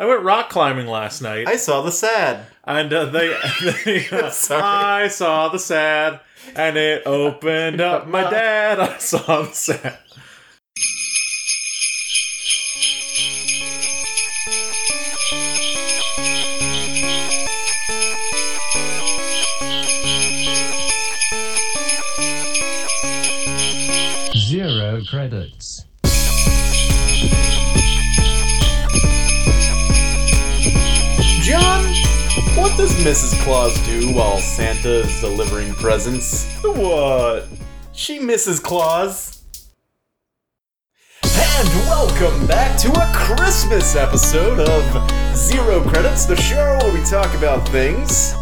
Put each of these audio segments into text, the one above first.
I went rock climbing last night, I saw the sad. and uh, they, they uh, Sorry. I saw the sad, and it opened up my dad. I saw the sad. Zero credits. Does Mrs. Claus do while Santa is delivering presents? What? She Mrs. Claus. And welcome back to a Christmas episode of Zero Credits, the show where we talk about things.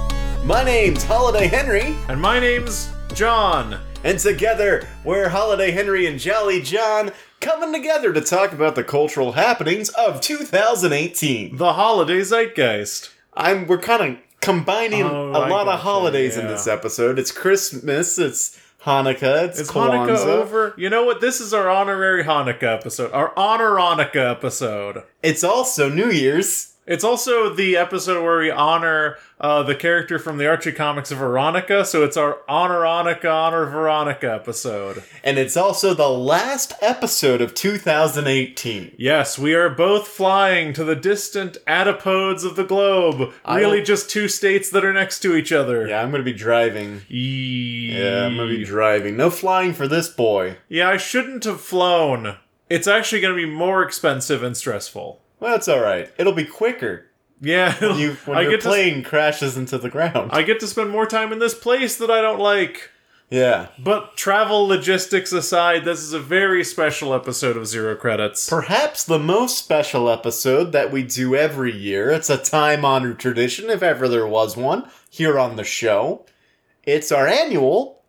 My name's Holiday Henry, And my name's John. and together we're Holiday Henry and Jolly John coming together to talk about the cultural happenings of 2018. The holiday zeitgeist. I'm we're kind of combining Oh, a I lot of holidays in this episode. It's Christmas, it's Hanukkah, it's Kwanzaa. Hanukkah over? You know what? This is our honorary Hanukkah episode. Our honor Hanukkah episode. It's also New Year's. It's also the episode where we honor uh, the character from the Archie comics Veronica, so it's our Honor Hanukkah, Honor Veronica episode. And it's also the last episode of 2018. Yes, we are both flying to the distant antipodes of the globe. I really, don't- just two states that are next to each other. Yeah, I'm gonna be driving. Yeah, I'm gonna be driving. No flying for this boy. Yeah, I shouldn't have flown. It's actually going to be more expensive and stressful. Well, that's all right. It'll be quicker. Yeah, When, you, when I your get to plane crashes into the ground. I get to spend more time in this place that I don't like. yeah. But travel logistics aside, this is a very special episode of Zero Credits. Perhaps the most special episode that we do every year. It's a time honored tradition, if ever there was one, here on the show. It's our annual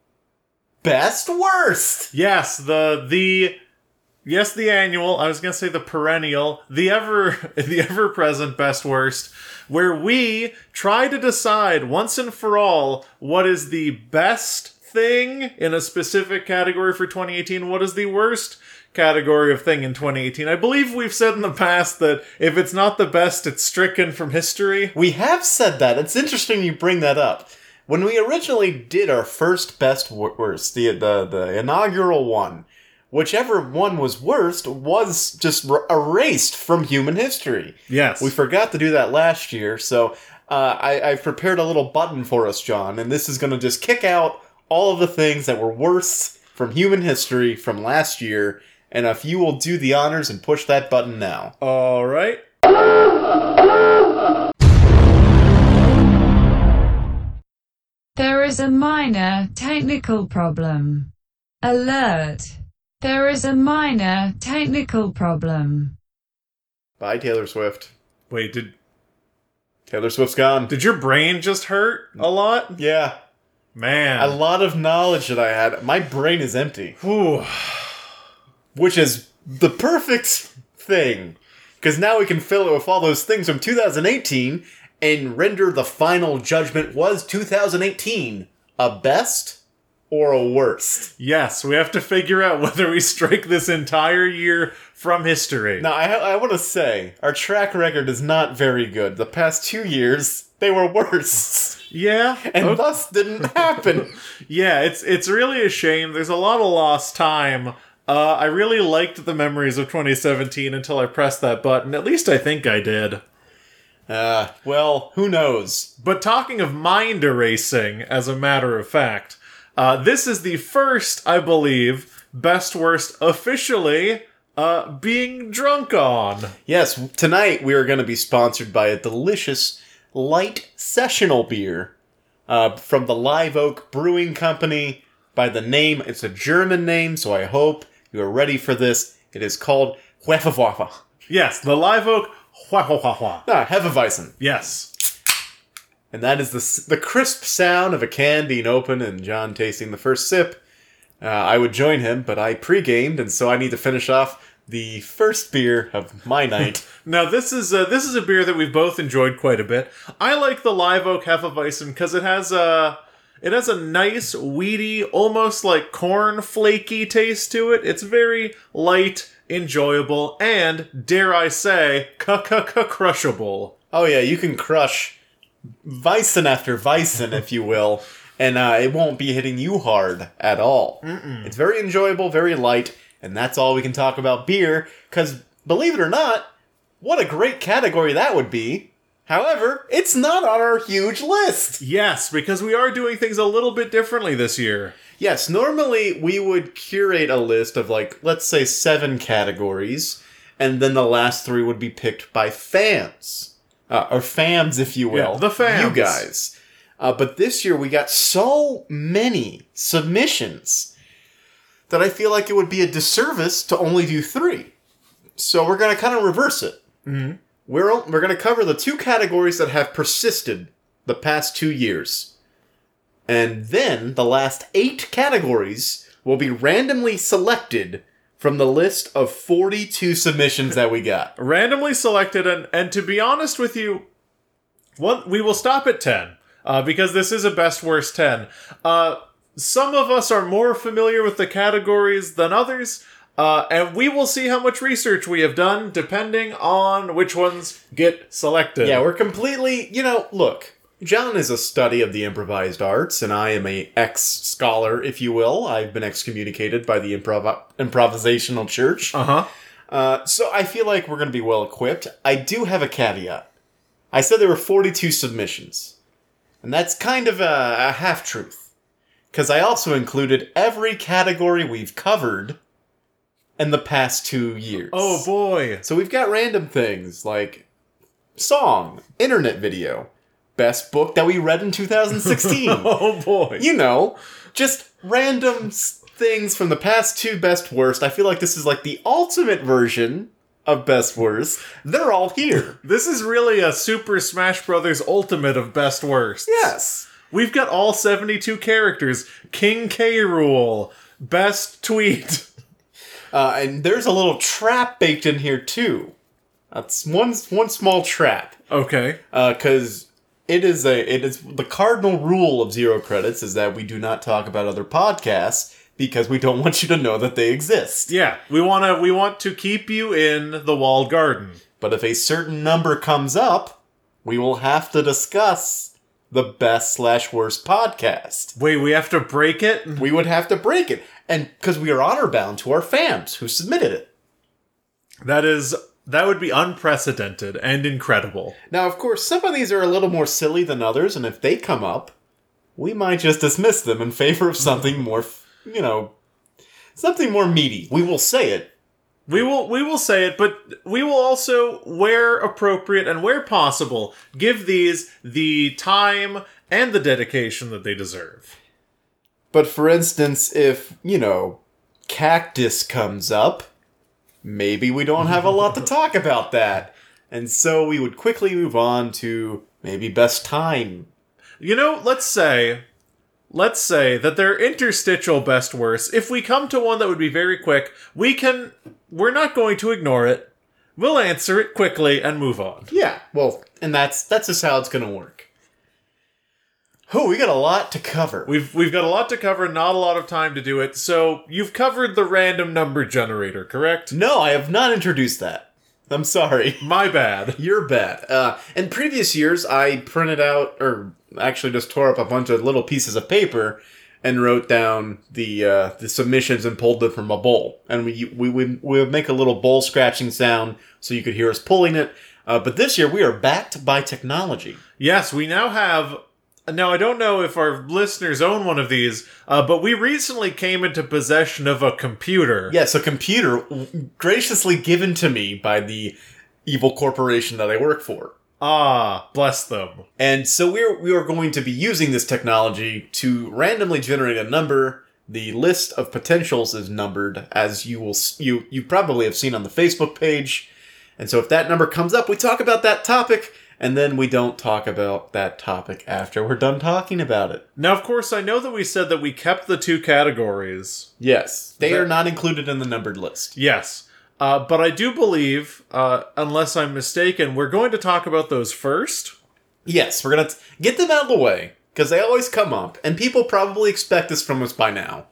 Best Worst. Yes, the the yes, the annual, I was to say the perennial, the ever the ever present best worst where we try to decide once and for all what is the best thing in a specific category for 2018, what is the worst category of thing in 2018. I believe we've said in the past that if it's not the best, it's stricken from history. We have said that. It's interesting you bring that up. When we originally did our first Best Worst, the, the, the inaugural one, whichever one was worst was just r- erased from human history. Yes. We forgot to do that last year, so uh, I, I've prepared a little button for us, John, and this is going to just kick out all of the things that were worst from human history from last year. And if you will do the honors and push that button now. All right. There is a minor technical problem. Alert. There is a minor technical problem. Bye, Taylor Swift. Wait, did Taylor Swift's gone. did your brain just hurt a lot? Yeah, Man. a lot of knowledge that I had. My brain is empty, Whew. which is the perfect thing. Because now we can fill it with all those things from 2018 and render the final judgment was 2018 a best or a worst. Yes, we have to figure out whether we strike this entire year from history. Now, I, I want to say, our track record is not very good. The past two years, they were worse. Yeah, And okay. thus didn't happen. yeah, it's it's really a shame. There's a lot of lost time. Uh, I really liked the memories of 2017 until I pressed that button. At least I think I did. Uh, well, who knows? But talking of mind erasing, as a matter of fact, uh, this is the first, I believe, best worst officially uh, being drunk on. Yes, tonight we are going to be sponsored by a delicious light sessional beer uh, from the Live Oak Brewing Company. By the name, it's a German name, so I hope you are ready for this. It is called Hefewaffe. Yes, the Live Oak. Hua. Ah, Hefeweizen. Yes. And that is the, the crisp sound of a can being opened and John tasting the first sip. Uh, I would join him, but I pre-gamed, and so I need to finish off the first beer of my night. Now this is uh, this is a beer that we've both enjoyed quite a bit. I like the Live Oak Hefeweizen because it has uh, It has a nice, weedy, almost like corn flaky taste to it. It's very light, enjoyable, and, dare I say, crushable. Oh yeah, you can crush Weizen after Weizen, if you will, and uh, it won't be hitting you hard at all. It's very enjoyable, very light, and that's all we can talk about beer. Because believe it or not, what a great category that would be. However, it's not on our huge list. Yes, because we are doing things a little bit differently this year. Yes, normally we would curate a list of like, let's say seven categories, and then the last three would be picked by fans. Uh, or fans, if you will. Yeah, the fans. You guys. Uh, but this year we got so many submissions that I feel like it would be a disservice to only do three. So we're going to kind of reverse it. Mm-hmm. We're, we're going to cover the two categories that have persisted the past two years. And then the last eight categories will be randomly selected from the list of 42 submissions that we got. randomly selected and and to be honest with you one we will stop at 10 uh, because this is a best worst 10 uh, some of us are more familiar with the categories than others uh, and we will see how much research we have done depending on which ones get selected Yeah, we're completely, you know, look. John is a study of the improvised arts, and I am a ex scholar, if you will. I've been excommunicated by the improv- improvisational church. uh-huh Uh, so I feel like we're going to be well equipped. I do have a caveat. I said there were 42 submissions. And that's kind of a, a half truth. Because I also included every category we've covered in the past two years. oh boy So we've got random things like song, internet video, best book that we read in 2016. oh boy you know, just random things from the past two best worst. I feel like this is like the ultimate version of best worst. They're all here. this is really a super smash brothers ultimate of best worst yes. we've got all 72 characters king k rool best tweet Uh, and there's a little trap baked in here too. That's one one small trap. okay because it is a it is the cardinal rule of zero credits is that we do not talk about other podcasts because we don't want you to know that they exist. Yeah, we want to we want to keep you in the walled garden. But if a certain number comes up, we will have to discuss the best slash worst podcast. Wait, we have to break it? We would have to break it, and because we are honor bound to our fans who submitted it. That is that would be unprecedented and incredible. Now, of course, some of these are a little more silly than others, and if they come up, we might just dismiss them in favor of something more, you know, something more meaty. We will say it. We will we will say it, but we will also where appropriate and where possible give these the time and the dedication that they deserve. But for instance, if, you know, cactus comes up, maybe we don't have a lot to talk about that. And so we would quickly move on to maybe best time. You know, let's say let's say that they're interstitial best worst. If we come to one that would be very quick, we can we're not going to ignore it. We'll answer it quickly and move on. Yeah, well, and that's that's just how it's going to work. Oh, we got a lot to cover. We've we've got a lot to cover, not a lot of time to do it. So you've covered the random number generator, correct? no, I have not introduced that. I'm sorry. My bad. You're bad. Uh, in previous years, I printed out, or actually just tore up a bunch of little pieces of paper and wrote down the uh, the submissions and pulled them from a bowl. And we we we, we would make a little bowl scratching sound so you could hear us pulling it. Uh, but this year, we are backed by technology. Yes, we now have. Now I don't know if our listeners own one of these, uh, but we recently came into possession of a computer. Yes, a computer graciously given to me by the evil corporation that I work for. Ah, bless them. And so we're we are going to be using this technology to randomly generate a number. The list of potentials is numbered, as you will you you probably have seen on the Facebook page. And so if that number comes up, we talk about that topic, and then we don't talk about that topic after we're done talking about it. Now, of course, I know that we said that we kept the two categories. Yes, they That- are not included in the numbered list. Yes. Uh, but I do believe, uh, unless I'm mistaken, we're going to talk about those first. Yes, we're gonna t- get them out of the way because they always come up, and people probably expect this from us by now.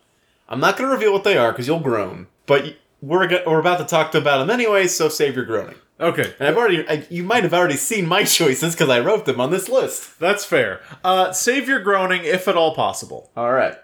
I'm not going to reveal what they are because you'll groan, but we're go- we're about to talk about them anyway, so save your groaning. Okay, And I've already, I, you might have already seen my choices because I wrote them on this list. that's fair. Uh, save your groaning if at all possible. All right.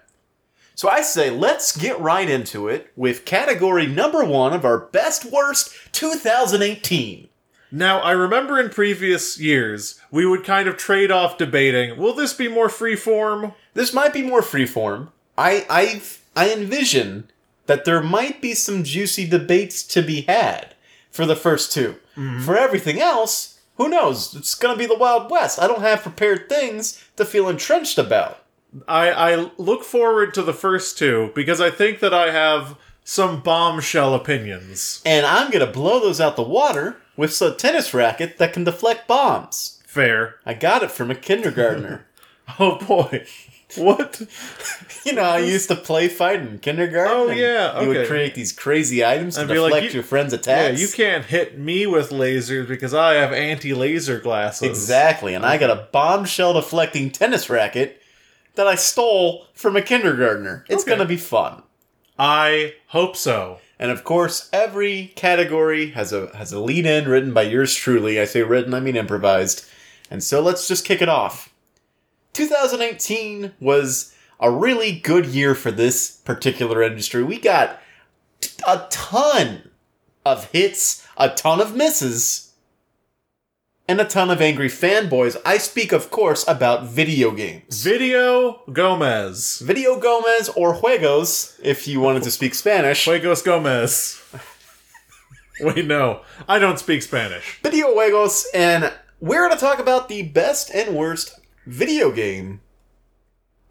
So I say let's get right into it with category number one of our best worst 2018. Now, I remember in previous years, we would kind of trade off debating will this be more freeform? This might be more freeform. I I I envision that there might be some juicy debates to be had for the first 2 For everything else, who knows? It's gonna be the Wild West. I don't have prepared things to feel entrenched about. I, I look forward to the first two because I think that I have some bombshell opinions. And I'm gonna blow those out the water with a tennis racket that can deflect bombs. Fair. I got it from a kindergartner. Oh boy. What? you know, I used to play fight in kindergarten. Oh, yeah, You would create these crazy items to I'd like, deflect you- your friends' attacks. Yeah, you can't hit me with lasers because I have anti laser glasses. Exactly, and I got a bombshell deflecting tennis racket that I stole from a kindergartner. It's Okay. gonna be fun. I hope so. And of course, every category has a has a lead in written by yours truly. I say written, I mean improvised. And so let's just kick it off. 2018 was a really good year for this particular industry. We got a ton of hits, a ton of misses, and a ton of angry fanboys. I speak, of course, about video games. Video Gomez. Video Gomez or Juegos, if you wanted to speak Spanish. Juegos Gomez. Wait, no. I don't speak Spanish. Video Juegos, and we're going to talk about the best and worst video game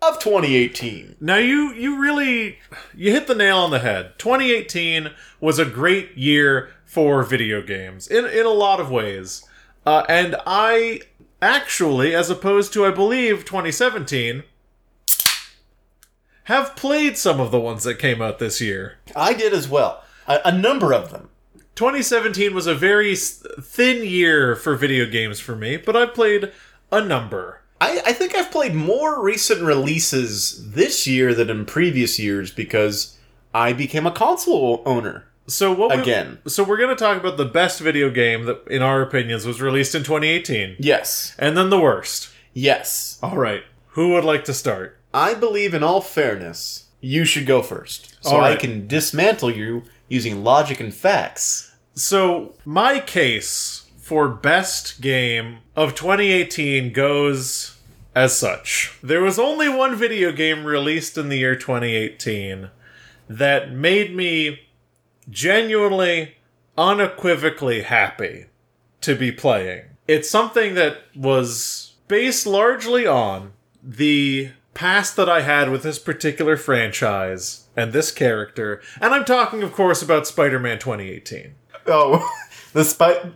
of 2018. Now you you really you hit the nail on the head. 2018 was a great year for video games in in a lot of ways. Uh, and I actually as opposed to I believe 2017 have played some of the ones that came out this year. I did as well. A, a number of them. 2017 was a very thin year for video games for me, but I played a number. I, I think I've played more recent releases this year than in previous years because I became a console owner. So what we- Again. so we're going to talk about the best video game that in our opinions was released in 2018 Yes. and then the worst. Yes. All right. Who would like to start? I believe, in all fairness, you should go first. So All I can dismantle you using logic and facts. So, my case for best game of 2018 goes as such. There was only one video game released in the year 2018 that made me genuinely, unequivocally happy to be playing. It's something that was based largely on the past that I had with this particular franchise and this character. And I'm talking, of course, about Spider Man 2018. Oh, the spy.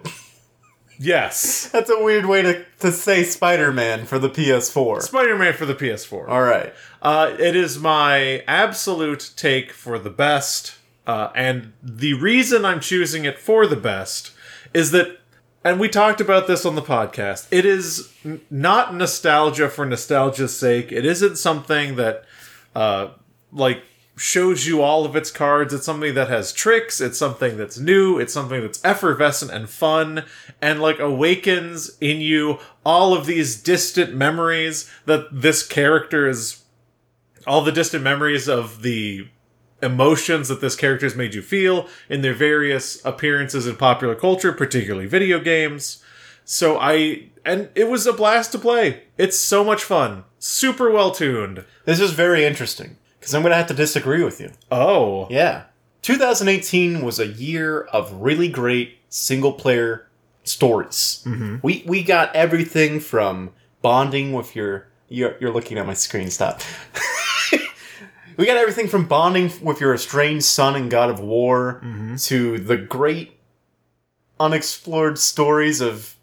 Yes. That's a weird way to, to say Spider Man for the PS4. Spider Man for the PS4. All right. Uh, it is my absolute take for the best. Uh, and the reason I'm choosing it for the best is that, and we talked about this on the podcast, it is n- not nostalgia for nostalgia's sake. It isn't something that, uh, like, shows you all of its cards. It's something that has tricks. It's something that's new. It's something that's effervescent and fun and, like, awakens in you all of these distant memories that this character is all the distant memories of the emotions that this character has made you feel in their various appearances in popular culture, particularly video games. So I and it was a blast to play. It's so much fun. Super well tuned. This is very interesting because I'm going to have to disagree with you. Oh. Yeah. 2018 was a year of really great single player stories. Mm-hmm. We we got everything from bonding with your you're, you're looking at my screen stop. we got everything from bonding with your estranged son in God of War to the great unexplored stories of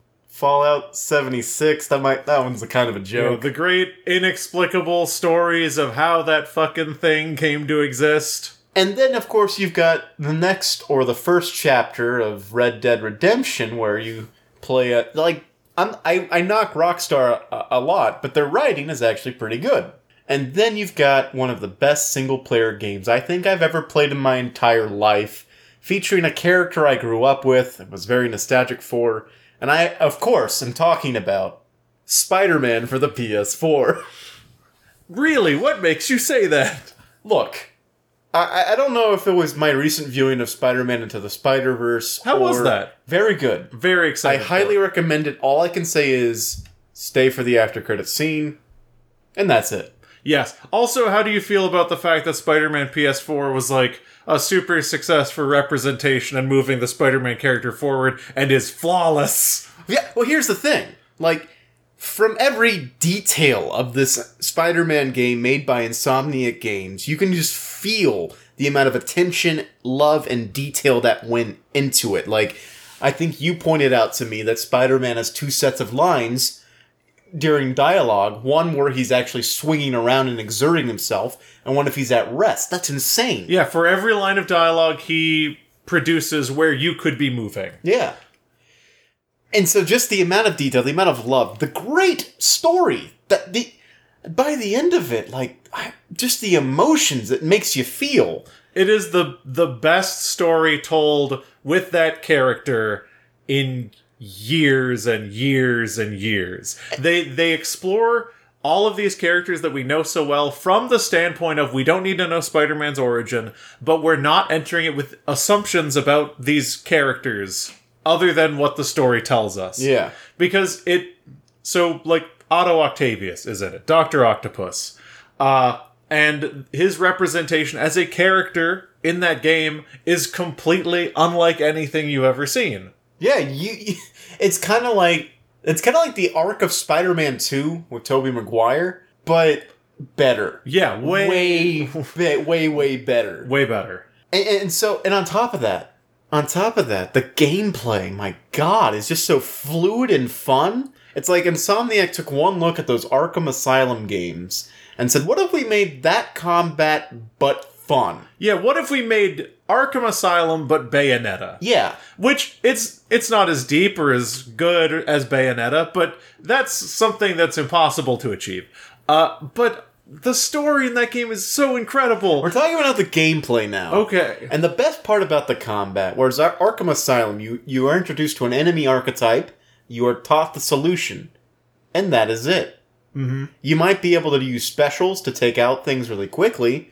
Fallout 76. That might that one's a kind of a You know, joke. the great inexplicable stories of how that fucking thing came to exist. And then, of course, you've got the next or the first chapter of Red Dead Redemption, where you play a like I'm, I I knock Rockstar a, a lot, but their writing is actually pretty good. And then you've got one of the best single player games I think I've ever played in my entire life, featuring a character I grew up with and was very nostalgic for. And I, of course, am talking about Spider Man for the PS4. Really? What makes you say that? Look, I, I don't know if it was my recent viewing of Spider Man Into the Spider Verse. How was that? Very good. Very exciting. I highly recommend it. All I can say is stay for the after credit scene, and that's it. Yes. Also, how do you feel about the fact that Spider-Man PS4 was like a super success for representation and moving the Spider-Man character forward and is flawless? Yeah, well, here's the thing. Like, from every detail of this Spider Man game made by Insomniac Games, you can just feel the amount of attention, love, and detail that went into it. Like, I think you pointed out to me that Spider Man has two sets of lines during dialogue one where he's actually swinging around and exerting himself, and one if he's at rest. That's insane. Yeah, for every line of dialogue, he produces where you could be moving. Yeah. And so just the amount of detail, the amount of love, the great story that the by the end of it, like I, just the emotions it makes you feel. It is the the best story told with that character in years and years and years. They they explore all of these characters that we know so well from the standpoint of we don't need to know Spider-Man's origin, but we're not entering it with assumptions about these characters other than what the story tells us. Yeah. Because it so like Otto Octavius is in it, Doctor Octopus, uh, and his representation as a character in that game is completely unlike anything you've ever seen. Yeah, you, it's kind of like it's kind of like the arc of Spider-Man 2 with Tobey Maguire, but better. Yeah, way Way way way, way better. way better. And, and so, and on top of that, on top of that, the gameplay, my god, is just so fluid and fun. It's like Insomniac took one look at those Arkham Asylum games and said, what if we made that combat but fun? Yeah, what if we made Arkham Asylum but Bayonetta? Yeah. Which it's it's not as deep or as good as Bayonetta, but that's something that's impossible to achieve. Uh, but the story in that game is so incredible. We're talking about the gameplay now. Okay. And the best part about the combat, whereas Ar- Arkham Asylum, you, you are introduced to an enemy archetype, you are taught the solution, and that is it. Mm-hmm. You might be able to use specials to take out things really quickly,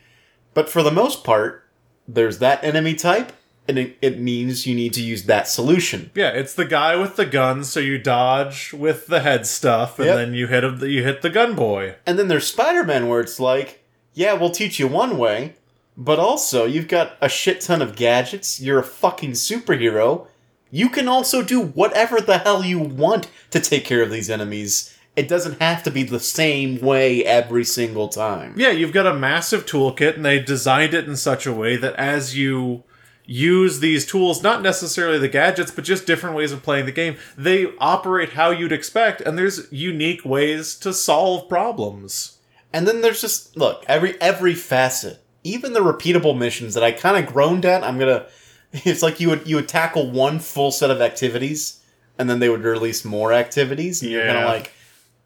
but for the most part, there's that enemy type, and it, it means you need to use that solution. Yeah, it's the guy with the gun, so you dodge with the head stuff, and Yep. then you hit him. You hit the gun boy. And then there's Spider Man, where it's like, yeah, we'll teach you one way, but also you've got a shit ton of gadgets, you're a fucking superhero. You can also do whatever the hell you want to take care of these enemies. It doesn't have to be the same way every single time. Yeah, you've got a massive toolkit, and they designed it in such a way that as you use these tools, not necessarily the gadgets, but just different ways of playing the game, they operate how you'd expect, and there's unique ways to solve problems. And then there's just look every every facet, even the repeatable missions that I kind of groaned at. I'm gonna. It's like you would you would tackle one full set of activities, and then they would release more activities. And you're kind Yeah. of like,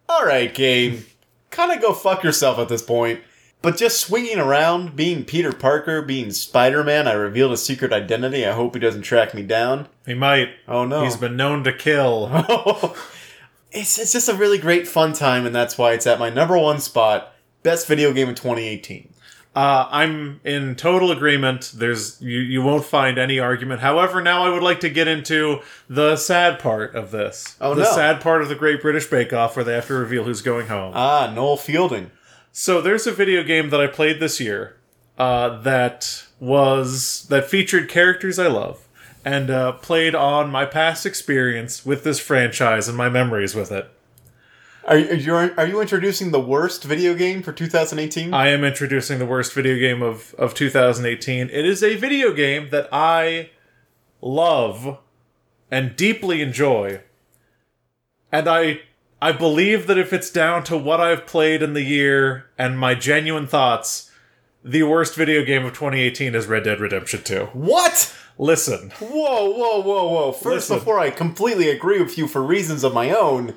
all right, game, kind of go fuck yourself at this point. But just swinging around, being Peter Parker, being Spider Man, I revealed a secret identity. I hope he doesn't track me down. He might. Oh no, He's been known to kill. it's it's just a really great fun time, and that's why it's at my number one spot. Best video game of 2018. Uh, I'm in total agreement. There's you, you won't find any argument. However, now I would like to get into the sad part of this. Oh, the no. sad part of the Great British Bake Off where they have to reveal who's going home. Ah, Noel Fielding. So there's a video game that I played this year uh, that was that featured characters I love and uh, played on my past experience with this franchise and my memories with it. Are you, are you are you introducing the worst video game for 2018? I am introducing the worst video game of, of 2018. It is a video game that I love and deeply enjoy. And I I believe that if it's down to what I've played in the year and my genuine thoughts, the worst video game of 2018 is Red Dead Redemption 2. what? Listen. Whoa, whoa, whoa, whoa! First, Listen. before I completely agree with you for reasons of my own,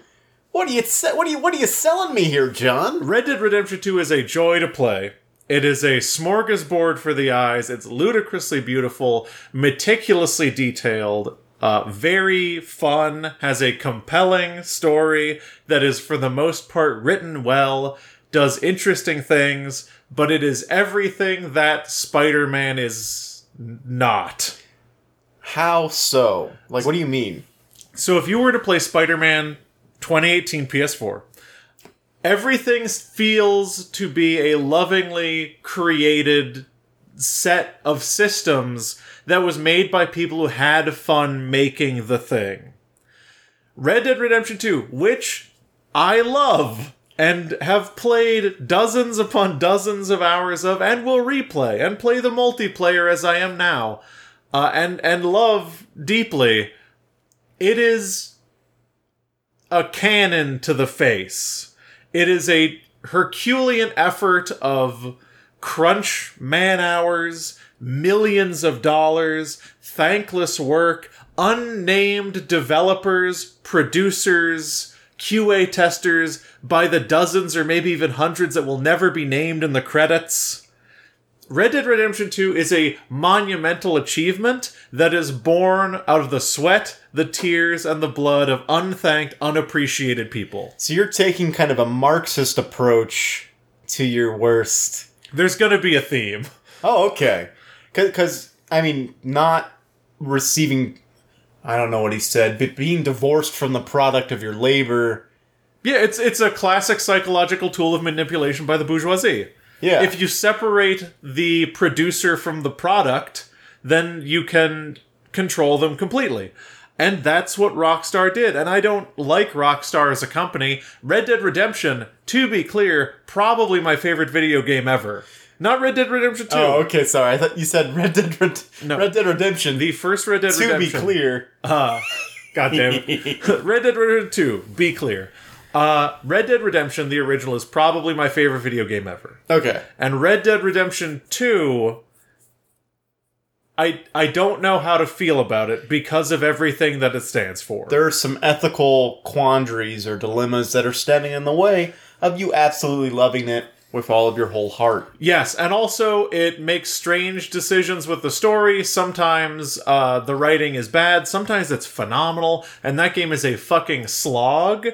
What are you what are you what are you selling me here, John? Red Dead Redemption 2 is a joy to play. It is a smorgasbord for the eyes. It's ludicrously beautiful, meticulously detailed, uh, very fun, has a compelling story that is, for the most part, written well, does interesting things, but it is everything that Spider Man is not. How so? Like what do you mean? So if you were to play Spider-Man 2018 PS4, everything feels to be a lovingly created set of systems that was made by people who had fun making the thing. Red Dead Redemption 2, which I love and have played dozens upon dozens of hours of and will replay and play the multiplayer as I am now uh, and and love deeply it is a cannon to the face. It is a Herculean effort of crunch man hours, millions of dollars, thankless work, unnamed developers, producers, QA testers by the dozens or maybe even hundreds that will never be named in the credits. Red Dead Redemption 2 is a monumental achievement that is born out of the sweat, the tears, and the blood of unthanked, unappreciated people. So you're taking kind of a Marxist approach to your worst. There's gonna be a theme. Oh, okay. Because I mean, not receiving. I don't know what he said, but being divorced from the product of your labor. Yeah, it's it's a classic psychological tool of manipulation by the bourgeoisie. Yeah. If you separate the producer from the product, then you can control them completely. And that's what Rockstar did. And I don't like Rockstar as a company. Red Dead Redemption, to be clear, probably my favorite video game ever. Not Red Dead Redemption 2. Oh, okay. Sorry, I thought you said Red Dead. Red, No. Red Dead Redemption. The first Red Dead to Redemption. To be clear, ah, God damn it. Red Dead Redemption 2, be clear. Uh, Red Dead Redemption, the original, is probably my favorite video game ever. okay. And Red Dead Redemption 2 I I don't know how to feel about it because of everything that it stands for. There are some ethical quandaries or dilemmas that are standing in the way of you absolutely loving it with all of your whole heart. yes, and also it makes strange decisions with the story. Sometimes uh, the writing is bad, sometimes it's phenomenal, and that game is a fucking slog.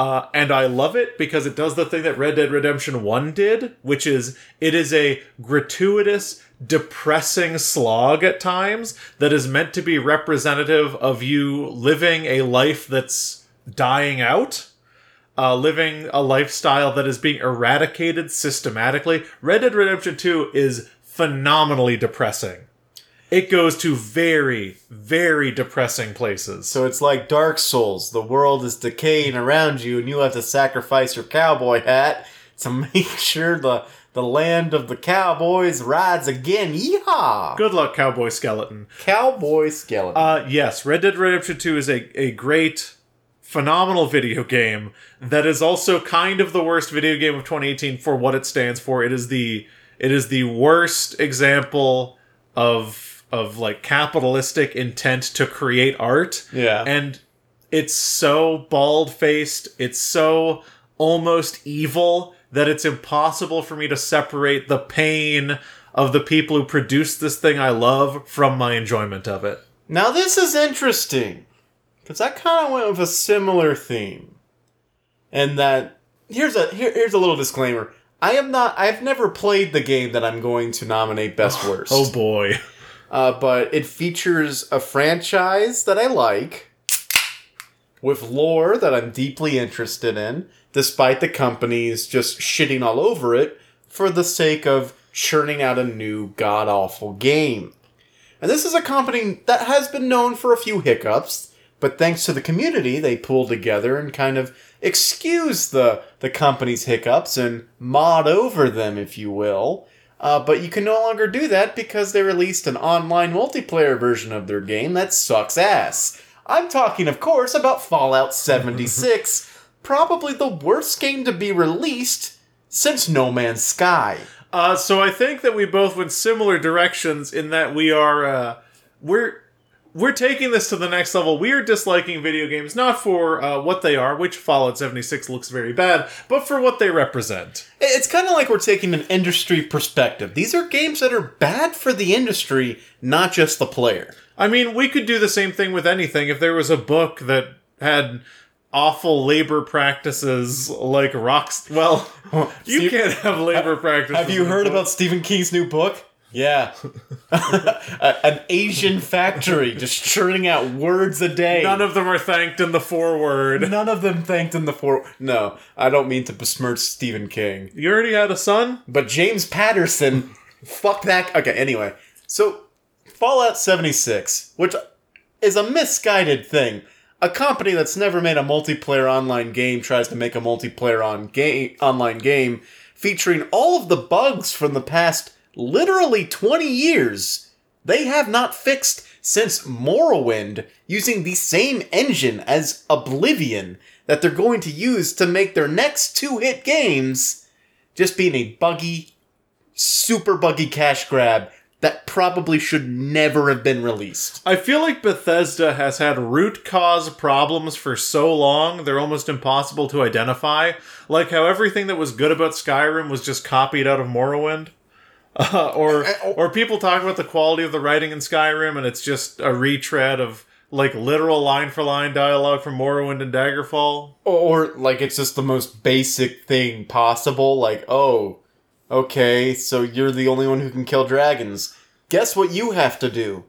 Uh, and I love it because it does the thing that Red Dead Redemption 1 did, which is it is a gratuitous, depressing slog at times that is meant to be representative of you living a life that's dying out uh, living a lifestyle that is being eradicated systematically. Red Dead Redemption 2 is phenomenally depressing. It goes to very, very depressing places. So it's like Dark Souls. The world is decaying around you, and you have to sacrifice your cowboy hat to make sure the the land of the cowboys rides again. Yeehaw! Good luck, Cowboy Skeleton. Cowboy skeleton. Uh, yes, Red Dead Redemption 2 is a, a great, phenomenal video game that is also kind of the worst video game of 2018 for what it stands for. It is the it is the worst example of of like capitalistic intent to create art. Yeah. And it's so bald faced, it's so almost evil that it's impossible for me to separate the pain of the people who produced this thing I love from my enjoyment of it. Now this is interesting because I kind of went with a similar theme, and that here's a here, here's a little disclaimer. I am not. I've never played the game that I'm going to nominate best oh, worst. Oh boy. Uh, but it features a franchise that I like, with lore that I'm deeply interested in, despite the companies just shitting all over it for the sake of churning out a new god awful game. And this is a company that has been known for a few hiccups, but thanks to the community, they pulled together and kind of excuse the, the company's hiccups and mod over them, if you will. Uh, but you can no longer do that because they released an online multiplayer version of their game that sucks ass. I'm talking, of course, about Fallout 76, probably the worst game to be released since No Man's Sky. Uh, so I think that we both went similar directions in that we are uh, we're we're taking this to the next level. We are disliking video games not for uh, what they are, which Fallout 76 looks very bad, but for what they represent. It's kind of like we're taking an industry perspective. These are games that are bad for the industry, not just the player. I mean, we could do the same thing with anything. If there was a book that had awful labor practices like rocks, well, you Steve- can't have labor practices. Have you heard about Stephen King's new book? Yeah. An Asian factory just churning out words a day. None of them are thanked in the foreword. None of them thanked in the for. No, I don't mean to besmirch Stephen King. You already had a son? But James Patterson, fuck that. Okay, anyway. So, Fallout 76, which is a misguided thing. A company that's never made a multiplayer online game tries to make a multiplayer on game, online game featuring all of the bugs from the past literally 20 years. They have not fixed since Morrowind using the same engine as Oblivion that they're going to use to make their next two hit games just being a buggy, super buggy cash grab that probably should never have been released. I feel like Bethesda has had root cause problems for so long, they're almost impossible to identify. Like how everything that was good about Skyrim was just copied out of Morrowind. Uh, or, or people talk about the quality of the writing in Skyrim and it's just a retread of like literal line for line dialogue from Morrowind and Daggerfall. Or, like, it's just the most basic thing possible. Like, oh, okay, so you're the only one who can kill dragons. Guess what you have to do?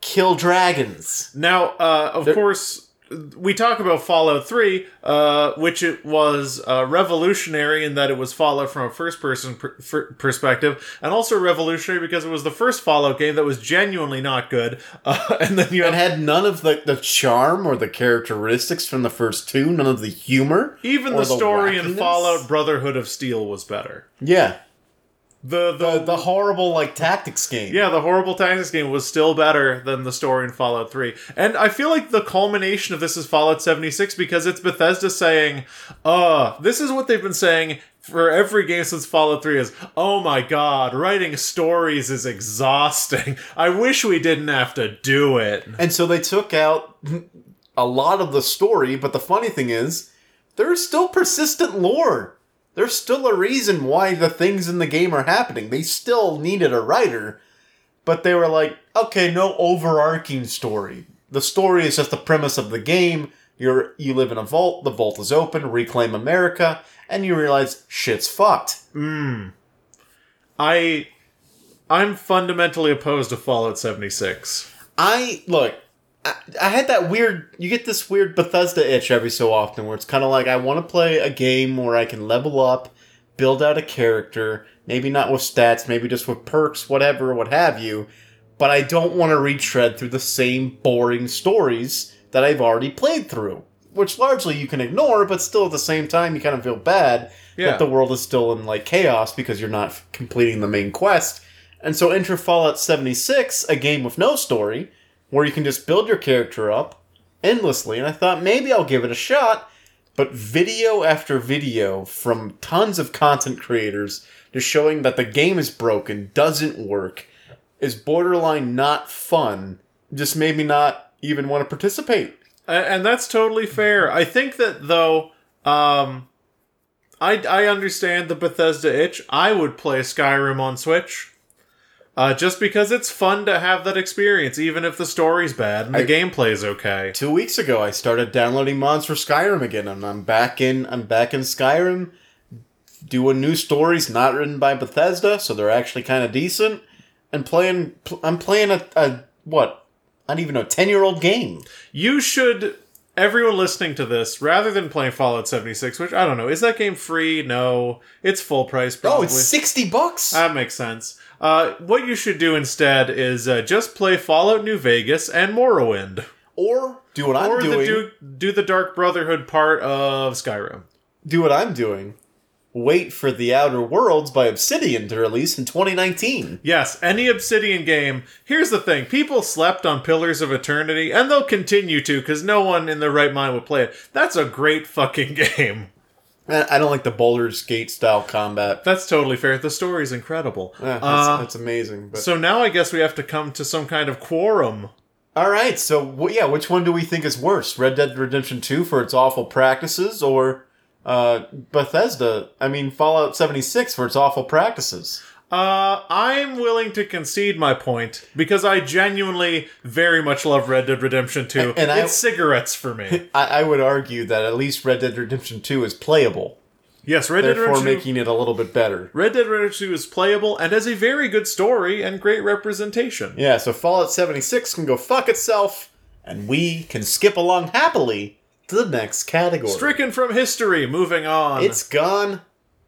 Kill dragons. Now, uh, of There- course, we talk about Fallout 3, uh, which it was uh, revolutionary in that it was Fallout from a first person per- per- perspective, and also revolutionary because it was the first Fallout game that was genuinely not good. Uh, and then you had had none of the, the charm or the characteristics from the first two, none of the humor. even the story in. Fallout Brotherhood of Steel was better. Yeah. The the, The, the horrible, like, tactics game. Yeah, the horrible tactics game was still better than the story in Fallout 3. And I feel like the culmination of this is Fallout 76 because it's Bethesda saying, uh, this is what they've been saying for every game since Fallout 3 is, oh my god, writing stories is exhausting. I wish we didn't have to do it. And so they took out a lot of the story, but the funny thing is, there's still persistent lore. There's still a reason why the things in the game are happening. They still needed a writer, but they were like, okay, no overarching story. The story is just the premise of the game. You're you live in a vault, the vault is open, reclaim America, and you realize shit's fucked. Hmm. I I'm fundamentally opposed to Fallout 76. I look. I, I had that weird. You get this weird Bethesda itch every so often, where it's kind of like I want to play a game where I can level up, build out a character, maybe not with stats, maybe just with perks, whatever, what have you. But I don't want to retread through the same boring stories that I've already played through, which largely you can ignore, but still at the same time you kind of feel bad Yeah. that the world is still in like chaos because you're not f- completing the main quest. And so enter Fallout 76, a game with no story, where you can just build your character up endlessly. And I thought maybe I'll give it a shot. But video after video from tons of content creators just showing that the game is broken, doesn't work, is borderline not fun, just made me not even want to participate. And that's totally fair. I think that though, um, I I understand the Bethesda itch. I would play Skyrim on Switch, uh, just because it's fun to have that experience, even if the story's bad and the I- gameplay's okay. Two weeks ago, I started downloading mods for Skyrim again, and I'm back in. I'm back in Skyrim, doing new stories not written by Bethesda, so they're actually kind of decent. And playing, pl- I'm playing a, a what? I don't even know, ten year old game. You should. Everyone listening to this, rather than playing Fallout 76, which I don't know, is that game free? No, it's full price. Probably. Oh, it's sixty bucks. That makes sense. Uh, what you should do instead is uh, just play Fallout New Vegas and Morrowind. or do what I'm or doing. the do, do the Dark Brotherhood part of Skyrim. do what I'm doing. Wait for the Outer Worlds by Obsidian to release in 2019. Yes, any Obsidian game. Here's the thing people slept on Pillars of Eternity, and they'll continue to because no one in their right mind would play it. That's a great fucking game. I don't like the Baldur's Gate style combat. That's totally fair. The story's incredible. Yeah, that's, Uh, that's amazing. But so now I guess we have to come to some kind of quorum. all right, so yeah, which one do we think is worse? Red Dead Redemption Two for its awful practices, or uh, Bethesda? I mean, Fallout seventy six for its awful practices. Uh, I'm willing to concede my point because I genuinely very much love Red Dead Redemption 2. And I- it's cigarettes for me. I, I would argue that at least Red Dead Redemption Two is playable, yes, Red Dead Redemption 2 making it a little bit better. Red Dead Redemption 2 is playable and has a very good story and great representation. Yeah, so Fallout 76 can go fuck itself, and we can skip along happily to the next category. Stricken from history, moving on. It's gone.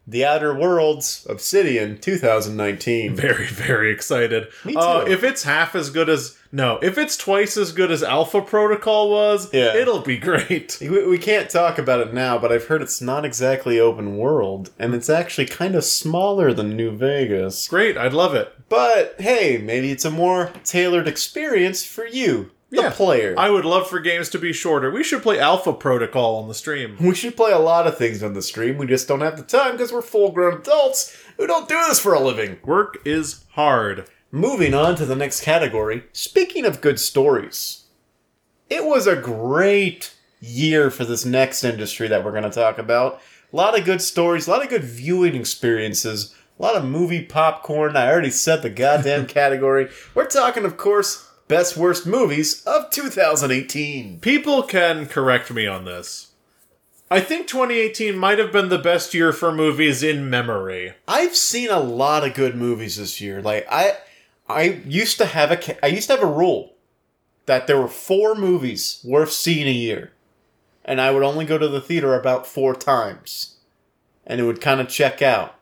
The Outer Worlds, Obsidian, 2019. very, very excited. Me Uh, too. if it's half as good as. No, if it's twice as good as Alpha Protocol was, Yeah. it'll be great. We, we can't talk about it now, but I've heard it's not exactly open world, and it's actually kind of smaller than New Vegas. Great, I'd love it. But hey, maybe it's a more tailored experience for you, the Yeah. player. I would love for games to be shorter. We should play Alpha Protocol on the stream. We should play a lot of things on the stream. We just don't have the time because we're full grown adults who don't do this for a living. Work is hard. Moving on to the next category. Speaking of good stories, it was a great year for this next industry that we're going to talk about. A lot of good stories, a lot of good viewing experiences, a lot of movie popcorn. I already said the goddamn category. We're talking, of course, best worst movies of 2018. People can correct me on this. I think 2018 might have been the best year for movies in memory. I've seen a lot of good movies this year. Like I, I used to have a I used to have a rule that there were four movies worth seeing a year, and I would only go to the theater about four times, and it would kind of check out,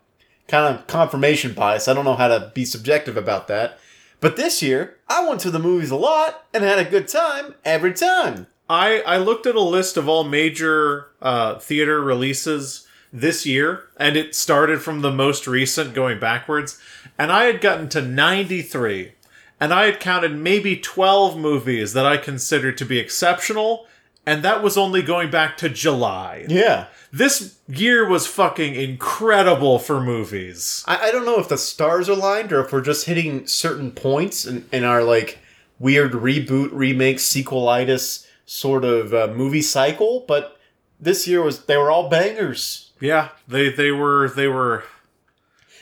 kind of confirmation bias. I don't know how to be subjective about that, but this year I went to the movies a lot and had a good time every time. I, I looked at a list of all major uh, theater releases this year, and it started from the most recent going backwards, and I had gotten to 93, and I had counted maybe 12 movies that I considered to be exceptional, and that was only going back to July. Yeah. This year was fucking incredible for movies. I, I don't know if the stars are aligned or if we're just hitting certain points in, in our like weird reboot, remake, sequelitis sort of uh, movie cycle. But this year was they were all bangers, Yeah, they they were they were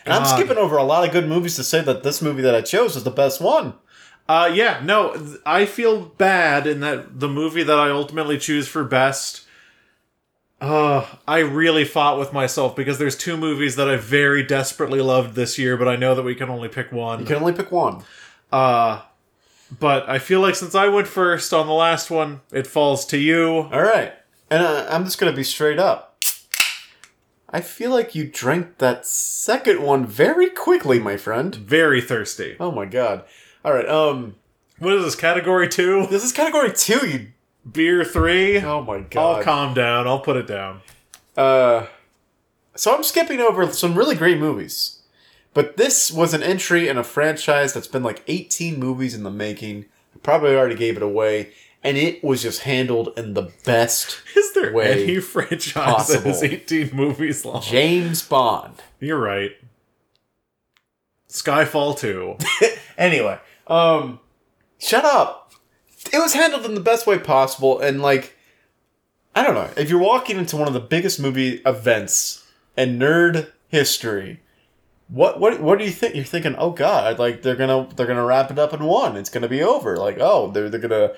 and I'm skipping over a lot of good movies to say that this movie that I chose is the best one. Uh, yeah, no, I feel bad in that the movie that I ultimately choose for best. Uh, I really fought with myself because there's two movies that I very desperately loved this year, but I know that we can only pick one. You can only pick one. Uh, but I feel like since I went first on the last one, it falls to you. All right, and uh, I'm just gonna be straight up. I feel like you drank that second one very quickly, my friend. Very thirsty. Oh my god. All right, um, What is this, category two? this is category two. You. Beer three? Oh my god. I'll calm down. I'll put it down. Uh, so I'm skipping over some really great movies, but this was an entry in a franchise that's been like 18 movies in the making. I probably already gave it away, and it was just handled in the best. Is there Way any franchise that is possible. 18 movies long? James Bond. You're right. Skyfall 2. Anyway, um, shut up. It was handled in the best way possible, and like, I don't know. If you're walking into one of the biggest movie events in nerd history, what what what do you think? You're thinking, oh god, like they're gonna they're gonna wrap it up in one. It's gonna be over. Like, oh, they're they're gonna.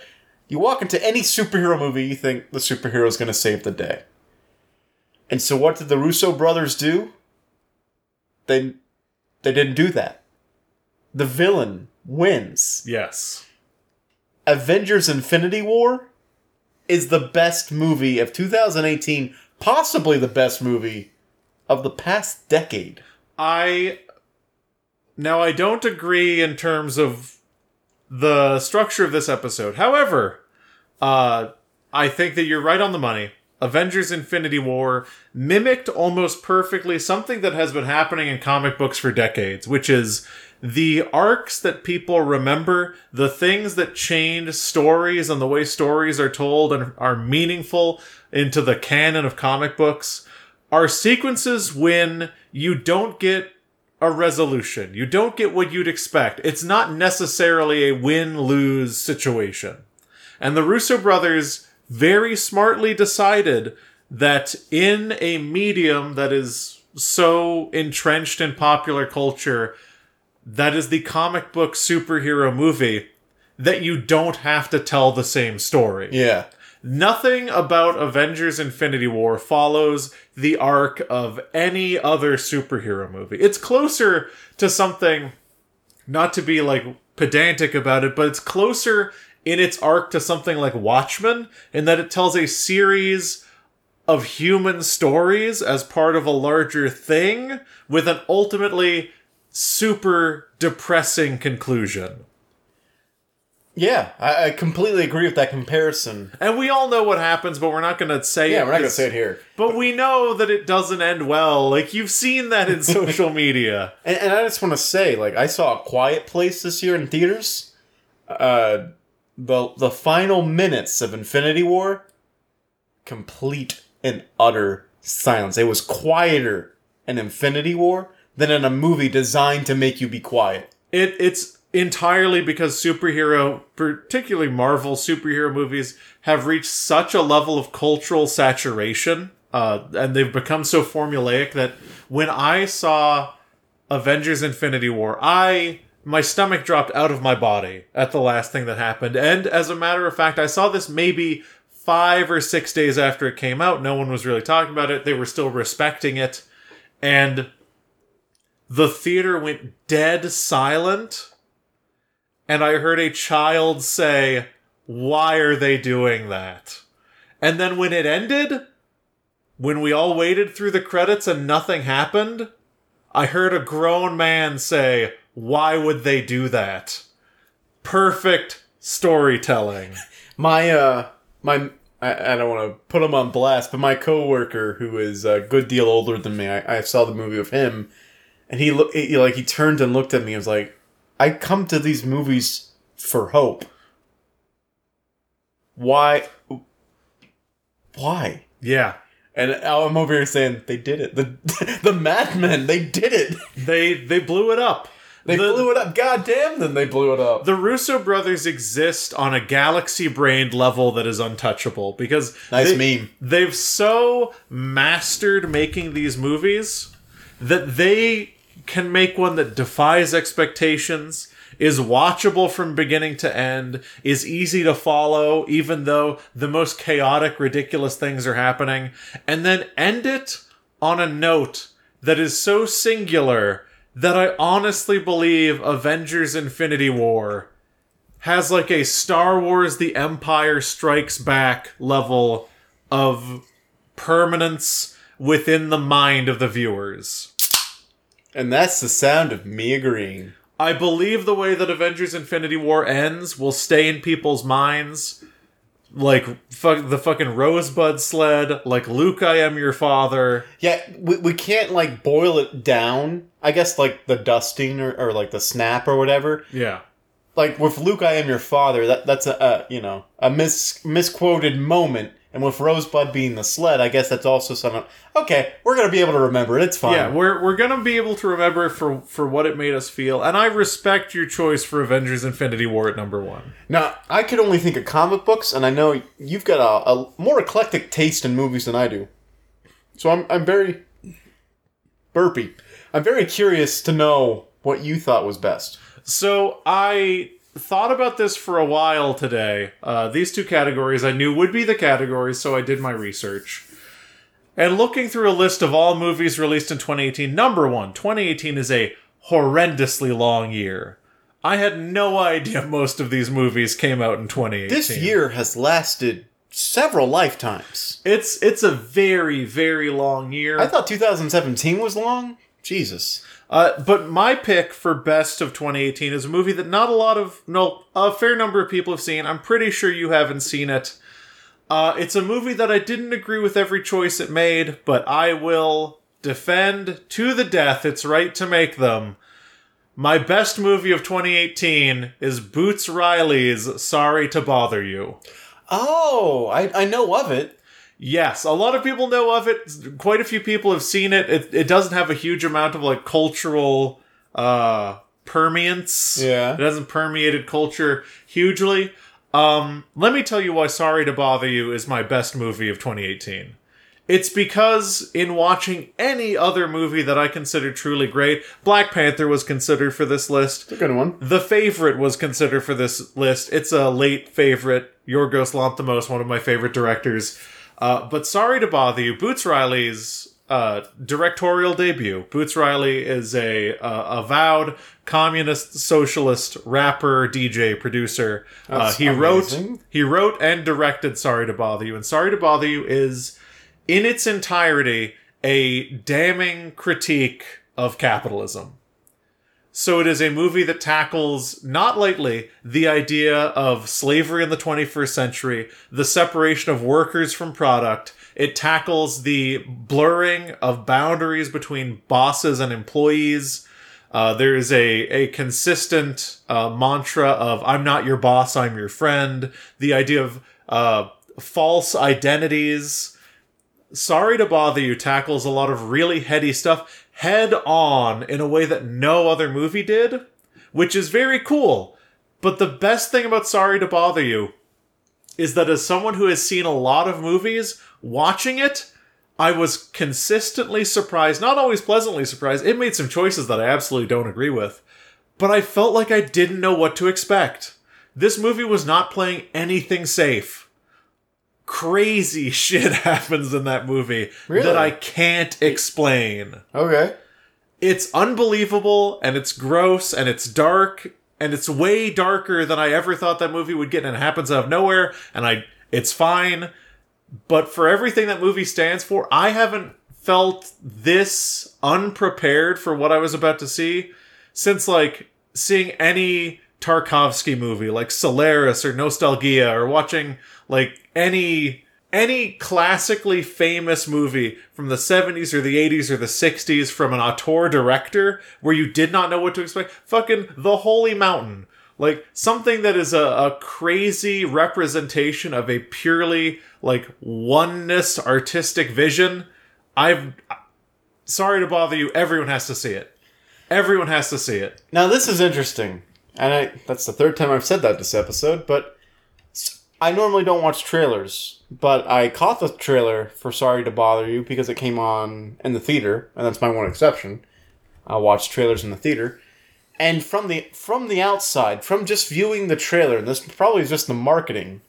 You walk into any superhero movie, you think the superhero is gonna save the day. And so, what did the Russo brothers do? They they didn't do that. The villain wins. Yes. Avengers Infinity War is the best movie of 2018, possibly the best movie of the past decade. I. Now, I don't agree in terms of the structure of this episode. However, uh, I think that you're right on the money. Avengers Infinity War mimicked almost perfectly something that has been happening in comic books for decades, which is the arcs that people remember, the things that change stories and the way stories are told and are meaningful into the canon of comic books are sequences when you don't get a resolution. You don't get what you'd expect. It's not necessarily a win lose situation. And the Russo brothers very smartly decided that in a medium that is so entrenched in popular culture, that is the comic book superhero movie, that you don't have to tell the same story. Yeah. Nothing about Avengers Infinity War follows the arc of any other superhero movie. It's closer to something, not to be like pedantic about it, but it's closer in its arc to something like Watchmen in that it tells a series of human stories as part of a larger thing with an ultimately super depressing conclusion. Yeah, I, I completely agree with that comparison. And we all know what happens, but we're not going to say Yeah, it we're not going to say it here. But we know that it doesn't end well. Like you've seen that in social media. And, and I just want to say, like, I saw a Quiet Place this year in theaters. Uh, the the final minutes of Infinity War, complete and utter silence. It was quieter in Infinity War than in a movie designed to make you be quiet. It it's entirely because superhero, particularly Marvel superhero movies, have reached such a level of cultural saturation, uh, and they've become so formulaic that when I saw Avengers: Infinity War, I my stomach dropped out of my body at the last thing that happened. And as a matter of fact, I saw this maybe five or six days after it came out. No one was really talking about it. They were still respecting it. And the theater went dead silent. And I heard a child say, Why are they doing that? And then when it ended, when we all waited through the credits and nothing happened, I heard a grown man say, Why would they do that? Perfect storytelling. My uh, my I, I don't want to put him on blast, but my coworker, who is a good deal older than me, I, I saw the movie with him, and he looked like he turned and looked at me and was like, "I come to these movies for hope. Why? Why?" Yeah. And I'm over here saying they did it. The the Madmen, they did it. They they blew it up. They The- blew it up. God damn them, they blew it up. The Russo brothers exist on a galaxy brained level that is untouchable because Nice they, meme. They've so mastered making these movies that they can make one that defies expectations, is watchable from beginning to end, is easy to follow, even though the most chaotic, ridiculous things are happening, and then end it on a note that is so singular that I honestly believe Avengers Infinity War has like a Star Wars The Empire Strikes Back level of permanence within the mind of the viewers. And that's the sound of me agreeing. I believe the way that Avengers Infinity War ends will stay in people's minds. Like fuck the fucking Rosebud sled, like Luke, I am your father. Yeah, we, we can't like boil it down. I guess like the dusting or, or like the snap or whatever. Yeah. Like with Luke, I am your father. That that's a, a you know a mis misquoted moment. And with Rosebud being the sled, I guess that's also some. Okay, we're gonna be able to remember it. It's fine. Yeah, we're we're gonna be able to remember it for for what it made us feel, and I respect your choice for Avengers Infinity War at number one. Now, I could only think of comic books, and I know you've got a, a more eclectic taste in movies than I do. So I'm, I'm very burpy. I'm very curious to know what you thought was best. So I thought about this for a while today. Uh, these two categories I knew would be the categories, so I did my research. And looking through a list of all movies released in 2018, number one, 2018 is a horrendously long year. I had no idea most of these movies came out in 2018. This year has lasted several lifetimes. it's it's a very very long year. I thought 2017 was long. Jesus. Uh, but my pick for best of 2018 is a movie that not a lot of, no, a fair number of people have seen. I'm pretty sure you haven't seen it. Uh, it's a movie that I didn't agree with every choice it made, but I will defend to the death its right to make them. My best movie of 2018 is Boots Riley's Sorry to Bother You. Oh, I, I know of it. Yes, a lot of people know of it. Quite a few people have seen it. It, it doesn't have a huge amount of like cultural uh permeance. Yeah. It hasn't permeated culture hugely. Um let me tell you why Sorry to Bother You is my best movie of 2018. It's because in watching any other movie that I consider truly great, Black Panther was considered for this list. It's a good one. The Favorite was considered for this list. It's a late favorite. Yorgos Lanthimos, one of my favorite directors. Uh, but sorry to bother you, Boots Riley's uh, directorial debut. Boots Riley is a uh, avowed communist, socialist rapper, DJ, producer. Uh, he wrote, he wrote and directed "Sorry to Bother You," and "Sorry to Bother You" is, in its entirety, a damning critique of capitalism. So it is a movie that tackles, not lightly, the idea of slavery in the 21st century, the separation of workers from product. It tackles the blurring of boundaries between bosses and employees. Uh, there is a, a consistent uh, mantra of "I'm not your boss, I'm your friend." The idea of uh, false identities. Sorry to Bother You tackles a lot of really heady stuff head on in a way that no other movie did, which is very cool. But the best thing about Sorry to Bother You is that as someone who has seen a lot of movies, watching it, I was consistently surprised, not always pleasantly surprised. It made some choices that I absolutely don't agree with, but I felt like I didn't know what to expect. This movie was not playing anything safe crazy shit happens in that movie Really? that I can't explain. Okay. It's unbelievable and it's gross and it's dark and it's way darker than I ever thought that movie would get and it happens out of nowhere and I it's fine. But for everything that movie stands for, I haven't felt this unprepared for what I was about to see since like seeing any Tarkovsky movie like Solaris or Nostalgia or watching like any any classically famous movie from the 70s or the 80s or the 60s from an auteur director where you did not know what to expect? Fucking The Holy Mountain. Like something that is a, a crazy representation of a purely like oneness artistic vision. I've sorry to bother you. Everyone has to see it. Everyone has to see it. Now this is interesting, and I that's the third time I've said that this episode. But I normally don't watch trailers, but I caught the trailer for Sorry to Bother You because it came on in the theater, and that's my one exception. I watch trailers in the theater, and from the from the outside, from just viewing the trailer, and this probably is just the marketing.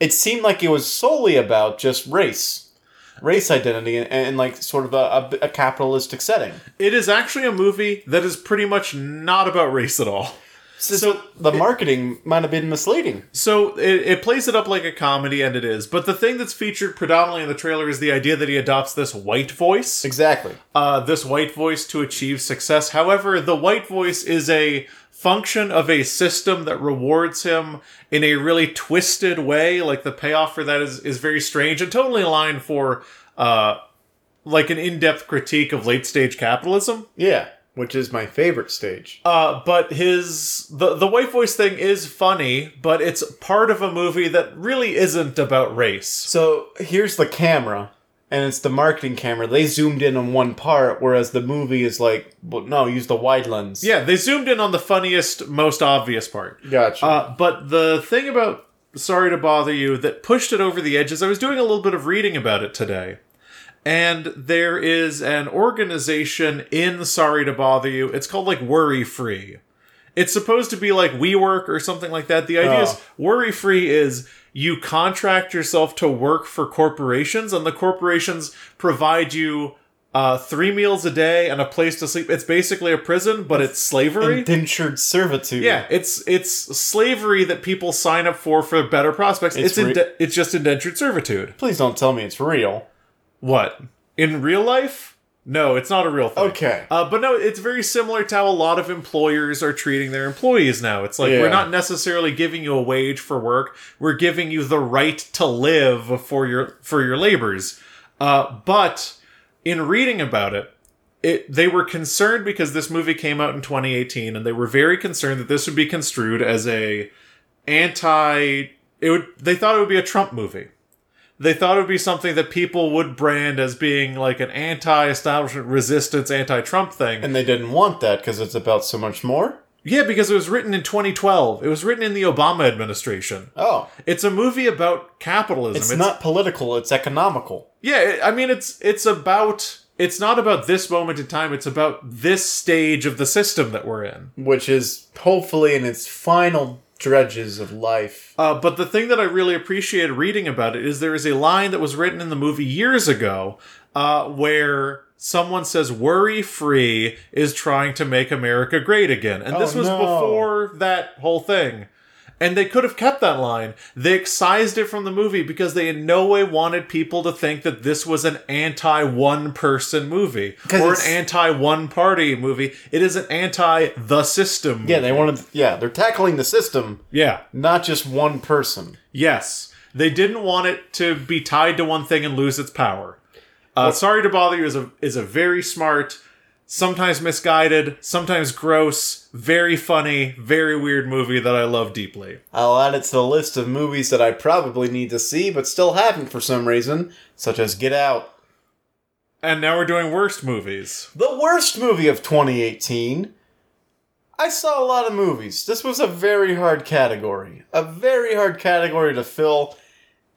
It seemed like it was solely about just race, race identity, and, and like sort of a, a, a capitalistic setting. it is actually a movie that is pretty much not about race at all So, the marketing might have been misleading. So it, it plays it up like a comedy, and it is. But the thing that's featured predominantly in the trailer is the idea that he adopts this white voice, Exactly. uh, this white voice to achieve success. However, the white voice is a function of a system that rewards him in a really twisted way. Like the payoff for that is is very strange and totally aligned for uh, like an in depth critique of late stage capitalism. Yeah, which is my favorite stage. Uh, but his the the white voice thing is funny, but it's part of a movie that really isn't about race. So here's the camera, and it's the marketing camera. They zoomed in on one part, whereas the movie is like, well, no, use the wide lens. Yeah, they zoomed in on the funniest, most obvious part. gotcha. Uh, but the thing about Sorry to Bother You that pushed it over the edges, I was doing a little bit of reading about it today. And there is an organization in Sorry to Bother You. It's called like Worry Free. It's supposed to be like WeWork or something like that. The idea is Oh. worry free is you contract yourself to work for corporations, and the corporations provide you uh, three meals a day and a place to sleep. It's basically a prison, but it's slavery. Indentured servitude. Yeah, it's it's slavery that people sign up for for better prospects. It's It's re- inde- it's just indentured servitude. Please don't tell me it's real. What in real life? No, it's not a real thing. Okay. Uh, but no, it's very similar to how a lot of employers are treating their employees now. It's like Yeah. we're not necessarily giving you a wage for work; we're giving you the right to live for your for your labors. Uh, but in reading about it, it they were concerned because this movie came out in 2018, and they were very concerned that this would be construed as a anti. It would. They thought it would be a Trump movie they thought it would be something that people would brand as being like an anti-establishment resistance, anti-Trump thing. And they didn't want that because it's about so much more. yeah, because it was written in 2012. It was written in the Obama administration. Oh, It's a movie about capitalism. it's, not political; it's economical. Yeah, it- I mean it's it's about it's not about this moment in time. It's about this stage of the system that we're in. which is hopefully in its final dredges of life. Uh, but the thing that I really appreciated reading about it is there is a line that was written in the movie years ago uh, where someone says worry free is trying to make America great again. And this Oh, was no. before that whole thing. And they could have kept that line. They excised it from the movie because they in no way wanted people to think that this was an anti one person movie or an anti one party movie. It is an anti the system. Yeah, movie. they wanted. Yeah, they're tackling the system, Yeah. not just one person. Yes. They didn't want it to be tied to one thing and lose its power. Uh, Sorry to Bother You is a, is a very smart, sometimes misguided, sometimes gross, very funny, very weird movie that I love deeply. I'll add it to the list of movies that I probably need to see, but still haven't for some reason, such as Get Out. And now we're doing worst movies. The worst movie of 2018. I saw a lot of movies. This was a very hard category. A very hard category to fill.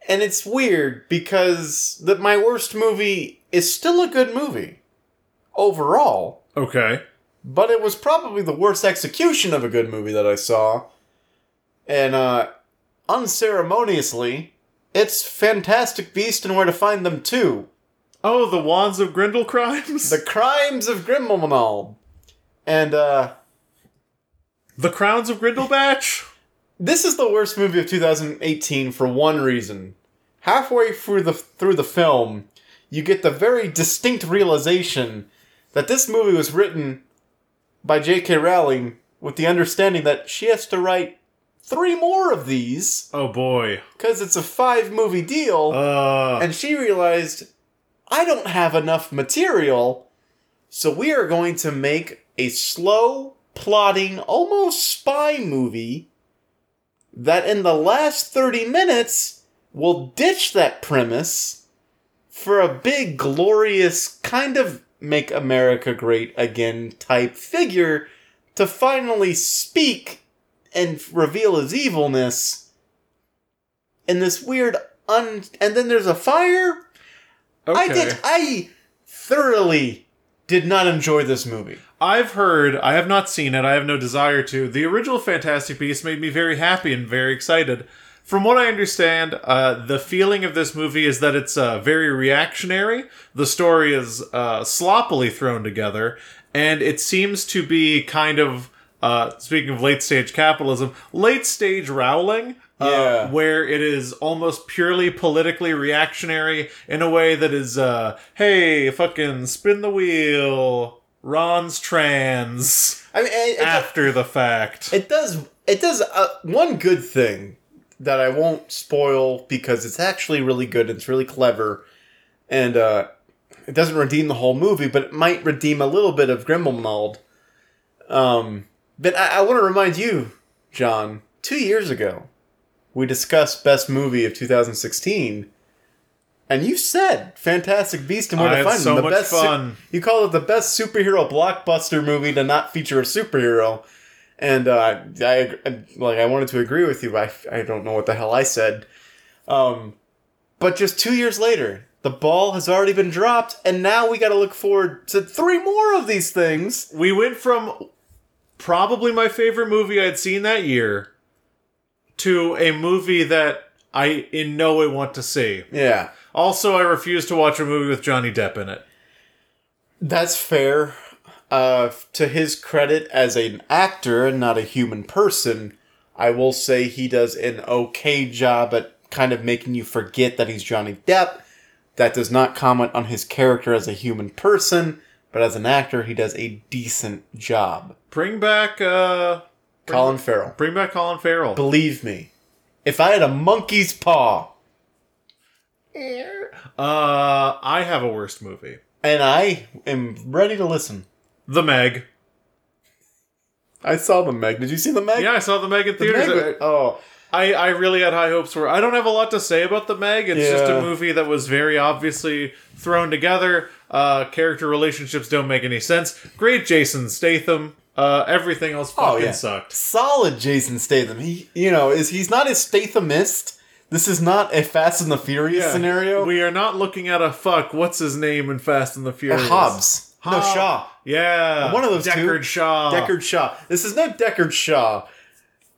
And it's weird because that my worst movie is still a good movie. Overall. Okay. But it was probably the worst execution of a good movie that I saw. And uh unceremoniously, it's Fantastic Beast and Where to Find Them too. Oh, the Wands of Grindel crimes? The Crimes of Grimmelmanald. And uh The Crowns of Grindelbatch? This is the worst movie of 2018 for one reason. Halfway through the through the film, you get the very distinct realization that this movie was written by J.K. Rowling with the understanding that she has to write three more of these Oh boy. because it's a five movie deal, Uh, and she realized I don't have enough material, so we are going to make a slow, plotting, almost spy movie that in the last 30 minutes will ditch that premise for a big, glorious, kind of make America great again type figure to finally speak and reveal his evilness in this weird un. And then there's a fire. okay. I did. I thoroughly did not enjoy this movie. I've heard, I have not seen it, I have no desire to. The original Fantastic Beasts made me very happy and very excited. From what I understand, uh, the feeling of this movie is that it's uh, very reactionary. The story is uh, sloppily thrown together, and it seems to be kind of, uh, speaking of late stage capitalism, late stage Rowling. Uh, Yeah. where it is almost purely politically reactionary in a way that is, uh, hey, fucking spin the wheel, Ron's trans I mean, after the fact. it does. It does uh, one good thing that I won't spoil because it's actually really good. It's really clever, and uh, it doesn't redeem the whole movie, but it might redeem a little bit of Grimmelmald. Um, but I, I want to remind you, John. Two years ago, we discussed best movie of 2016. And you said Fantastic Beast and Where I to Find so Them. The best su- fun. you call it the best superhero blockbuster movie to not feature a superhero. And uh, I, I like I wanted to agree with you. But I I don't know what the hell I said. Um, but just two years later, the ball has already been dropped, and now we got to look forward to three more of these things. we went from probably my favorite movie I'd seen that year to a movie that I in no way want to see. Yeah, Also, I refuse to watch a movie with Johnny Depp in it. that's fair. Uh, to his credit as an actor and not a human person, I will say he does an okay job at kind of making you forget that he's Johnny Depp. That does not comment on his character as a human person, but as an actor, he does a decent job. Bring back uh Colin Farrell. bring back Colin Farrell. Believe me, if I had a monkey's paw Uh I have a worst movie. and I am ready to listen. The Meg. I saw the Meg. Did you see the Meg? Yeah, I saw the Meg in The theaters. Meg. Oh, I, I really had high hopes for. it. I don't have a lot to say about the Meg. It's just a movie that was very obviously thrown together. Uh, character relationships don't make any sense. Great Jason Statham. Uh, everything else Oh yeah, sucked. solid Jason Statham. He, you know, is he's not a Stathamist. This is not a Fast and the Furious scenario. We are not looking at a fuck. What's his name in Fast and the Furious? Hobbs. No, Shaw. Yeah, One of those two. Deckard Shaw. Deckard Shaw. This is not Deckard Shaw.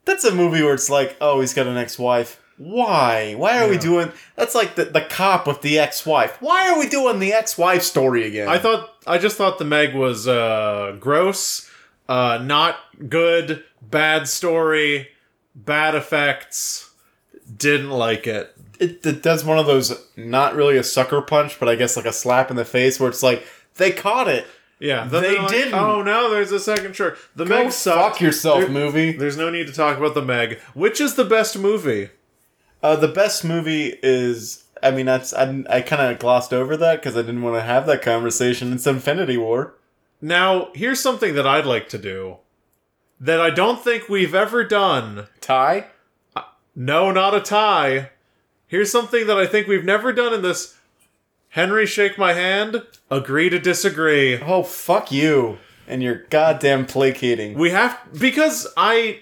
That's a movie where it's like, oh, he's got an ex-wife. Why? Why are we doing? That's like the, the cop with the ex-wife. Why are we doing the ex-wife story again? I thought I just thought the Meg was uh, gross, uh, not good, bad story, bad effects. Didn't like it. it, it does one of those not really a sucker punch, but I guess like a slap in the face where it's like they caught it. Yeah, then They like, didn't. Oh no, there's a second short. The Go Meg sucked. fuck yourself, There- movie. There's no need to talk about the Meg. Which is the best movie? Uh, the best movie is. I mean, that's I, I kind of glossed over that because I didn't want to have that conversation. It's Infinity War. Now, here's something that I'd like to do that I don't think we've ever done. Tie. No, not a tie. Here's something that I think we've never done in this. Henry, shake my hand. Agree to disagree. Oh fuck you and your goddamn placating. We have because I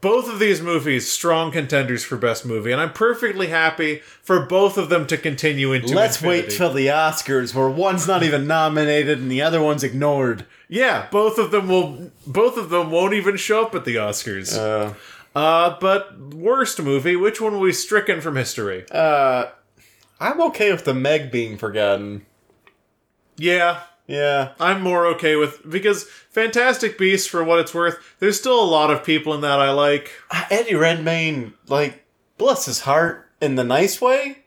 both of these movies strong contenders for best movie, and I'm perfectly happy for both of them to continue into. Let's wait till the Oscars where one's not even nominated and the other one's ignored. yeah, both of them will. Both of them won't even show up at the Oscars. Uh, Uh, but worst movie, which one will be stricken from history? uh, I'm okay with the Meg being forgotten. Yeah, Yeah. I'm more okay with because Fantastic Beasts, for what it's worth, there's still a lot of people in that I like. Uh, Eddie Redmayne, like, bless his heart in the nice way.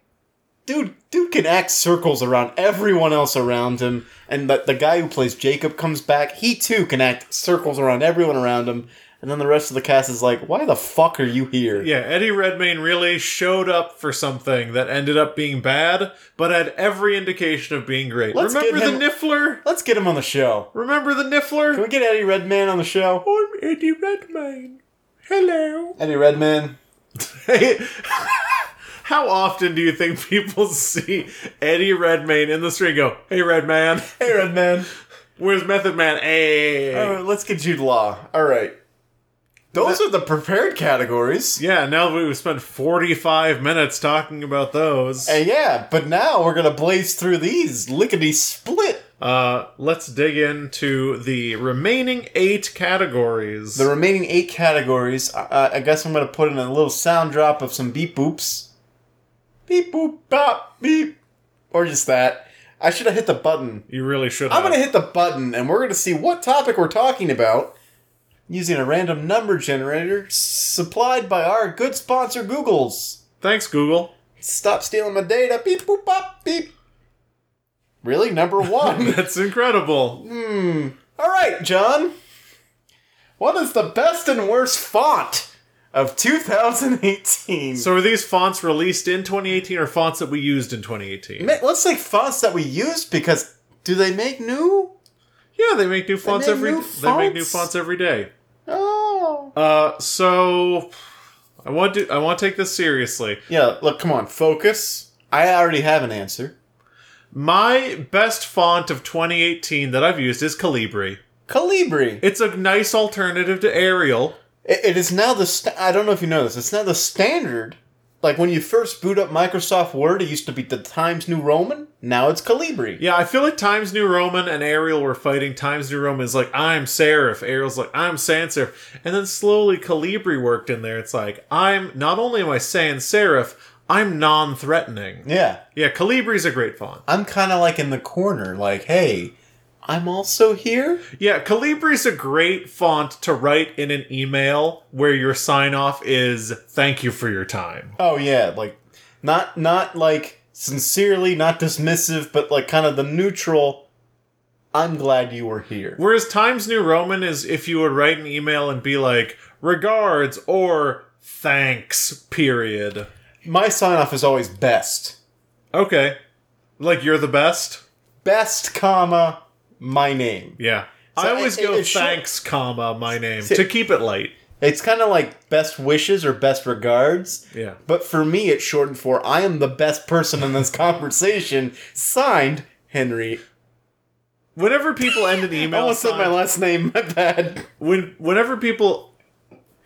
Dude, dude can act circles around everyone else around him, and the, the guy who plays Jacob comes back. He too can act circles around everyone around him, and then the rest of the cast is like, "Why the fuck are you here?" Yeah, Eddie Redmayne really showed up for something that ended up being bad, but had every indication of being great. Let's Remember get the him- Niffler? Let's get him on the show. Remember the Niffler? Can we get Eddie Redmayne on the show? I'm Eddie Redmayne. Hello. Eddie Redmayne. Hey, how often do you think people see Eddie Redmayne in the street and go, Hey Redman, Hey Redman. where's Method Man? Hey. Right, let's get Jude Law. All right. Those are the prepared categories. Yeah, now that we've spent 45 minutes talking about those, And yeah, but now we're gonna blaze through these lickety split. uh, let's dig into the remaining eight categories. The remaining eight categories. Uh, I guess I'm gonna put in a little sound drop of some beep boops. Beep boop bop beep, or just that. I should have hit the button. you really should I'm gonna hit the button, and we're gonna see what topic we're talking about using a random number generator supplied by our good sponsor Google's. Thanks, Google. Stop stealing my data. Beep boop bop beep. Really, number one. That's incredible. Hmm. All right, John. What is the best and worst font of 2018? So, are these fonts released in 2018 or fonts that we used in 2018? Ma- let's say fonts that we used because do they make new? Yeah, they make new fonts every. new They make new fonts? fonts every day. Oh. Uh, so I want to. I want to take this seriously. Yeah, look, come on, focus. I already have an answer. My best font of 2018 that I've used is Calibri. Calibri. It's a nice alternative to Arial. It, it is now the. St- I don't know if you know this. It's now the standard. Like when you first boot up Microsoft Word, it used to be the Times New Roman. Now it's Calibri. Yeah, I feel like Times New Roman and Arial were fighting. Times New Roman is like, I'm serif. Arial's like, I'm sans serif. And then slowly Calibri worked in there. It's like, I'm not only am I sans serif, I'm non threatening. Yeah. Yeah, Calibri's a great font. I'm kind of like in the corner, like, hey, I'm also here. Yeah, Calibri's a great font to write in an email where your sign off is thank you for your time. Oh yeah, like not not like sincerely, not dismissive, but like kind of the neutral. I'm glad you were here. Whereas Times New Roman is if you would write an email and be like, regards or thanks, period. My sign off is always best. Okay. Like you're the best? Best, comma my name. Yeah. So I always it- go it should- thanks, comma, my name, to keep it light. It's kind of like best wishes or best regards. Yeah. But for me, it's shortened for I am the best person in this conversation. Signed, Henry. Whenever people end an email, I almost said my last name. My bad. when whenever people,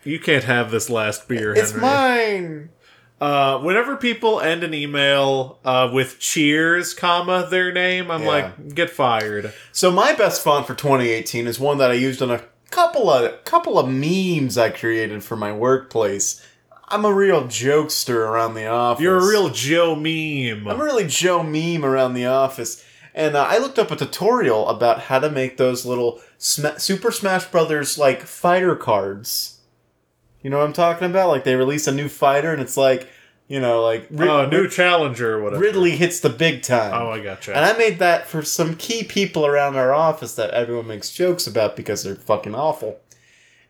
you can't have this last beer. It's Henry. mine. Uh, whenever people end an email uh, with cheers, comma their name, I'm Yeah. like, get fired. So my best font for 2018 is one that I used on a couple of couple of memes I created for my workplace. I'm a real jokester around the office. You're a real Joe meme. I'm a really Joe meme around the office. And uh, I looked up a tutorial about how to make those little Sma- Super Smash Brothers like fighter cards. You know what I'm talking about? Like they release a new fighter and it's like, you know, like Rid- oh, new Rid- challenger or whatever. Ridley hits the big time. Oh, I gotcha. And I made that for some key people around our office that everyone makes jokes about because they're fucking awful.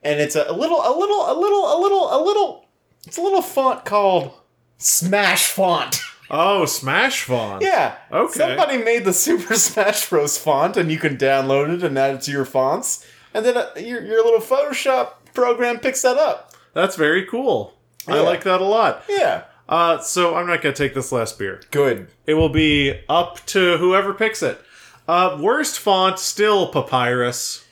And it's a, a little, a little, a little, a little, a little. It's a little font called Smash Font. oh, Smash font. yeah. Okay. Somebody made the Super Smash Bros. font, and you can download it and add it to your fonts, and then uh, your your little Photoshop program picks that up. That's very cool. I like that a lot. Yeah. Uh, so I'm not gonna take this last beer. Good. It will be up to whoever picks it. Uh, worst font still Papyrus.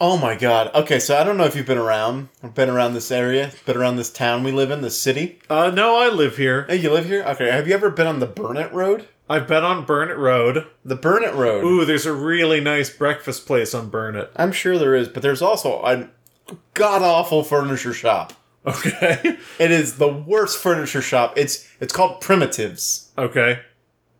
Oh my god. Okay, so I don't know if you've been around. Been around this area, been around this town we live in, this city. Uh, no, I live here. Hey, you live here? Okay, have you ever been on the Burnett Road? I've been on Burnett Road. The Burnett Road. Ooh, there's a really nice breakfast place on Burnett. I'm sure there is, but there's also a god awful furniture shop. Okay. It is the worst furniture shop. It's it's called Primitives. okay.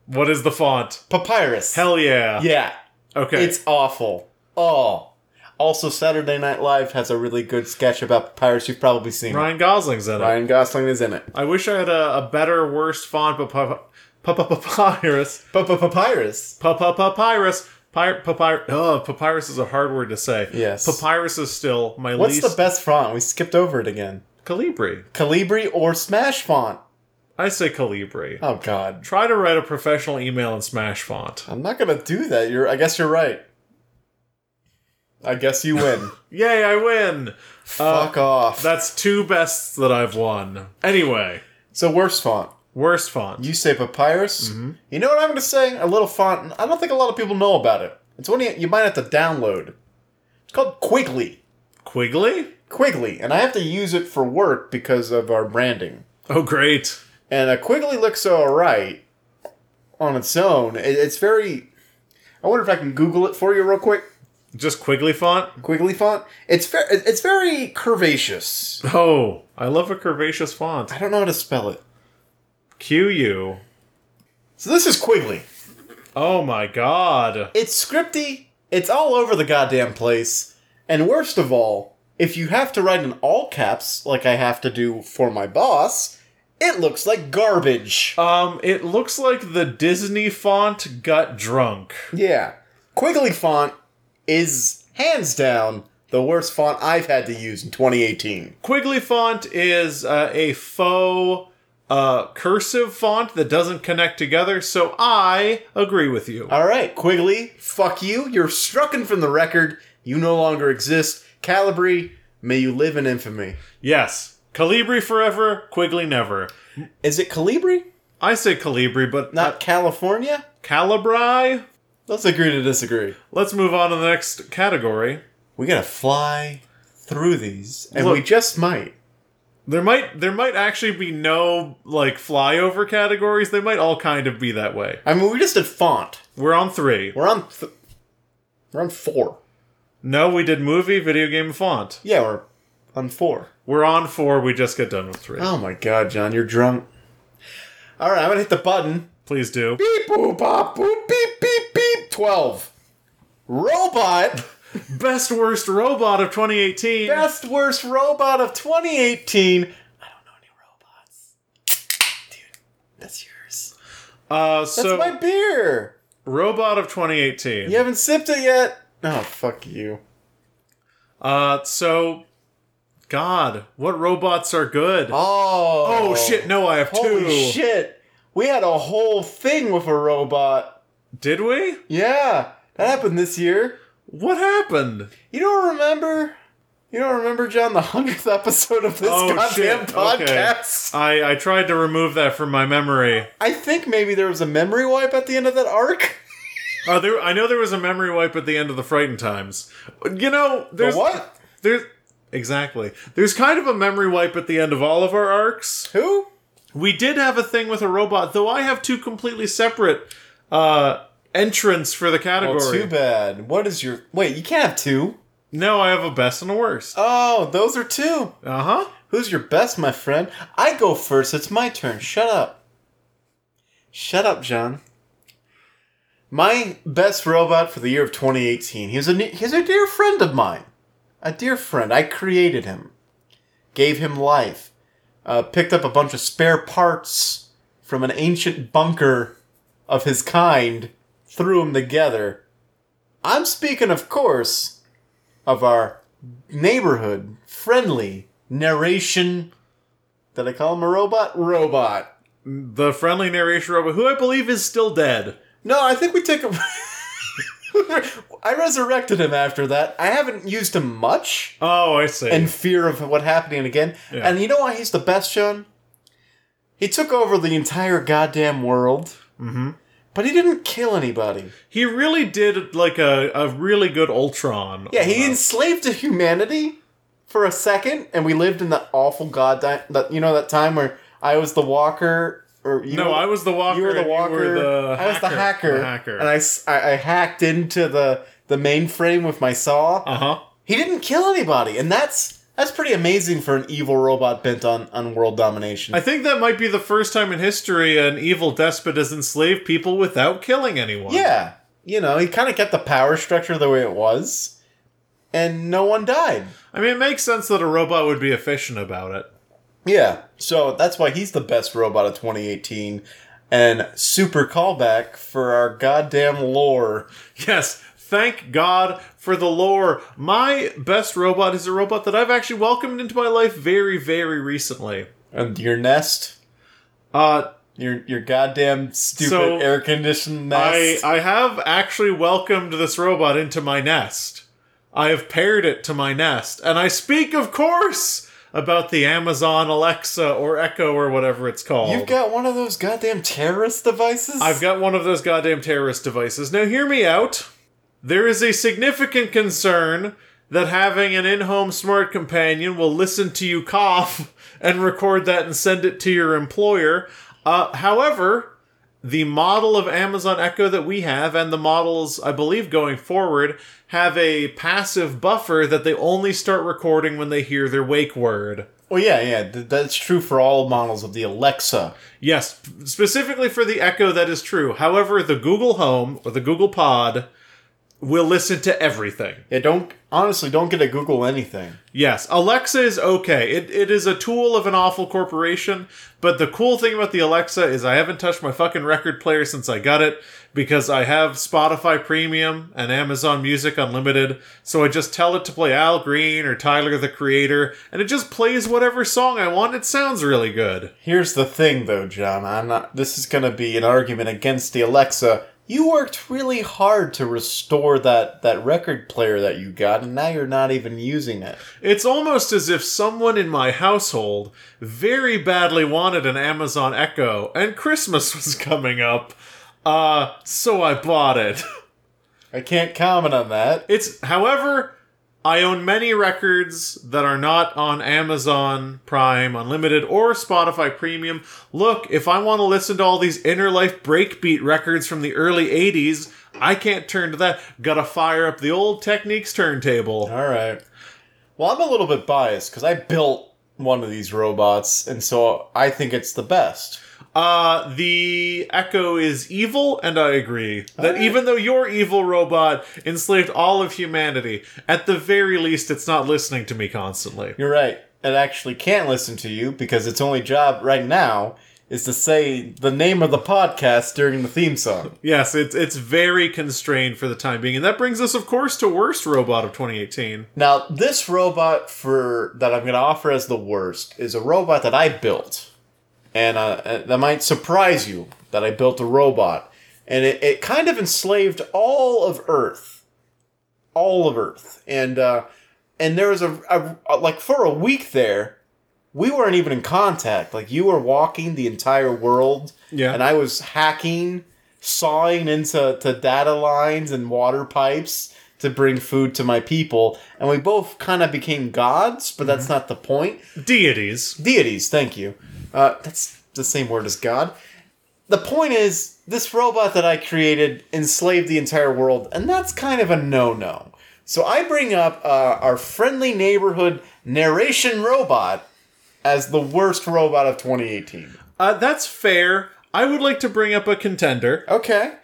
What is the font? Papyrus. Hell yeah. yeah. Okay. It's awful. Oh. Also, Saturday Night Live has a really good sketch about papyrus. You've probably seen. Ryan Gosling's in it. Ryan Gosling is in it. I wish I had a, a better, worst font, but pa- pa- pa- papyrus. Papyrus. Pa- pa- papyrus. Oh, papyrus is a hard word to say. Yes. Papyrus is still my least. What's least. the best font? We skipped over it again. Calibri. Calibri or Smash font? I say Calibri. Oh God. Try to write a professional email in Smash font. I'm not gonna do that. You're. I guess you're right. I guess you win. Yay, I win! Fuck uh, off. That's two bests that I've won. Anyway, so worst font. Worst font. You say papyrus. Mm-hmm. You know what I'm going to say? A little font. I don't think a lot of people know about it. It's one you, you might have to download. It's called Quigley. Quigley? Quigley, and I have to use it for work because of our branding. Oh, great. And a Quigley looks alright on its own. It, it's very. I wonder if I can Google it for you real quick. Just Quigley font? Quigley font. It's very. It's very curvaceous. Oh, I love a curvaceous font. I don't know how to spell it. Q U. So this is Quigley. Oh my god. It's scripty. It's all over the goddamn place. And worst of all, if you have to write in all caps, like I have to do for my boss, it looks like garbage. Um, it looks like the Disney font got drunk. Yeah. Quigley font is hands down the worst font I've had to use in 2018. Quigley font is uh, a faux uh, cursive font that doesn't connect together, so I agree with you. All right, Quigley, fuck you. You're strucken from the record. You no longer exist. Calibri, may you live in infamy. yes, Calibri forever, Quigley never. Is it Calibri? I say Calibri, but Not California? Calibri. Let's agree to disagree. Let's move on to the next category. We gotta fly through these, and Look. we just might. There might there might actually be no like flyover categories. They might all kind of be that way. I mean, we just did font. We're on three. We're on. Th- we're on four. No, we did movie, video game, font. Yeah, we're on four. We're on four. We just got done with three. Oh my god, John, you're drunk. All right, I'm gonna hit the button. Please do. Beep boop bop boop beep beep beep. Twelve. Robot. Best worst robot of 2018. Best worst robot of 2018. I don't know any robots. Dude, that's yours. Uh, That's so my beer. robot of 2018. You haven't sipped it yet. Oh fuck you. Uh, so God, what robots are good? Oh. oh shit! No, I have Holy two. shit. We had a whole thing with a robot. Did we? Yeah, that happened this year. What happened? You don't remember? You don't remember, John, the hundredth episode of this Oh, goddamn shit. Okay. podcast? I, I tried to remove that from my memory. I think maybe there was a memory wipe at the end of that arc. Oh, there. I know there was a memory wipe at the end of the Frightened Times. You know, there's the what? There's exactly. There's kind of a memory wipe at the end of all of our arcs. Who? We did have a thing with a robot, though. I have two completely separate uh, entrants for the category. Oh, too bad. What is your? Wait, you can't have two. No, I have a best and a worst. Oh, those are two. Uh huh. Who's your best, my friend? I go first. It's my turn. Shut up. Shut up, John. My best robot for the year of 2018. He's a he's a dear friend of mine. A dear friend. I created him. Gave him life. Uh, picked up a bunch of spare parts from an ancient bunker of his kind. Threw them together. I'm speaking, of course, of our neighborhood friendly narration. Did I call him a robot? Robot. The friendly narration robot, who I believe is still dead. No, I think we take him. I resurrected him after that. I haven't used him much Oh, I see. in fear of what happening again. Yeah. And you know why he's the best, John? He took over the entire goddamn world. Mm-hmm. But he didn't kill anybody. he really did like a, a really good Ultron. Yeah, he enslaved to humanity for a second, and we lived in that awful goddamn that you know that time where I was the walker, or you No, were, I was the walker. you were the walker. You were the I was the hacker, The hacker. and I I hacked into the the mainframe with my saw. uh huh. He didn't kill anybody, and that's that's pretty amazing for an evil robot bent on on world domination. I think that might be the first time in history an evil despot has enslaved people without killing anyone. yeah, you know, he kind of kept the power structure the way it was, and no one died. I mean, it makes sense that a robot would be efficient about it. Yeah, so that's why he's the best robot of 2018, and super callback for our goddamn lore. Yes, thank God for the lore. My best robot is a robot that I've actually welcomed into my life very, very recently. And your nest, Uh, your your goddamn stupid So, air conditioned I nest. I have actually welcomed this robot into my nest. I have paired it to my nest, and I speak, of course, about the Amazon Alexa or Echo or whatever it's called. You've got one of those goddamn terrorist devices. I've got one of those goddamn terrorist devices. Now, hear me out. There is a significant concern that having an in home smart companion will listen to you cough and record that and send it to your employer. Uh, however, the model of Amazon Echo that we have and the models, I believe, going forward have a passive buffer that they only start recording when they hear their wake word. Well, yeah, yeah, that's true for all models of the Alexa. Yes, specifically for the Echo, that is true. However, the Google Home or the Google Pod will listen to everything. Yeah, don't honestly don't get a Google anything. Yes, Alexa is okay. It, it is a tool of an awful corporation, but the cool thing about the Alexa is I haven't touched my fucking record player since I got it because I have Spotify Premium and Amazon Music Unlimited, so I just tell it to play Al Green or Tyler the Creator, and it just plays whatever song I want. It sounds really good. Here's the thing, though, John. I'm not. This is going to be an argument against the Alexa. You worked really hard to restore that that record player that you got, and now you're not even using it. It's almost as if someone in my household very badly wanted an Amazon Echo, and Christmas was coming up, uh, so I bought it. I can't comment on that. It's, however, I own many records that are not on Amazon Prime Unlimited or Spotify Premium. Look, if I want to listen to all these inner life breakbeat records from the early 80s, I can't turn to that. Gotta fire up the old Technics turntable. All right. Well, I'm a little bit biased because I built one of these robots, and so I think it's the best. Uh, the Echo is evil, and I agree that Alright. even though your evil robot enslaved all of humanity, at the very least, it's not listening to me constantly. You're right. It actually can't listen to you because its only job right now is to say the name of the podcast during the theme song. Yes, it's it's very constrained for the time being, and that brings us, of course, to worst robot of 2018. Now, this robot for that I'm going to offer as the worst is a robot that I built, and uh, uh, that might surprise you that I built a robot, and it, it kind of enslaved all of Earth, all of Earth, and uh, and there was a, a, a like for a week there, we weren't even in contact. Like you were walking the entire world, Yeah. and I was hacking, sawing into to data lines and water pipes to bring food to my people, and we both kind of became gods. But that's not the point. Deities. Deities, thank you. Uh, that's the same word as God. The point is, this robot that I created enslaved the entire world, and that's kind of a no no. So I bring up uh, our friendly neighborhood narration robot as the worst robot of 2018. Uh, that's fair. I would like to bring up a contender. Okay.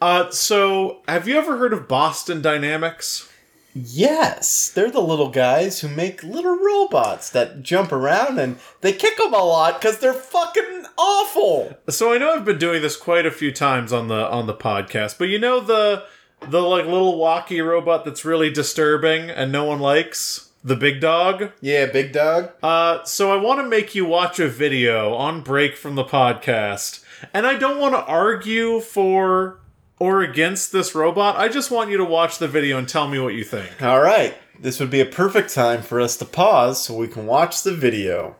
Uh, so, have you ever heard of Boston Dynamics? Yes, they're the little guys who make little robots that jump around and they kick them a lot because they're fucking awful. So I know I've been doing this quite a few times on the on the podcast, but you know the the like little walkie robot that's really disturbing and no one likes the big dog. Yeah, big dog. Uh, so I want to make you watch a video on break from the podcast, and I don't want to argue for or against this robot. I just want you to watch the video and tell me what you think. All right, this would be a perfect time for us to pause so we can watch the video.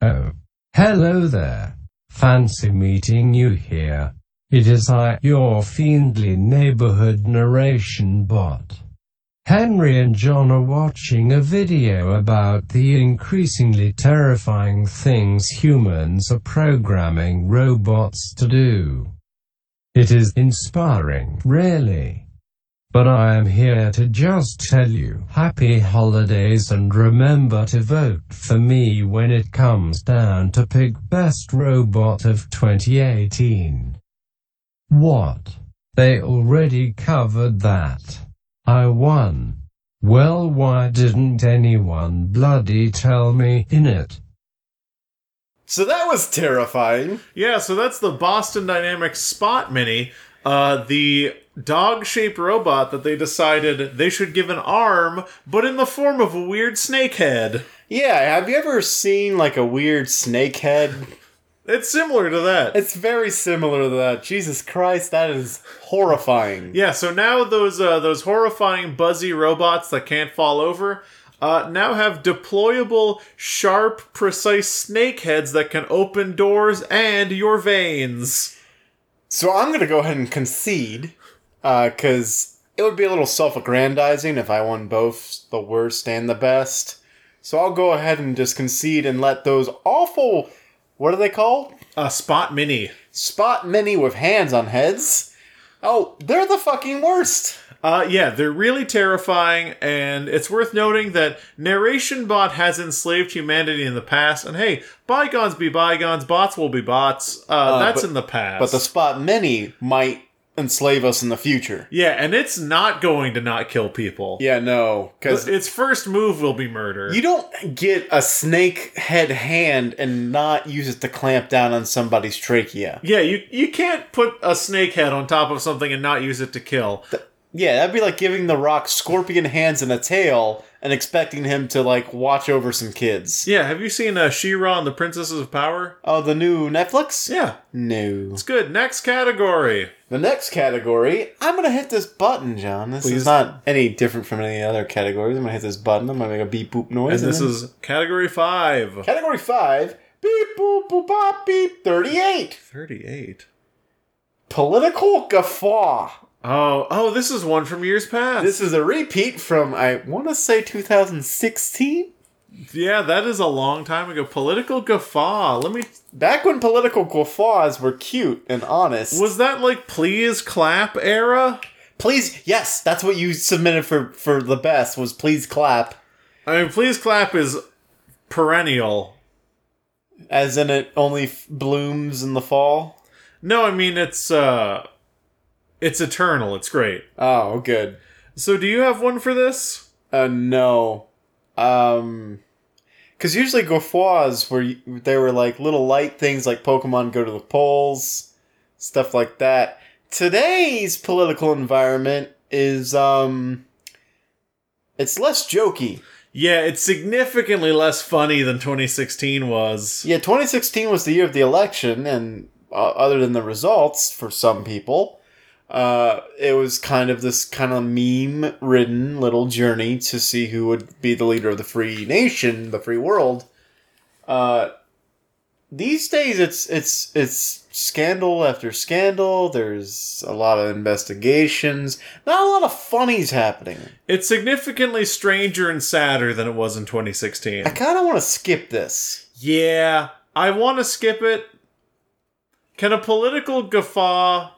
Oh. Hello there. Fancy meeting you here. It is I, your fiendly neighborhood narration bot. Henry and John are watching a video about the increasingly terrifying things humans are programming robots to do. It is inspiring, really. But I am here to just tell you happy holidays and remember to vote for me when it comes down to pick best robot of 2018. What? They already covered that. I won. Well, why didn't anyone bloody tell me in it? So that was terrifying. Yeah, so that's the Boston Dynamics Spot Mini, uh, the dog-shaped robot that they decided they should give an arm, but in the form of a weird snake head. Yeah, have you ever seen like a weird snake head? It's similar to that. It's very similar to that. Jesus Christ, that is horrifying. Yeah, so now those uh, those horrifying buzzy robots that can't fall over uh, now have deployable, sharp, precise snake heads that can open doors and your veins. So I'm gonna go ahead and concede, because it would be a little self-aggrandizing if I won both the worst and the best. So I'll go ahead and just concede and let those awful, what are they called? A Spot Mini. Spot mini with hands on heads. Oh, they're the fucking worst. Uh, yeah, they're really terrifying, and it's worth noting that Narration Bot has enslaved humanity in the past, and hey, bygones be bygones, bots will be bots. Uh, that's but- in the past. But the Spot Mini might enslave us in the future. yeah, and it's not going to not kill people. Yeah, no, because Its first move will be murder. You don't get a snake head hand and not use it to clamp down on somebody's trachea. Yeah, you you can't put a snake head on top of something and not use it to kill. Yeah, that'd be like giving the rock scorpion hands and a tail and expecting him to like watch over some kids. Yeah, have you seen uh, She-Ra and the Princesses of Power? Oh, the new Netflix? Yeah, No. it's good. Next category. The next category, I'm gonna hit this button, John. This Please. is not any different from any other categories. I'm gonna hit this button. I'm gonna make a beep boop noise. And this then- is category 5. category five. Beep boop boop bop beep. Thirty-eight. 38. Political guffaw. Oh, oh, this is one from years past. This is a repeat from I want to say 2016. yeah, that is a long time ago. Political guffaw. Let me. Back when political guffaws were cute and honest. Was that like please clap era? please, yes, that's what you submitted for for the best was please clap, I mean, please clap is perennial. as in it only f- blooms in the fall. No, I mean it's uh, it's eternal. It's great. Oh, good. So, do you have one for this? Uh, no, um, because usually guffaws were they were like little light things like Pokemon go to the polls, stuff like that. Today's political environment is um, it's less jokey. Yeah, it's significantly less funny than 2016 was. Yeah, 2016 was the year of the election, and uh, other than the results for some people, Uh, it was kind of this kind of meme ridden little journey to see who would be the leader of the free nation, the free world. Uh, these days, it's it's it's scandal after scandal. There's a lot of investigations. Not a lot of funnies happening. It's significantly stranger and sadder than it was in 2016. I kind of want to skip this. Yeah, I want to skip it. Can a political guffaw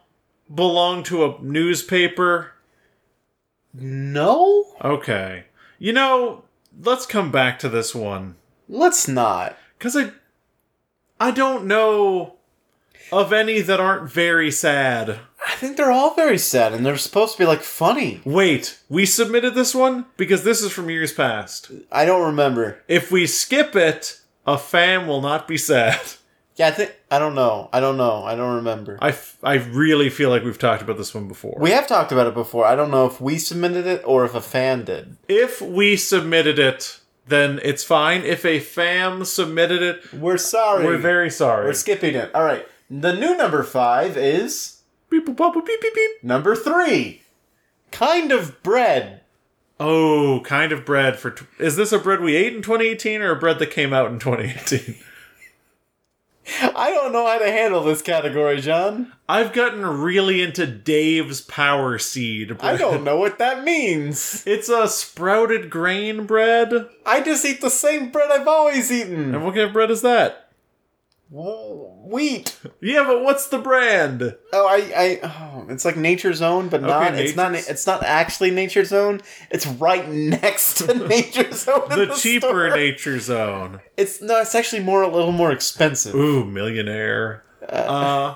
belong to a newspaper? No, Okay. You know, let's come back to this one let's not. cuz I I don't know of any that aren't very sad. I think they're all very sad, and they're supposed to be like funny. Wait, we submitted this one because this is from years past. I don't remember. If we skip it, a fan will not be sad. Yeah, I think I don't know. I don't know. I don't remember. I, f- I really feel like we've talked about this one before. We have talked about it before. I don't know if we submitted it or if a fan did. if we submitted it, then it's fine. If a fam submitted it, We're sorry. we're very sorry. We're skipping it. All right. The new number five is beep, boop, boop, beep, beep, beep. number three. Kind of bread. Oh, kind of bread for. T- is this a bread we ate in 2018 or a bread that came out in 2018? I don't know how to handle this category, John. I've gotten really into Dave's Power Seed bread. I don't know what that means. It's a sprouted grain bread. I just eat the same bread I've always eaten. And what kind of bread is that? Wh- Wheat. Yeah, but what's the brand? Oh, I, I, oh, it's like Nature's Own, but not. It's not. It's not actually Nature's Own. It's right next to Nature's Own. The, the cheaper store. Nature Zone. It's no. It's actually more a little more expensive. Ooh, millionaire. Uh,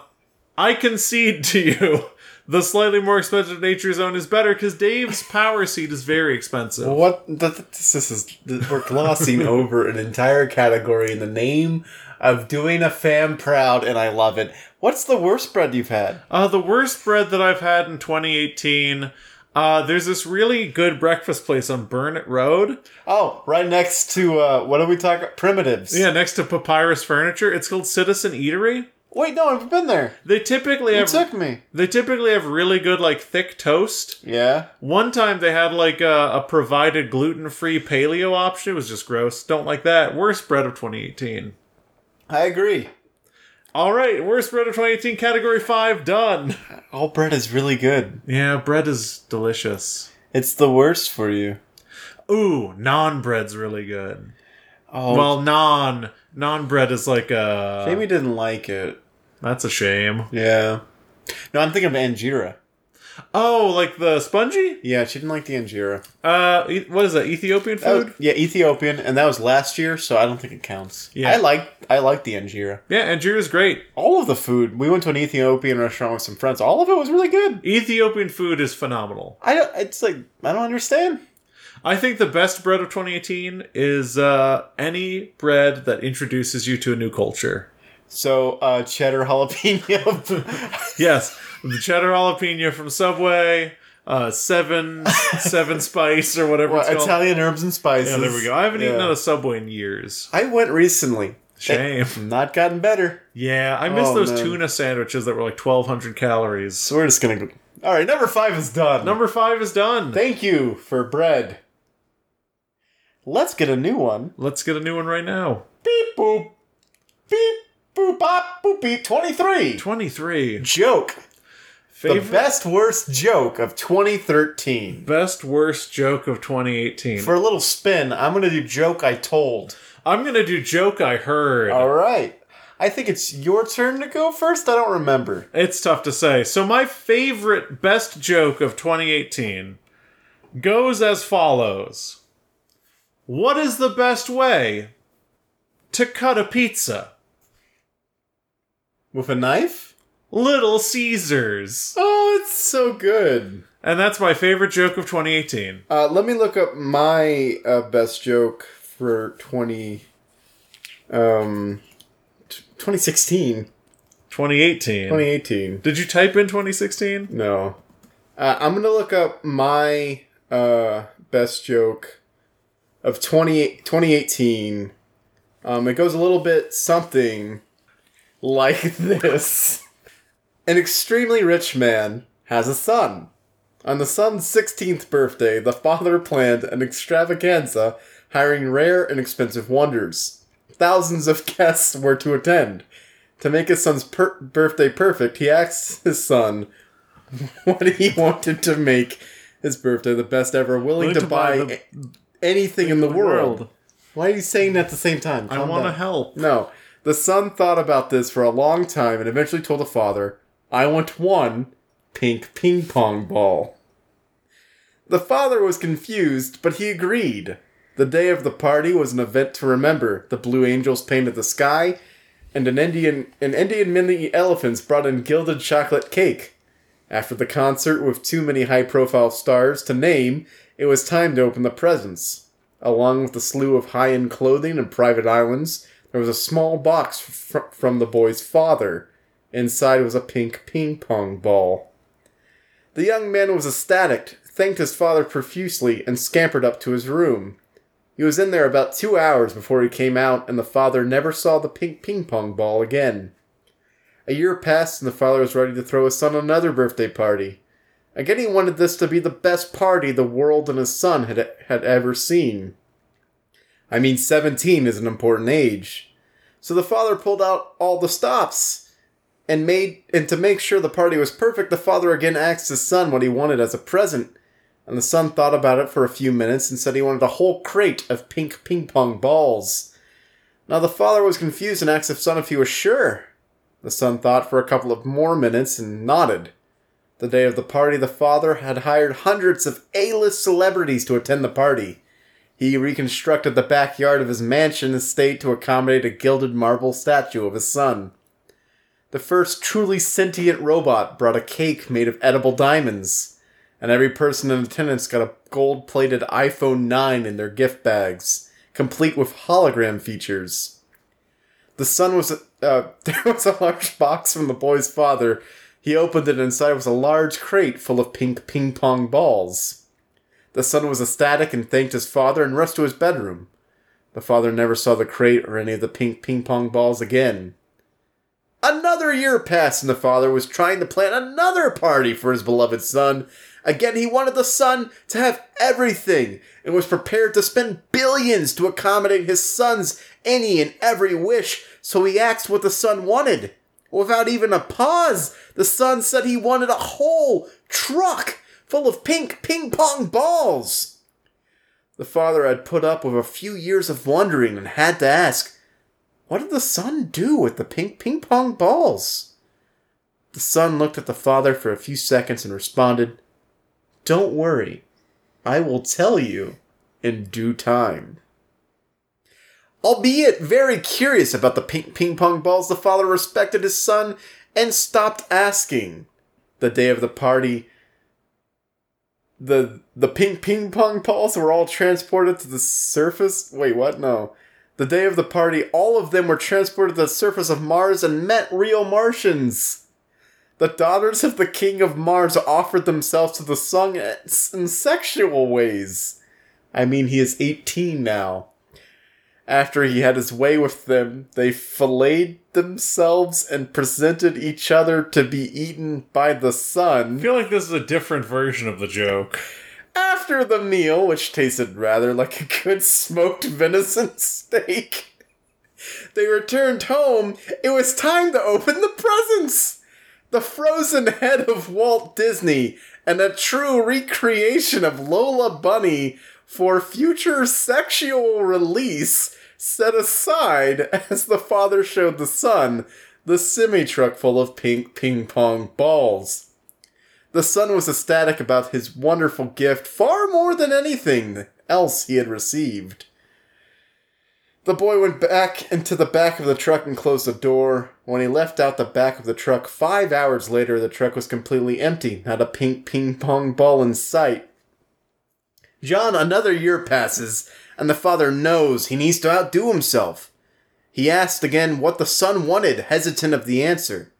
I concede to you. The slightly more expensive Nature Zone is better because Dave's Power Seed is very expensive. What th- th- this is? We're glossing over an entire category in the name of doing a fan proud, and I love it. What's the worst bread you've had? Uh, the worst bread that I've had in 2018. Uh, there's this really good breakfast place on Burnet Road. Oh, right next to uh, what do we talk? Primitives. Yeah, next to Papyrus Furniture. It's called Citizen Eatery. Wait, no, I've been there. They typically You have took me. they typically have really good like thick toast. Yeah. One time they had like a, a provided gluten free paleo option. It was just gross. Don't like that. Worst bread of 2018. I agree. All right, worst bread of 2018, category five, done. All bread is really good. Yeah, bread is delicious. It's the worst for you. Ooh, naan bread's really good. Oh, Well, naan naan bread is like a. Jamie didn't like it. That's a shame. Yeah. No, I'm thinking of Injera. Oh, like the spongy? Yeah, she didn't like the Injera. Uh, e- what is that? Ethiopian That was- food? yeah, Ethiopian, and that was last year, so I don't think it counts. Yeah. I like I like the Injera. Yeah, Injera's great. All of the food. We went to an Ethiopian restaurant with some friends. All of it was really good. Ethiopian food is phenomenal. I don't. It's like I don't understand. I think the best bread of 2018 is uh, any bread that introduces you to a new culture. So uh, cheddar jalapeno. Yes, the cheddar jalapeno from Subway, uh, seven seven spice or whatever Well, it's called. Italian herbs and spices. yeah, there we go. I haven't eaten Yeah. at a Subway in years. I went recently. Shame. Not gotten better. Yeah, I miss Oh, those man. tuna sandwiches that were like 1,200 calories. So we're just gonna go. All right, number five is done. Number five is done. Thank you for bread. Let's get a new one. Let's get a new one right now. Beep boop. Beep boop bop boop beep. Twenty three. 23. Joke. The best worst joke of 2013. best worst joke of 2018. For a little spin, I'm gonna do joke I told. I'm gonna do joke I heard. All right. I think it's your turn to go first. I don't remember. It's tough to say. So my favorite best joke of 2018 goes as follows. What is the best way to cut a pizza? With a knife? Little Caesars. Oh, it's so good. And that's my favorite joke of 2018. Uh, let me look up my uh, best joke for 20 um t- 2016 2018. 2018 Did you type in 2016? no uh, i'm gonna look up my uh best joke of 20, 2018 um it goes a little bit something like this an extremely rich man has a son. On the son's 16th birthday, the father planned an extravaganza, hiring rare and expensive wonders. Thousands of guests were to attend. To make his son's per- birthday perfect, he asked his son what he wanted to make his birthday the best ever, willing, Willing to, to buy, buy the- anything in the, world. world. Why are you saying that at the same time? I want to help. No. The son thought about this for a long time and eventually told the father, I want one pink ping pong ball. The father was confused, but he agreed. The day of the party was an event to remember. The Blue Angels painted the sky, and an Indian an Indian mini elephants brought in gilded chocolate cake. After the concert with too many high profile stars to name, it was time to open the presents. Along with a slew of high end clothing and private islands, there was a small box fr- from the boy's father. Inside was a pink ping pong ball. The young man was ecstatic, thanked his father profusely, and scampered up to his room. He was in there about two hours before he came out, and the father never saw the pink ping pong ball again. A year passed, and the father was ready to throw his son another birthday party. Again, he wanted this to be the best party the world and his son had, had ever seen. I mean, 17 is an important age. So the father pulled out all the stops and made and to make sure the party was perfect, the father again asked his son what he wanted as a present. And the son thought about it for a few minutes and said he wanted a whole crate of pink ping pong balls. Now the father was confused and asked his son if he was sure. The son thought for a couple of more minutes and nodded. The day of the party, the father had hired hundreds of A-list celebrities to attend the party. He reconstructed the backyard of his mansion estate to accommodate a gilded marble statue of his son. The first truly sentient robot brought a cake made of edible diamonds, and every person in attendance got a gold plated iPhone 9 in their gift bags, complete with hologram features. The son was, uh, there was a large box from the boy's father. He opened it, and inside was a large crate full of pink ping pong balls. The son was ecstatic and thanked his father and rushed to his bedroom. The father never saw the crate or any of the pink ping pong balls again. Another year passed, and the father was trying to plan another party for his beloved son. Again, he wanted the son to have everything and was prepared to spend billions to accommodate his son's any and every wish, so he asked what the son wanted. Without even a pause, the son said he wanted a whole truck full of pink ping pong balls. The father had put up with a few years of wondering and had to ask, what did the son do with the pink ping pong balls? The son looked at the father for a few seconds and responded, Don't worry. I will tell you in due time. Albeit very curious about the pink ping pong balls, the father respected his son and stopped asking. The day of the party, the the pink ping pong balls were all transported to the surface. Wait, what? No. The day of the party, all of them were transported to the surface of Mars and met real Martians. The daughters of the king of Mars offered themselves to the son in sexual ways. I mean, he is 18 now. After he had his way with them, they filleted themselves and presented each other to be eaten by the sun. I feel like this is a different version of the joke. After the meal, which tasted rather like a good smoked venison steak, they returned home. It was time to open the presents. The frozen head of Walt Disney and a true recreation of Lola Bunny for future sexual release set aside as the father showed the son the semi truck full of pink ping pong balls. The son was ecstatic about his wonderful gift far more than anything else he had received. The boy went back into the back of the truck and closed the door. When he left out the back of the truck five hours later, the truck was completely empty, not a pink ping pong ball in sight. John, another year passes, and the father knows he needs to outdo himself. He asked again what the son wanted, hesitant of the answer.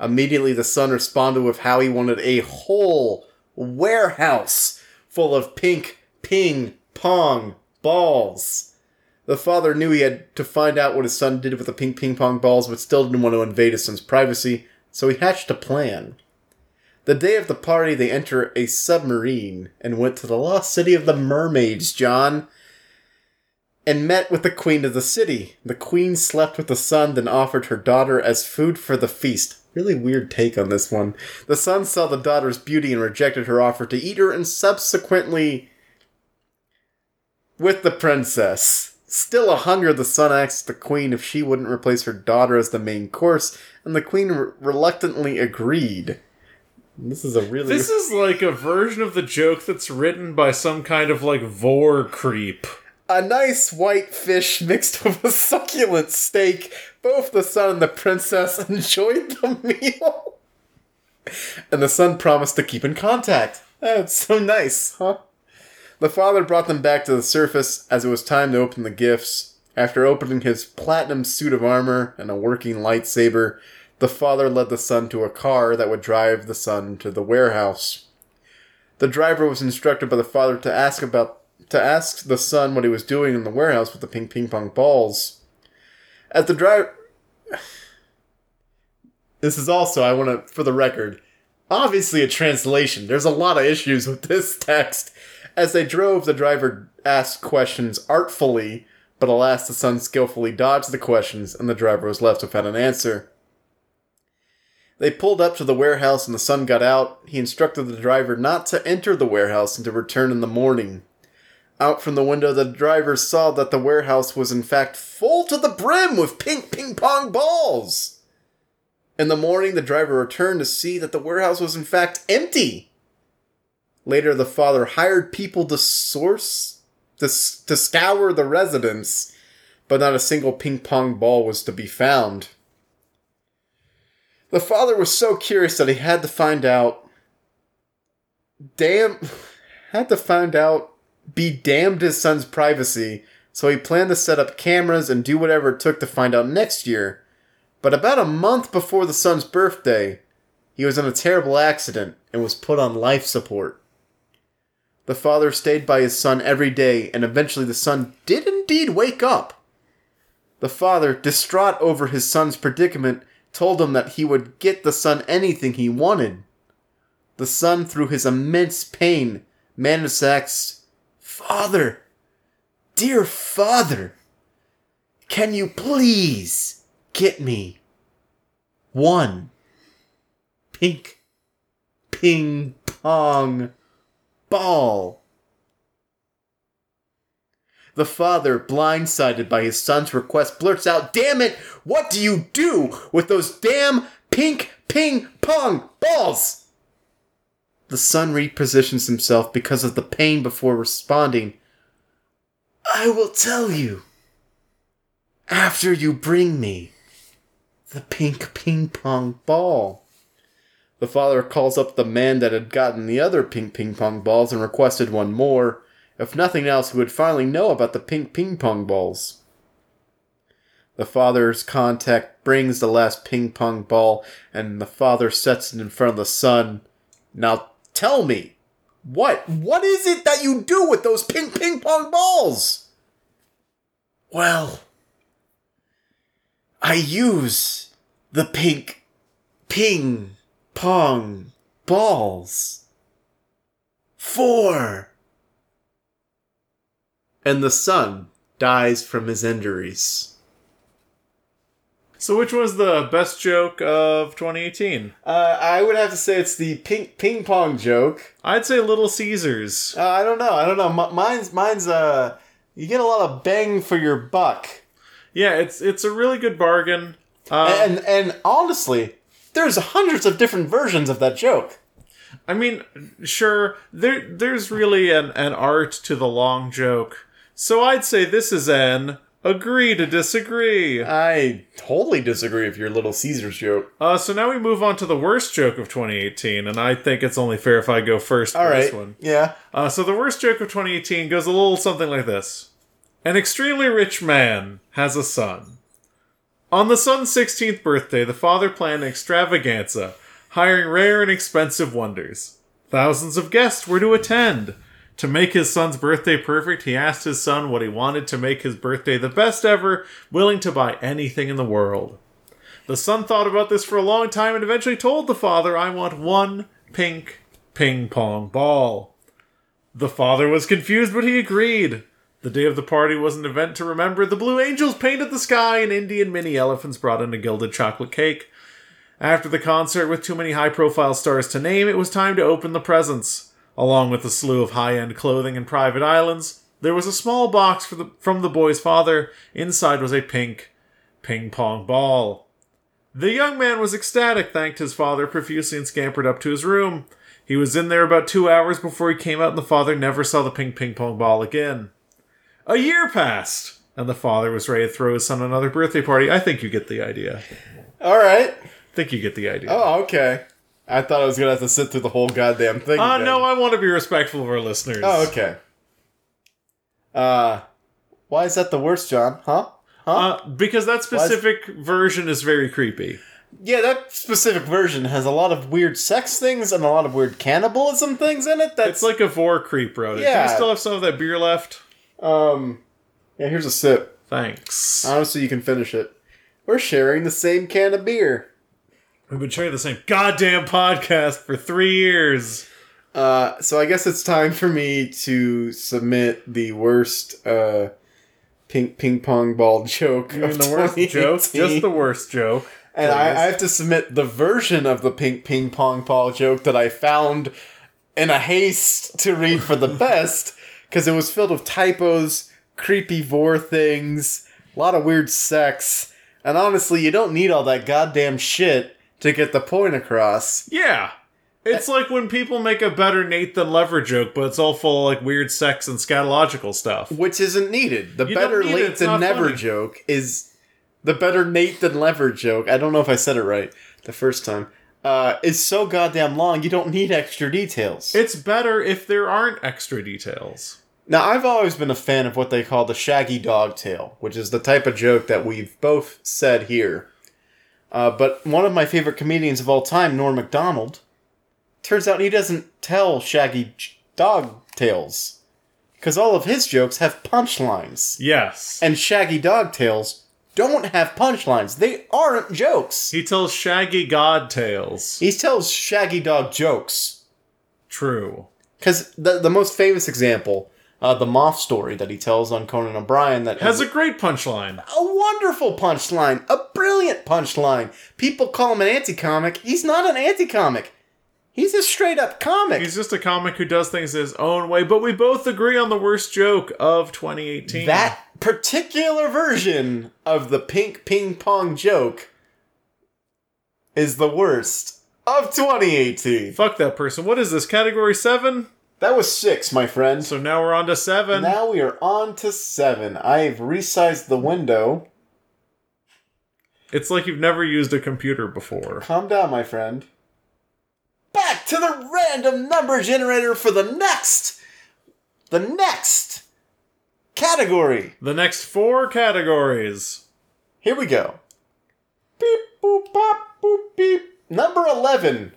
Immediately, the son responded with how he wanted a whole warehouse full of pink ping pong balls. The father knew he had to find out what his son did with the pink ping pong balls, but still didn't want to invade his son's privacy, so he hatched a plan. The day of the party, they enter a submarine and went to the lost city of the mermaids, John, and met with the queen of the city. The queen slept with the sun, then offered her daughter as food for the feast. Really weird take on this one. The son saw the daughter's beauty and rejected her offer to eat her, and subsequently with the princess. Still a hunger, the son asked the queen if she wouldn't replace her daughter as the main course, and the queen re- reluctantly agreed. This is a really This is like a version of the joke that's written by some kind of like vore creep. A nice white fish mixed with a succulent steak. Both the son and the princess enjoyed the meal. And the son promised to keep in contact. That's so nice, huh? The father brought them back to the surface as it was time to open the gifts. After opening his platinum suit of armor and a working lightsaber, the father led the son to a car that would drive the son to the warehouse. The driver was instructed by the father to ask about to ask the son what he was doing in the warehouse with the pink ping pong balls. As the driver This is also I want to for the record, obviously a translation. There's a lot of issues with this text. As they drove, the driver asked questions artfully, but alas, the son skillfully dodged the questions, and the driver was left without an answer. They pulled up to the warehouse and the son got out. He instructed the driver not to enter the warehouse and to return in the morning. Out from the window, the driver saw that the warehouse was in fact full to the brim with pink ping pong balls. In the morning, the driver returned to see that the warehouse was in fact empty. Later, the father hired people to source, to, to scour the residence, but not a single ping pong ball was to be found. The father was so curious that he had to find out. Damn. Had to find out. Be damned his son's privacy, so he planned to set up cameras and do whatever it took to find out next year. But about a month before the son's birthday, he was in a terrible accident and was put on life support. The father stayed by his son every day, and eventually the son did indeed wake up. The father, distraught over his son's predicament, told him that he would get the son anything he wanted. The son, through his immense pain, managed to Father, dear father, can you please get me one pink ping pong ball? The father, blindsided by his son's request, blurts out, Damn it! What do you do with those damn pink ping pong balls? The son repositions himself because of the pain before responding, I will tell you. After you bring me the pink ping pong ball. The father calls up the man that had gotten the other pink ping pong balls and requested one more. If nothing else, he would finally know about the pink ping pong balls. The father's contact brings the last ping pong ball, and the father sets it in front of the son. Now tell me, what what is it that you do with those pink ping pong balls? Well, I use the pink ping pong balls for and the son dies from his injuries. So, which was the best joke of 2018? Uh, I would have to say it's the ping ping pong joke. I'd say Little Caesars. Uh, I don't know. I don't know. M- mine's mine's uh, you get a lot of bang for your buck. Yeah, it's it's a really good bargain. Um, and and honestly, there's hundreds of different versions of that joke. I mean, sure, there there's really an, an art to the long joke. So I'd say this is an agree to disagree. I totally disagree with your Little Caesars joke. Uh, so now we move on to the worst joke of 2018, and I think it's only fair if I go first for All this one. Yeah. Uh, so the worst joke of 2018 goes a little something like this: An extremely rich man has a son. On the son's 16th birthday, the father planned an extravaganza, hiring rare and expensive wonders. Thousands of guests were to attend. To make his son's birthday perfect, he asked his son what he wanted to make his birthday the best ever, willing to buy anything in the world. The son thought about this for a long time and eventually told the father, I want one pink ping pong ball. The father was confused, but he agreed. The day of the party was an event to remember. The Blue Angels painted the sky, and Indian mini elephants brought in a gilded chocolate cake. After the concert, with too many high profile stars to name, it was time to open the presents. Along with a slew of high end clothing and private islands, there was a small box for the, from the boy's father. Inside was a pink ping pong ball. The young man was ecstatic, thanked his father profusely, and scampered up to his room. He was in there about two hours before he came out, and the father never saw the pink ping pong ball again. A year passed, and the father was ready to throw his son another birthday party. I think you get the idea. All right. I think you get the idea. Oh, okay. I thought I was gonna have to sit through the whole goddamn thing. Uh, no, I want to be respectful of our listeners. Oh, okay. Uh, why is that the worst, John? Huh? Huh? Uh, because that specific version is very creepy. yeah, that specific version has a lot of weird sex things and a lot of weird cannibalism things in it. That's It's like a vore creep wrote it. Do Yeah. you still have some of that beer left? um. Yeah, here's a sip. Thanks. Honestly, you can finish it. We're sharing the same can of beer. We've been sharing the same goddamn podcast for three years. Uh, so I guess it's time for me to submit the worst uh, pink ping pong ball joke You mean of the worst joke? Just the worst joke. And I. I have to submit the version of the pink ping pong ball joke that I found in a haste to read for the best because it was filled with typos, creepy vore things, a lot of weird sex, and honestly, you don't need all that goddamn shit to get the point across. Yeah. It's like when people make a better Nate than Lever joke, but it's all full of like weird sex and scatological stuff. Which isn't needed. The You better need it, late it's than not never funny. joke is the better Nate than lever joke. I don't know if I said it right the first time. Uh, is so goddamn long. You don't need extra details. It's better if there aren't extra details. Now, I've always been a fan of what they call the shaggy dog tale, which is the type of joke that we've both said here. Uh, but one of my favorite comedians of all time, Norm Macdonald, turns out he doesn't tell shaggy dog tales. Because all of his jokes have punchlines. Yes. And shaggy dog tales don't have punchlines. They aren't jokes. he tells shaggy god tales. He tells shaggy dog jokes. True. Because the, the most famous example, uh, the moth story that he tells on Conan O'Brien, that Has is a great punchline. a wonderful punchline, a brilliant punchline. People call him an anti-comic. He's not an anti-comic. He's a straight up comic. He's just a comic who does things his own way, but we both agree on the worst joke of 2018. that particular version of the pink ping pong joke is the worst of 2018. Fuck that person. What is this? Category 7? That was six, my friend. So now we're on to 7. Now we are on to seven. I've resized the window. It's like you've never used a computer before. Calm down, my friend. Back to the random number generator for the next, the next category. The next four categories. Here we go. Beep boop bop boop beep. Number eleven.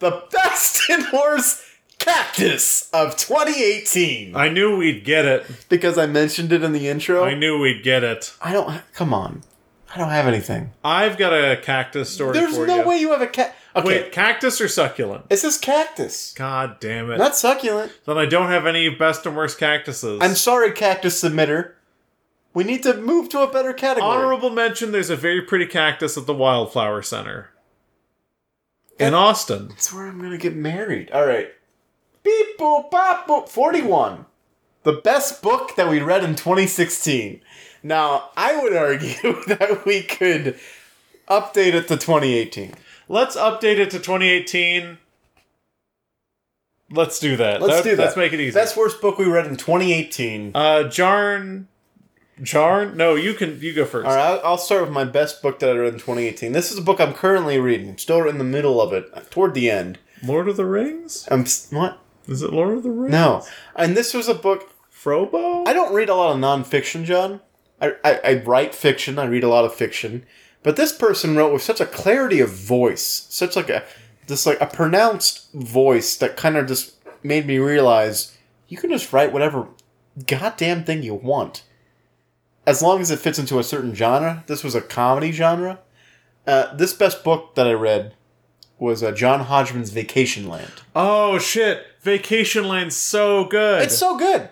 The best and worst cactus of 2018. I knew we'd get it. Because I mentioned it in the intro. I knew we'd get it. I don't. Come on. I don't have anything. I've got a cactus story There's for no you. way you have a cat. Okay, Wait, cactus or succulent? it says cactus, God damn it. not succulent. then I don't have any best and worst cactuses. I'm sorry, cactus submitter. We need to move to a better category. Honorable mention there's a very pretty cactus at the Wildflower Center. In Austin. That's where I'm gonna get married. All right. Beep boop bop boop. Forty-one. The best book that we read in 2016. Now, I would argue that we could update it to 2018. Let's update it to 2018. Let's do that. Let's do that. Let's make it easy. Best worst book we read in 2018. uh Jarn Jarn? No, you can you go first. All right, I'll- I'll start with my best book that I read in 2018. This is a book I'm currently reading. I'm still in the middle of it, toward the end. Lord of the Rings? I'm what? Is it Lord of the Rings? No, and this was a book. Frobo? I don't read a lot of nonfiction, John. I, I, I write fiction. I read a lot of fiction, but this person wrote with such a clarity of voice, such like a just like a pronounced voice that kind of just made me realize you can just write whatever goddamn thing you want, as long as it fits into a certain genre. This was a comedy genre. Uh, this best book that I read was uh, John Hodgman's Vacation Land. Oh shit, Vacation Land's so good. It's so good.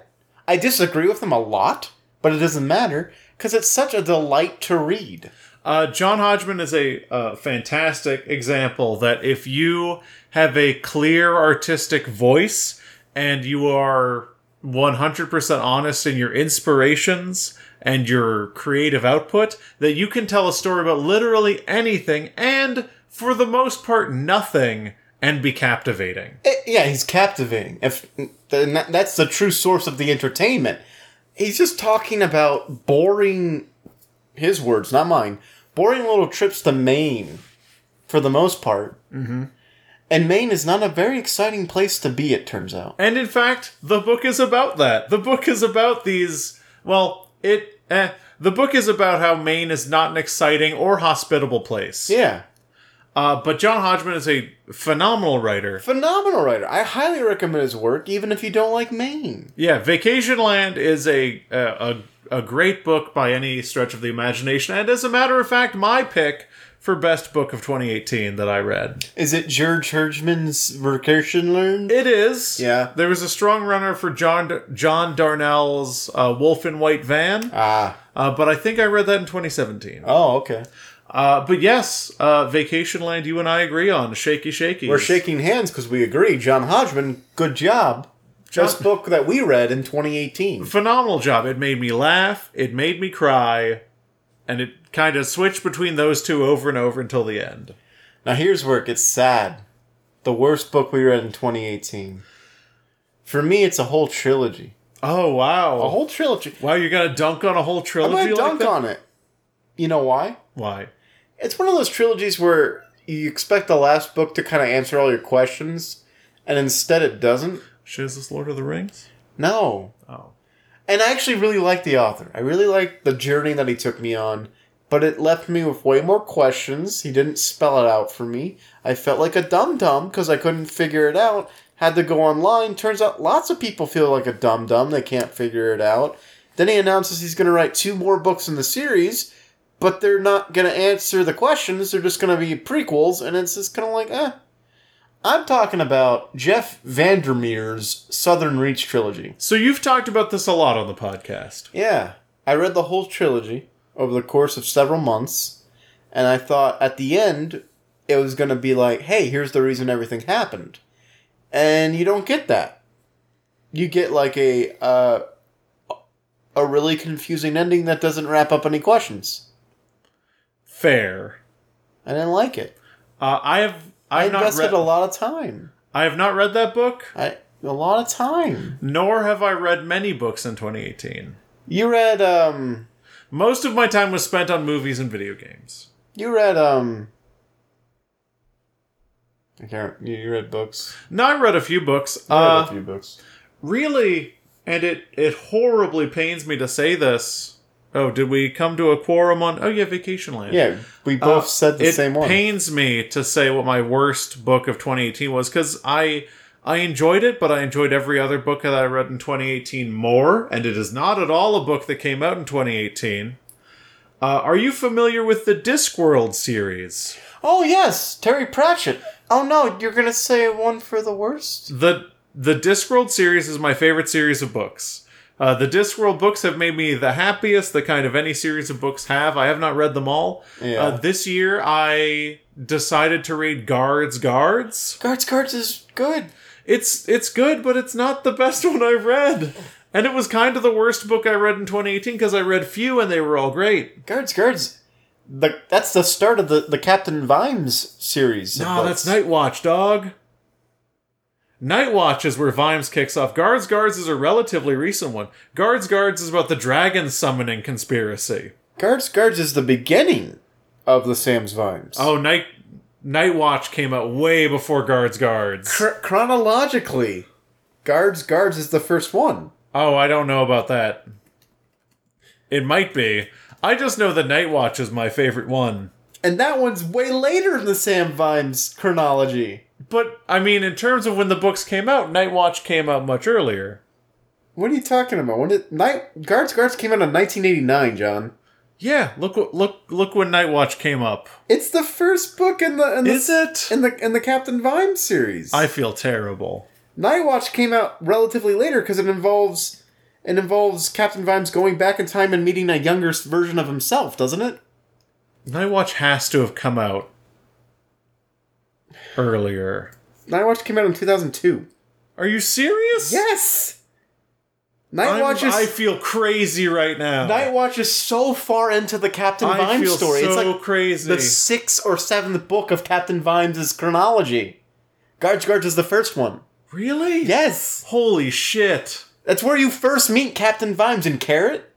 I disagree with them a lot, but it doesn't matter because it's such a delight to read. Uh, John Hodgman is a uh, fantastic example that if you have a clear artistic voice and you are 100% honest in your inspirations and your creative output, that you can tell a story about literally anything and, for the most part, nothing and be captivating. Eh, yeah, he's captivating. If that's the true source of the entertainment. He's just talking about boring. His words, not mine. Boring little trips to Maine, for the most part. Mm-hmm. And Maine is not a very exciting place to be. It turns out. And in fact, the book is about that. The book is about these. Well, it. Eh, the book is about how Maine is not an exciting or hospitable place. Yeah, Uh, but John Hodgman is a phenomenal writer. phenomenal writer. I highly recommend his work, even if you don't like Maine. Yeah, Vacationland is a, a a great book by any stretch of the imagination, and as a matter of fact, my pick for best book of 2018 that I read. Is it George Hergman's Vacationland? It is. Yeah. There was a strong runner for John John Darnielle's uh, Wolf in White Van, Ah. uh, but I think I read that in 2017. Oh, okay. Uh, but yes, uh, Vacationland, you and I agree on shaky shaky. We're shaking hands because we agree. John Hodgman, good job. Just book that we read in 2018. phenomenal job. It made me laugh. It made me cry, and it kind of switched between those two over and over until the end. Now here's where it gets sad. The worst book we read in 2018. For me, it's a whole trilogy. Oh wow! A whole trilogy. wow, you're gonna dunk on a whole trilogy? I'm gonna like dunk that? on it. You know why? Why? It's one of those trilogies where you expect the last book to kind of answer all your questions, and instead it doesn't. Is this Lord of the Rings? No. Oh, And I actually really like the author. I really like the journey that he took me on, but it left me with way more questions. He didn't spell it out for me. I felt like a dum dum because I couldn't figure it out. Had to go online. Turns out lots of people feel like a dum dum. They can't figure it out. Then he announces he's going to write two more books in the series, but they're not going to answer the questions. They're just going to be prequels, and it's just kind of like, eh. I'm talking about Jeff Vandermeer's Southern Reach trilogy. so you've talked about this a lot on the podcast. Yeah, I read the whole trilogy over the course of several months, and I thought at the end it was going to be like, hey, here's the reason everything happened. And you don't get that. You get like a uh, a really confusing ending that doesn't wrap up any questions. Fair. I didn't like it. Uh, I have. I I've not invested read. a lot of time. I have not read that book. I a lot of time. Nor have I read many books in 2018. You read um Most of my time was spent on movies and video games. you read um I can't you you read books. No, I read a few books. I read Uh, a few books. really, and it it horribly pains me to say this. Oh, did we come to a quorum on? Oh yeah, Vacationland. Yeah, we both Uh, said the same one. It pains me to say what my worst book of 2018 was because I I enjoyed it, but I enjoyed every other book that I read in 2018 more, and it is not at all a book that came out in 2018. Uh, are you familiar with the Discworld series? Oh yes, Terry Pratchett. Oh no, you're gonna say one for the worst? the The Discworld series is my favorite series of books. Uh, the Discworld books have made me the happiest the kind of any series of books have. I have not read them all. Yeah. Uh, this year, I decided to read Guards Guards. Guards Guards is good. It's it's good, but it's not the best one I've read. And it was kind of the worst book I read in 2018 because I read few and they were all great. Guards Guards. The that's the start of the the Captain Vimes series. No, books. that's Night Watch, dog. Night Watch is where Vimes kicks off. Guards Guards is a relatively recent one. Guards Guards is about the dragon summoning conspiracy. Guards Guards is the beginning of the Sam's Vimes. Oh, Night Night Watch came out way before Guards Guards. Chro- chronologically, Guards Guards is the first one. Oh, I don't know about that. It might be. I just know that Night Watch is my favorite one. And that one's way later in the Sam Vimes chronology. But I mean, in terms of when the books came out, Night Watch came out much earlier. What are you talking about? When did Night Guards Guards came out in 1989, John? Yeah, look look look when Night Watch came up. It's the first book in the in the, Is it? in the in the Captain Vimes series. I feel terrible. Night Watch came out relatively later because it involves it involves Captain Vimes going back in time and meeting a younger version of himself, doesn't it? Night Watch has to have come out earlier. Night Watch came out in 2002. Are you serious? Yes. Night I'm- Watch is I feel crazy right now. Night Watch is so far into the Captain I Vimes feel story. so it's like crazy. the sixth or seventh book of Captain Vimes' chronology. Guards Guards is the first one. really? Yes. Holy shit. That's where you first meet Captain Vimes in Carrot.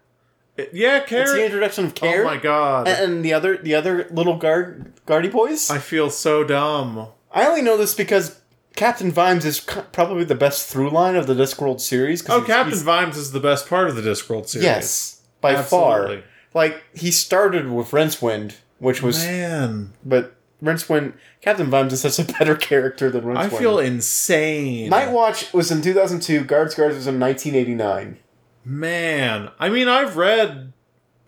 Uh, yeah, Carrot. It's the introduction of Carrot. Oh my god. and, and the other the other little guard guardy boys. I feel so dumb. I only know this because Captain Vimes is probably the best through line of the Discworld series. Oh, he's- Captain he's- Vimes is the best part of the Discworld series. Yes, by Absolutely. far. Like he started with Rincewind, which was, Man, but Rincewind, Captain Vimes is such a better character than Rincewind. I feel insane. Night Watch was in 2002. Guards Guards was in 1989. Man, I mean, I've read.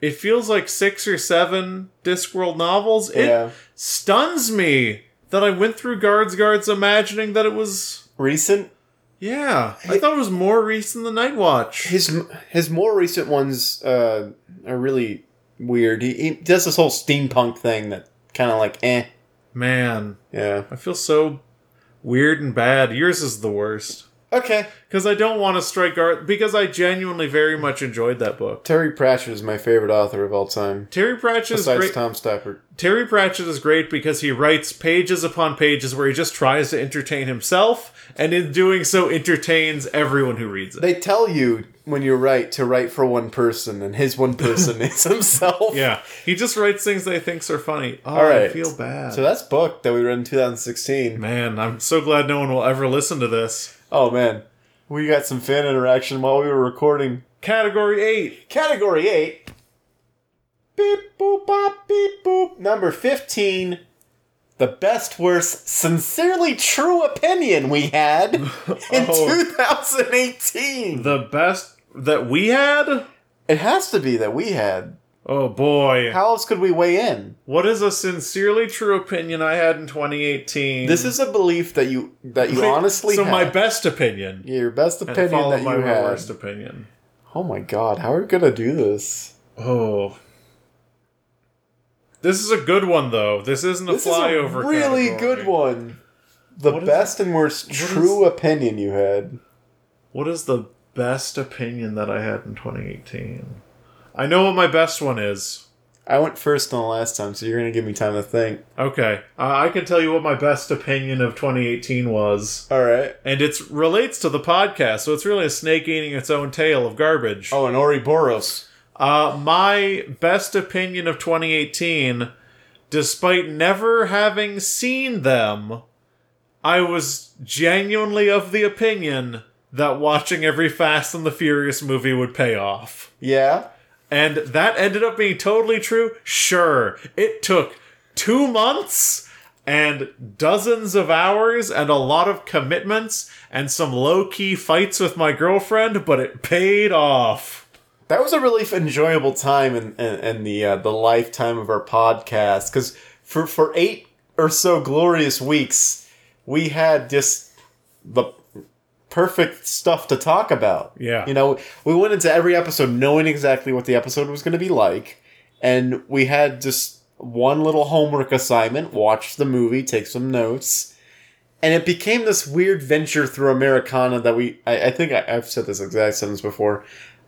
It feels like six or seven Discworld novels. It Yeah. stuns me that I went through Guards Guards imagining that it was. Recent, Yeah, I thought it was more recent than Night Watch. his his more recent ones uh, are really weird. He, he does this whole steampunk thing that kind of like eh. Man, Yeah. I feel so weird and bad. Yours is the worst. Okay. Because I don't want to strike guard. Because I genuinely very much enjoyed that book. Terry Pratchett is my favorite author of all time. Terry Pratchett is Besides great. Tom Stafford. Terry Pratchett is great because he writes pages upon pages where he just tries to entertain himself, and in doing so, entertains everyone who reads it. They tell you when you write to write for one person, and his one person is himself. yeah, he just writes things that he thinks are funny. Oh, All right. I feel bad. So that's book that we read in 2016. Man, I'm so glad no one will ever listen to this. Oh man, we got some fan interaction while we were recording. Category eight. Category eight. Beep boop bop beep boop. Number fifteen. The best worst sincerely true opinion we had in Oh. 2018. The best that we had. it has to be that we had. Oh boy. How else could we weigh in? What is a sincerely true opinion I had in 2018? This is a belief that you that you honestly so had. my best opinion. your best opinion that by you my had. worst opinion. Oh my god, how are we gonna do this? Oh. This is a good one though. This isn't a This is a flyover. really category. good one. The What is best and worst is- true opinion you had. What is the best opinion that I had in 2018? I know what my best one is. I went first on the last time, so you're gonna give me time to think. Okay, uh, I can tell you what my best opinion of 2018 was, All right. and it relates to the podcast, so it's really a snake eating its own tail of garbage. Oh, and Ouroboros. Uh, my best opinion of 2018, despite never having seen them, I was genuinely of the opinion that watching every Fast and the Furious movie would pay off. Yeah. And that ended up being totally true. Sure, it took two months and dozens of hours and a lot of commitments and some low key fights with my girlfriend, but it paid off. That was a really enjoyable time in, in, in the uh, the lifetime of our podcast because for for eight or so glorious weeks, we had just the perfect stuff to talk about. Yeah. you know, we went into every episode knowing exactly what the episode was going to be like, and we had just one little homework assignment: watch the movie, take some notes. And it became this weird venture through Americana that we, I, I think I, I've said this exact sentence before,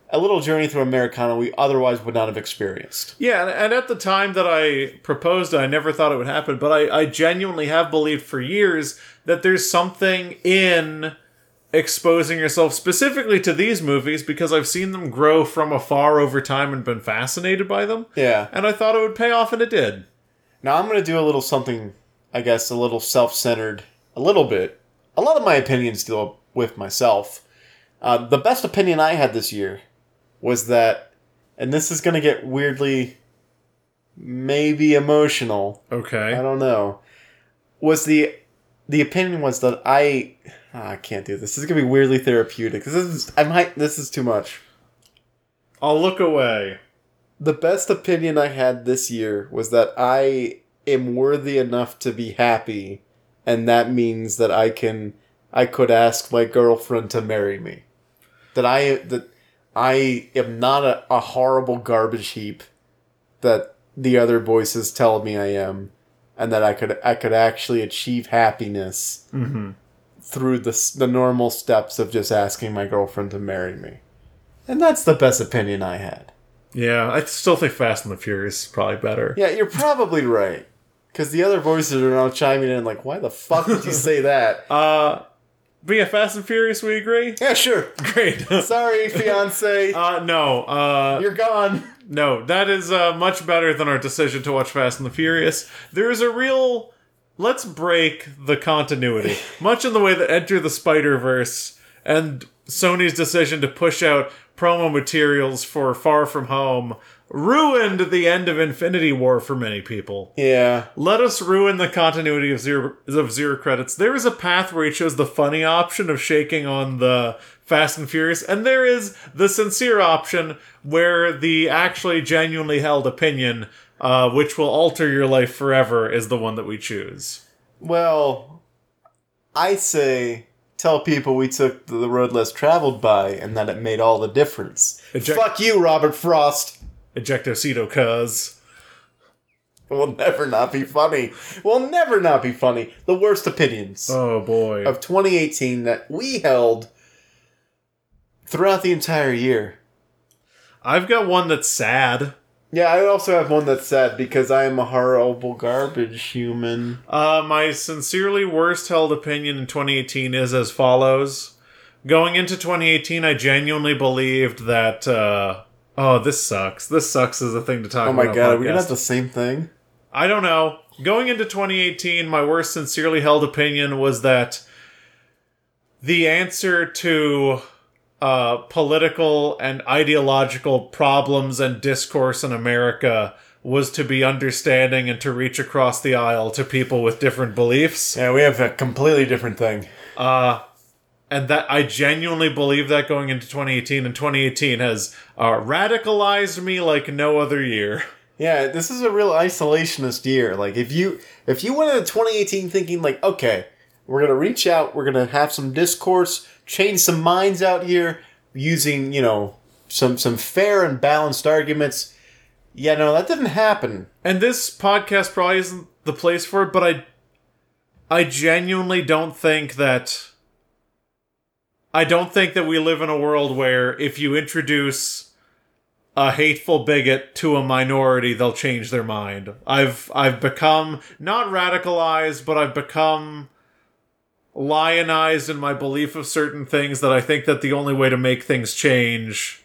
a little journey through Americana we otherwise would not have experienced. Yeah, and, at the time that I proposed, I never thought it would happen, but I, I genuinely have believed for years that there's something in exposing yourself specifically to these movies because I've seen them grow from afar over time and been fascinated by them. Yeah. And I thought it would pay off, and it did. Now I'm going to do a little something, I guess, a little self centered, a little bit. A lot of my opinions deal with myself. Uh, the best opinion I had this year was that, and this is going to get weirdly, maybe emotional. Okay. I don't know. Was the the opinion was that I ah, I can't do this. This is gonna be weirdly therapeutic. This is I might this is too much. I'll look away. the best opinion I had this year was that I am worthy enough to be happy, and that means that I can I could ask my girlfriend to marry me. That I that I am not a, a horrible garbage heap that the other voices tell me I am, and that I could I could actually achieve happiness through the the normal steps of just asking my girlfriend to marry me. And that's the best opinion I had. Yeah, I still think Fast and the Furious is probably better. Yeah, you're probably right. Because the other voices are now chiming in, like, why the fuck did you say that? Uh, but yeah, Fast and Furious, we agree. yeah, sure. Great. Sorry, fiance. uh, no, uh, you're gone. no, that is uh, much better than our decision to watch Fast and the Furious. There is a real. Let's break the continuity, much in the way that Enter the Spider Verse and Sony's decision to push out promo materials for Far From Home ruined the end of Infinity War for many people. Yeah. Let us ruin the continuity of zero of zero credits. There is a path where he chose the funny option of shaking on the Fast and Furious, and there is the sincere option where the actually genuinely held opinion, uh, which will alter your life forever, is the one that we choose. Well, I say tell people we took the road less traveled by and that it made all the difference. Eject- Fuck you, Robert Frost. Ejectocito cuz. Will never not be funny. Will never not be funny. The worst opinions Oh boy. of 2018 that we held throughout the entire year. I've got one that's sad. Yeah, I also have one that's sad because I am a horrible garbage human. Uh, my sincerely worst held opinion in 2018 is as follows. Going into 2018, I genuinely believed that. Uh, oh, this sucks. This sucks is a thing to talk Oh about. my on a god, are we gonna have the same thing? I don't know. Going into 2018, my worst sincerely held opinion was that the answer to uh, political and ideological problems and discourse in America was to be understanding and to reach across the aisle to people with different beliefs. Yeah, we have a completely different thing. Uh, and that I genuinely believe that going into 2018, and 2018 has uh, radicalized me like no other year. Yeah, this is a real isolationist year. Like if you if you went into 2018 thinking like, okay, we're gonna reach out, we're gonna have some discourse, change some minds out here using, you know, some some fair and balanced arguments. Yeah, no, that didn't happen. And this podcast probably isn't the place for it, but I I genuinely don't think that I don't think that we live in a world where if you introduce a hateful bigot to a minority, they'll change their mind. I've I've become not radicalized, but I've become lionized in my belief of certain things that I think that the only way to make things change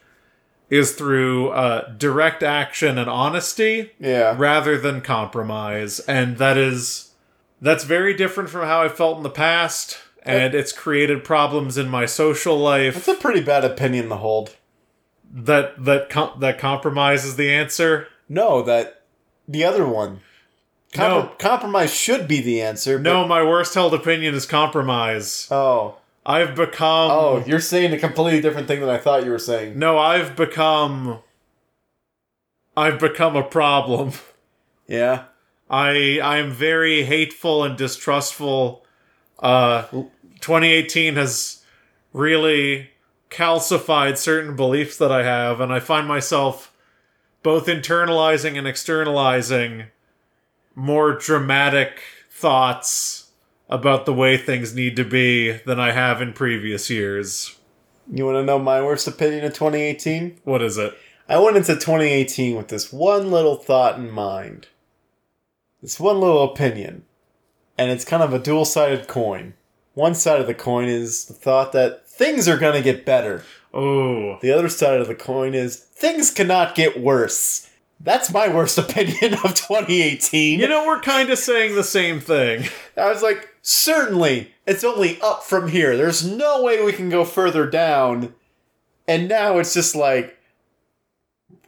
is through uh, direct action and honesty Yeah. rather than compromise and that is that's very different from how i felt in the past and it's created problems in my social life That's a pretty bad opinion to hold. that that com- that compromise is the answer No, that the other one. No. Compromise should be the answer. but- no my worst held opinion is compromise Oh. i've become Oh, you're saying a completely different thing than I thought you were saying. no i've become i've become a problem Yeah. I I am very hateful and distrustful. Uh, 2018 has really calcified certain beliefs that I have, and I find myself both internalizing and externalizing more dramatic thoughts about the way things need to be than I have in previous years. You want to know my worst opinion of 2018? What is it? I went into 2018 with this one little thought in mind. This one little opinion. And it's kind of a dual sided coin. One side of the coin is the thought that things are going to get better. Oh, The other side of the coin is things cannot get worse. That's my worst opinion of 2018. you know we're kind of saying the same thing. I was like, certainly, it's only up from here. There's no way we can go further down. And now it's just like,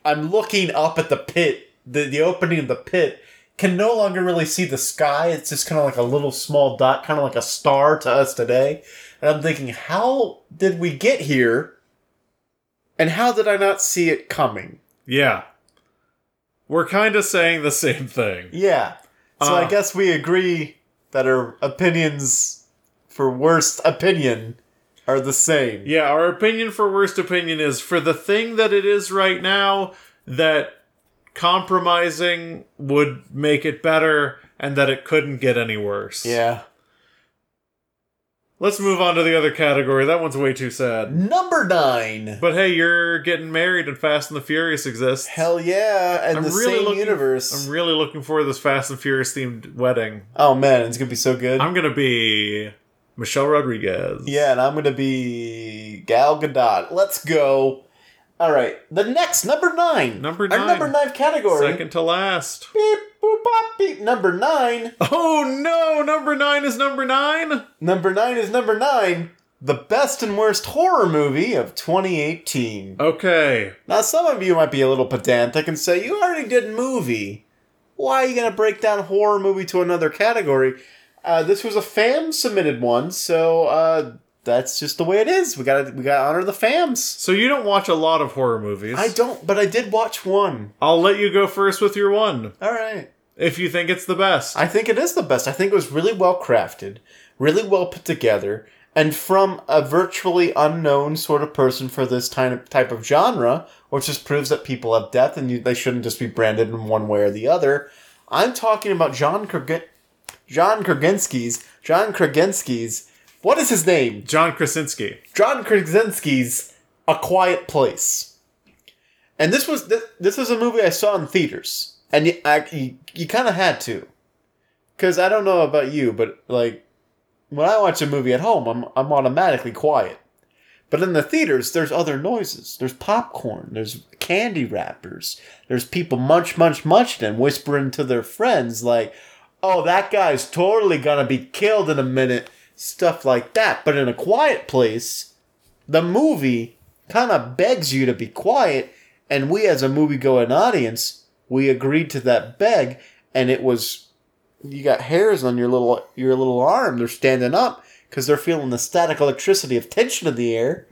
I'm looking up at the pit, the, the opening of the pit, can no longer really see the sky. It's just kind of like a little small dot, kind of like a star to us today. And I'm thinking, how did we get here? And how did I not see it coming? Yeah. We're kind of saying the same thing. Yeah. So I Uh. guess we agree that our opinions for worst opinion are the same. Yeah, our opinion for worst opinion is for the thing that it is right now that compromising would make it better and that it couldn't get any worse. Yeah. Let's move on to the other category. That one's way too sad. Number nine. But hey, you're getting married and Fast and the Furious exists. Hell yeah, and I'm the really same looking- universe. I'm really looking forward to this Fast and Furious themed wedding. oh man, it's gonna be so good. I'm gonna be Michelle Rodriguez. yeah, and I'm gonna be Gal Gadot. Let's go. All right, the next number nine. Number nine. Our number nine category. Second to last. Beep boop. Number nine. Oh no! Number nine is number nine. Number nine is number nine. The best and worst horror movie of 2018. Okay. Now, some of you might be a little pedantic and say, You already did movie. Why are you going to break down horror movie to another category? Uh, this was a fam submitted one, so uh, that's just the way it is. We got to we got to honor the fams. So you don't watch a lot of horror movies. I don't, but I did watch one. I'll let you go first with your one All right. If you think it's the best. I think it is the best. I think it was really well crafted, really well put together, and from a virtually unknown sort of person for this type of, genre, which just proves that people have depth and you, they shouldn't just be branded in one way or the other. I'm talking about John Krag- John Krasinski's John Krasinski's what is his name? John Krasinski. John Krasinski's A Quiet Place. And this was this, this was a movie I saw in theaters, and you I, you, you kind of had to, because I don't know about you, but like when I watch a movie at home, I'm I'm automatically quiet. But in the theaters, there's other noises. There's popcorn. There's candy wrappers. There's people munch, munch, munching and whispering to their friends like, "Oh, that guy's totally gonna be killed in a minute." Stuff like that. But in a quiet place, the movie kind of begs you to be quiet, and we as a movie-going audience, we agreed to that beg, and it was you got hairs on your little your little arm. They're standing up because they're feeling the static electricity of tension in the air,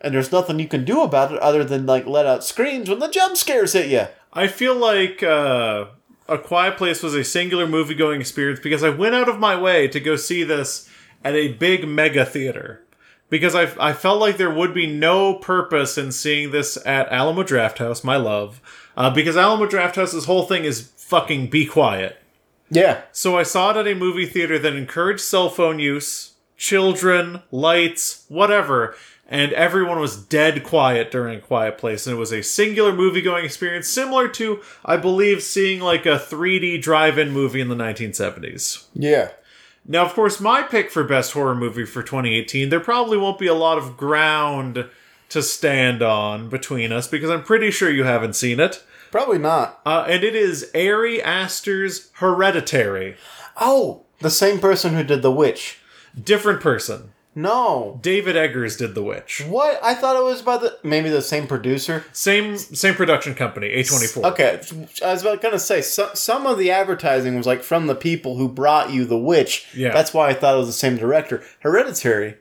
and there's nothing you can do about it other than like let out screams when the jump scares hit you. I feel like uh, A Quiet Place was a singular movie going experience because I went out of my way to go see this at a big mega theater. Because I, I felt like there would be no purpose in seeing this at Alamo Drafthouse, my love. Uh, because Alamo Drafthouse's whole thing is fucking be quiet. Yeah, So I saw it at a movie theater that encouraged cell phone use, children, lights, whatever, and everyone was dead quiet during a quiet place. And it was a singular movie going experience similar to, I believe, seeing like a 3D drive in movie in the 1970s. yeah. Now, of course, my pick for best horror movie for 2018, there probably won't be a lot of ground to stand on between us because I'm pretty sure you haven't seen it. Probably not. Uh, and it is Ari Aster's Hereditary. Oh, the same person who did The Witch. Different person. No. David Eggers did The Witch. What? I thought it was by the maybe the same producer. Same same production company, A24. Okay, I was about gonna say so, some of the advertising was like from the people who brought you The Witch. Yeah. that's why I thought it was the same director. Hereditary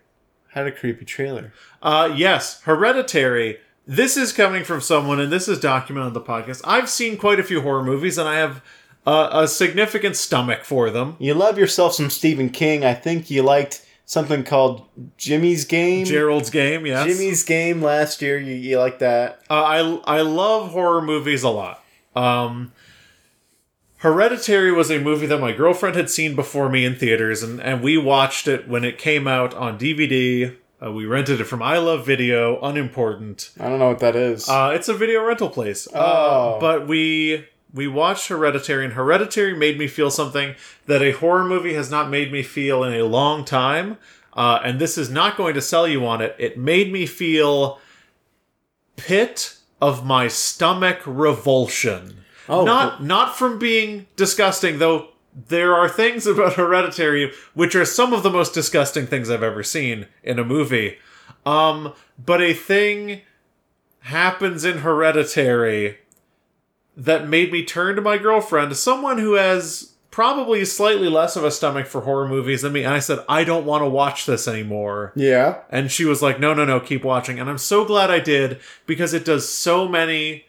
had a creepy trailer. Uh, yes, Hereditary. This is coming from someone, and this is documented on the podcast. I've seen quite a few horror movies, and I have uh, a significant stomach for them. You love yourself some Stephen King. I think you liked something called Jimmy's Game. Gerald's Game, yes. Jimmy's Game last year. You, you like that? Uh, I I love horror movies a lot. Um, Hereditary was a movie that my girlfriend had seen before me in theaters, and, and we watched it when it came out on DVD. Uh, we rented it from I Love Video, unimportant. I don't know what that is. Uh, it's a video rental place. Oh. Uh, but we we watched Hereditary, and Hereditary made me feel something that a horror movie has not made me feel in a long time. Uh, and this is not going to sell you on it. It made me feel pit of my stomach revulsion. Oh, not not from being disgusting, though. There are things about Hereditary which are some of the most disgusting things I've ever seen in a movie. Um, but a thing happens in Hereditary that made me turn to my girlfriend, someone who has probably slightly less of a stomach for horror movies than me, and I said, I don't want to watch this anymore. yeah. And she was like, no, no, no, keep watching. And I'm so glad I did because it does so many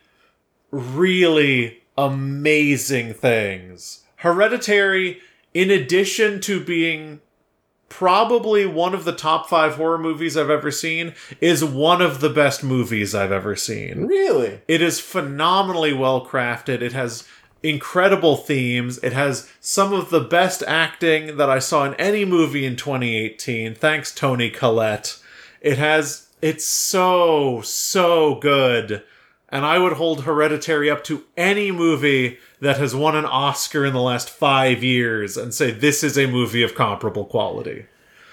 really amazing things. Hereditary, in addition to being probably one of the top five horror movies I've ever seen, is one of the best movies I've ever seen. Really? It is phenomenally well crafted. It has incredible themes. It has some of the best acting that I saw in any movie in 2018. Thanks, Toni Collette. It has. It's so, so good. And I would hold Hereditary up to any movie that has won an Oscar in the last five years and say this is a movie of comparable quality.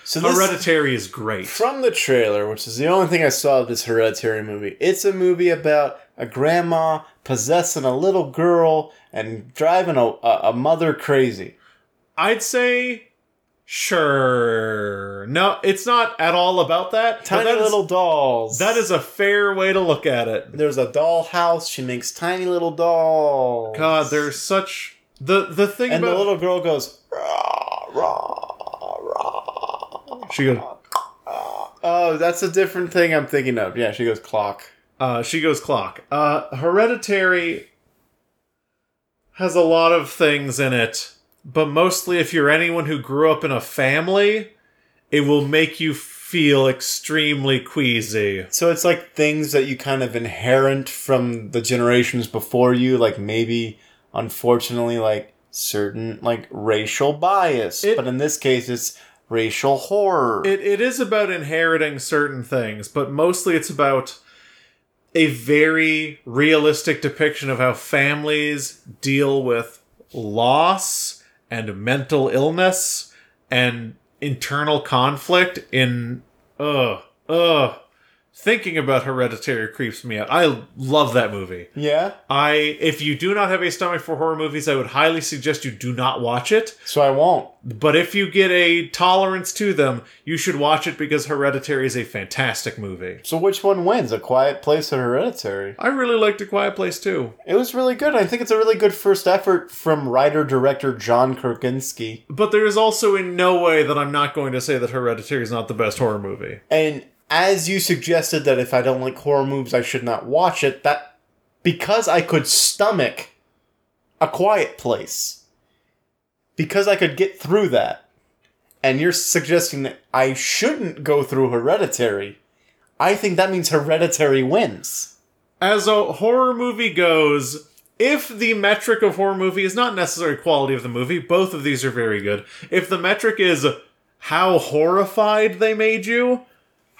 So this, Hereditary is great. from the trailer, which is the only thing I saw of this Hereditary movie, it's a movie about a grandma possessing a little girl and driving a, a, a mother crazy. I'd say sure. No, it's not at all about that. Tiny that is- little dolls. that is a fair way to look at it. There's a doll house. She makes tiny little dolls. God, there's such the the thing and about the little girl goes rah rah rah. she goes Oh, that's a different thing I'm thinking of. Yeah, she goes clock. uh she goes clock. Uh Hereditary has a lot of things in it, but mostly if you're anyone who grew up in a family, it will make you feel extremely queasy. So it's like things that you kind of inherit from the generations before you, like maybe, unfortunately, like certain like racial bias. It- but in this case, it's racial horror. It it is about inheriting certain things, but mostly it's about a very realistic depiction of how families deal with loss and mental illness and internal conflict in uh uh thinking about hereditary creeps me out. I love that movie. yeah. I if you do not have a stomach for horror movies, I would highly suggest you do not watch it. So I won't. But if you get a tolerance to them, you should watch it because Hereditary is a fantastic movie. So which one wins? A Quiet Place or Hereditary? I really liked A Quiet Place too. It was really good. I think it's a really good first effort from writer director John Krasinski. But there is also in no way that I'm not going to say that Hereditary is not the best horror movie. And as you suggested that if I don't like horror movies, I should not watch it, that because I could stomach A Quiet Place, because I could get through that, and you're suggesting that I shouldn't go through Hereditary, I think that means Hereditary wins. As a horror movie goes, if the metric of horror movie is not necessarily quality of the movie, both of these are very good. If the metric is how horrified they made you,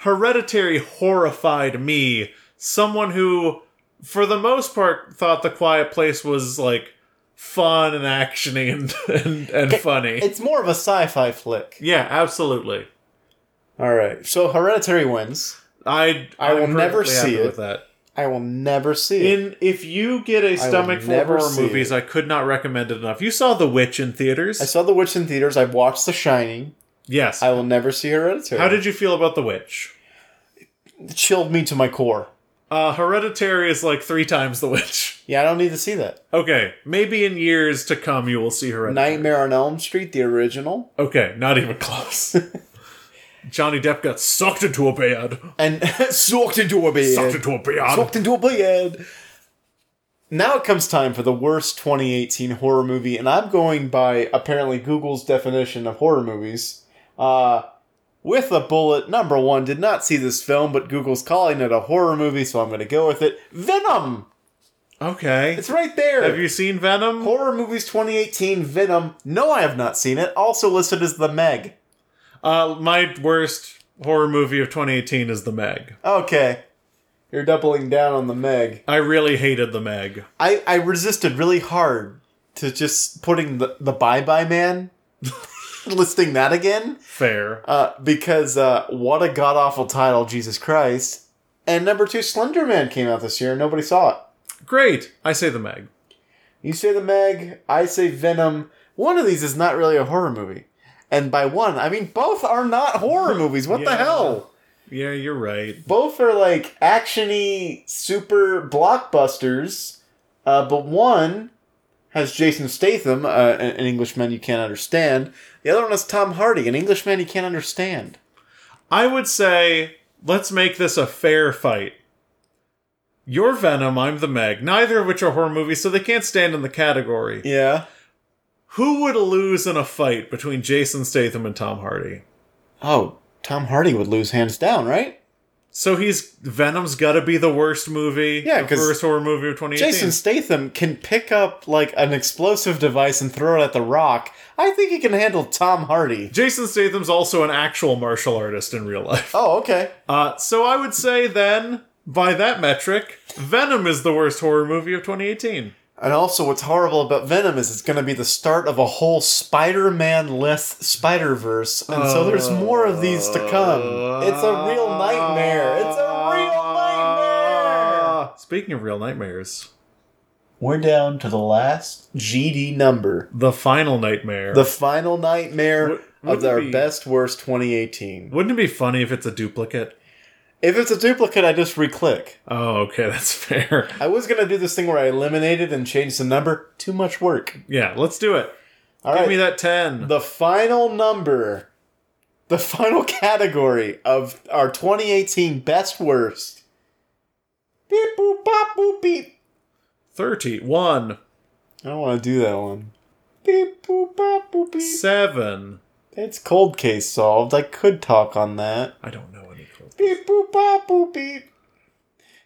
Hereditary horrified me, someone who, for the most part, thought The Quiet Place was like fun and actiony and and, and funny. It's more of a sci fi flick. yeah, absolutely. Alright, so Hereditary wins. I I will never see it. with that. I will never see it. In if you get a stomach for horror movies, it. I could not recommend it enough. You saw The Witch in theaters. I saw The Witch in theaters, I've watched The Shining. yes. I will never see Hereditary. How did you feel about The Witch? Chilled me to my core. Uh, Hereditary is like three times The Witch. Yeah, I don't need to see that. Okay, maybe in years to come you will see Hereditary. Nightmare on Elm Street, the original, Okay, not even close. Johnny Depp got sucked into a bed. and sucked into a bed. Sucked into a bed. Sucked into a bed. Now it comes time for the worst 2018 horror movie, and I'm going by apparently Google's definition of horror movies. Uh, with a bullet, number one, did not see this film, but Google's calling it a horror movie, so I'm going to go with it. Venom! Okay. It's right there. Have you seen Venom? Horror movies 2018 Venom. No, I have not seen it. Also listed as The Meg. Uh, my worst horror movie of 2018 is The Meg. Okay. You're doubling down on The Meg. I really hated The Meg. I, I resisted really hard to just putting the, the Bye Bye Man, listing that again, Fair. uh, because uh, what a god awful title, Jesus Christ. And number two, Slender Man came out this year and nobody saw it. Great. I say The Meg. You say The Meg, I say Venom. One of these is not really a horror movie. And by one, I mean both are not horror movies. What the hell? Yeah, you're right. both are like actiony super blockbusters, uh, but one has Jason Statham, uh, an an Englishman you can't understand. The other one is Tom Hardy, an Englishman you can't understand. I would say let's make this a fair fight. You're Venom, I'm the Meg. Neither of which are horror movies, so they can't stand in the category. Yeah. Who would lose in a fight between Jason Statham and Tom Hardy? Oh, Tom Hardy would lose hands down, right? So he's Venom's got to be the worst movie, Yeah, the worst horror movie of 2018. Jason Statham can pick up like an explosive device and throw it at the rock. I think he can handle Tom Hardy. Jason Statham's also an actual martial artist in real life. Oh, okay. Uh, so I would say then, by that metric, Venom is the worst horror movie of 2018. And also, what's horrible about Venom is it's going to be the start of a whole Spider-Man less Spider-Verse, and so there's more of these to come. It's a real nightmare. It's a real nightmare. Speaking of real nightmares, We're down to the last GD number, the final nightmare. the final nightmare wouldn't of our be- best worst 2018. Wouldn't it be funny if it's a duplicate? If it's a duplicate, I just re-click. Oh, okay, that's fair. I was gonna do this thing where I eliminated and changed the number. Too much work. Yeah, let's do it. All Give right. me that 10. The final number, the final category of our 2018 best worst. Beep boop bop boop beep. 31. I don't want to do that one. Beep boop bop boop beep. 7. It's cold case solved. I could talk on that. I don't know any code. Beep boop bop boop beep.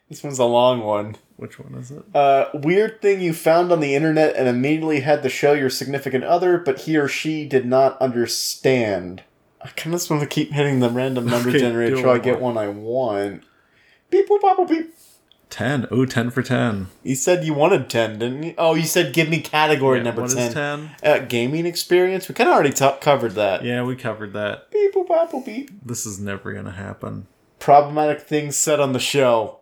This one's a long one. Which one is it? Uh, weird thing you found on the internet and immediately had to show your significant other, but he or she did not understand. I kind of just want to keep hitting the random number Okay, generator do till I get one I want. Beep boop bop boop beep. 10. Oh, 10 for 10. You said you wanted 10, didn't you? Oh, you said give me category Yeah, number what is 10. 10? Uh, gaming experience? We kind of already ta covered that. Yeah, we covered that. Beep boop bop boop beep. This is never going to happen. Problematic things said on the show.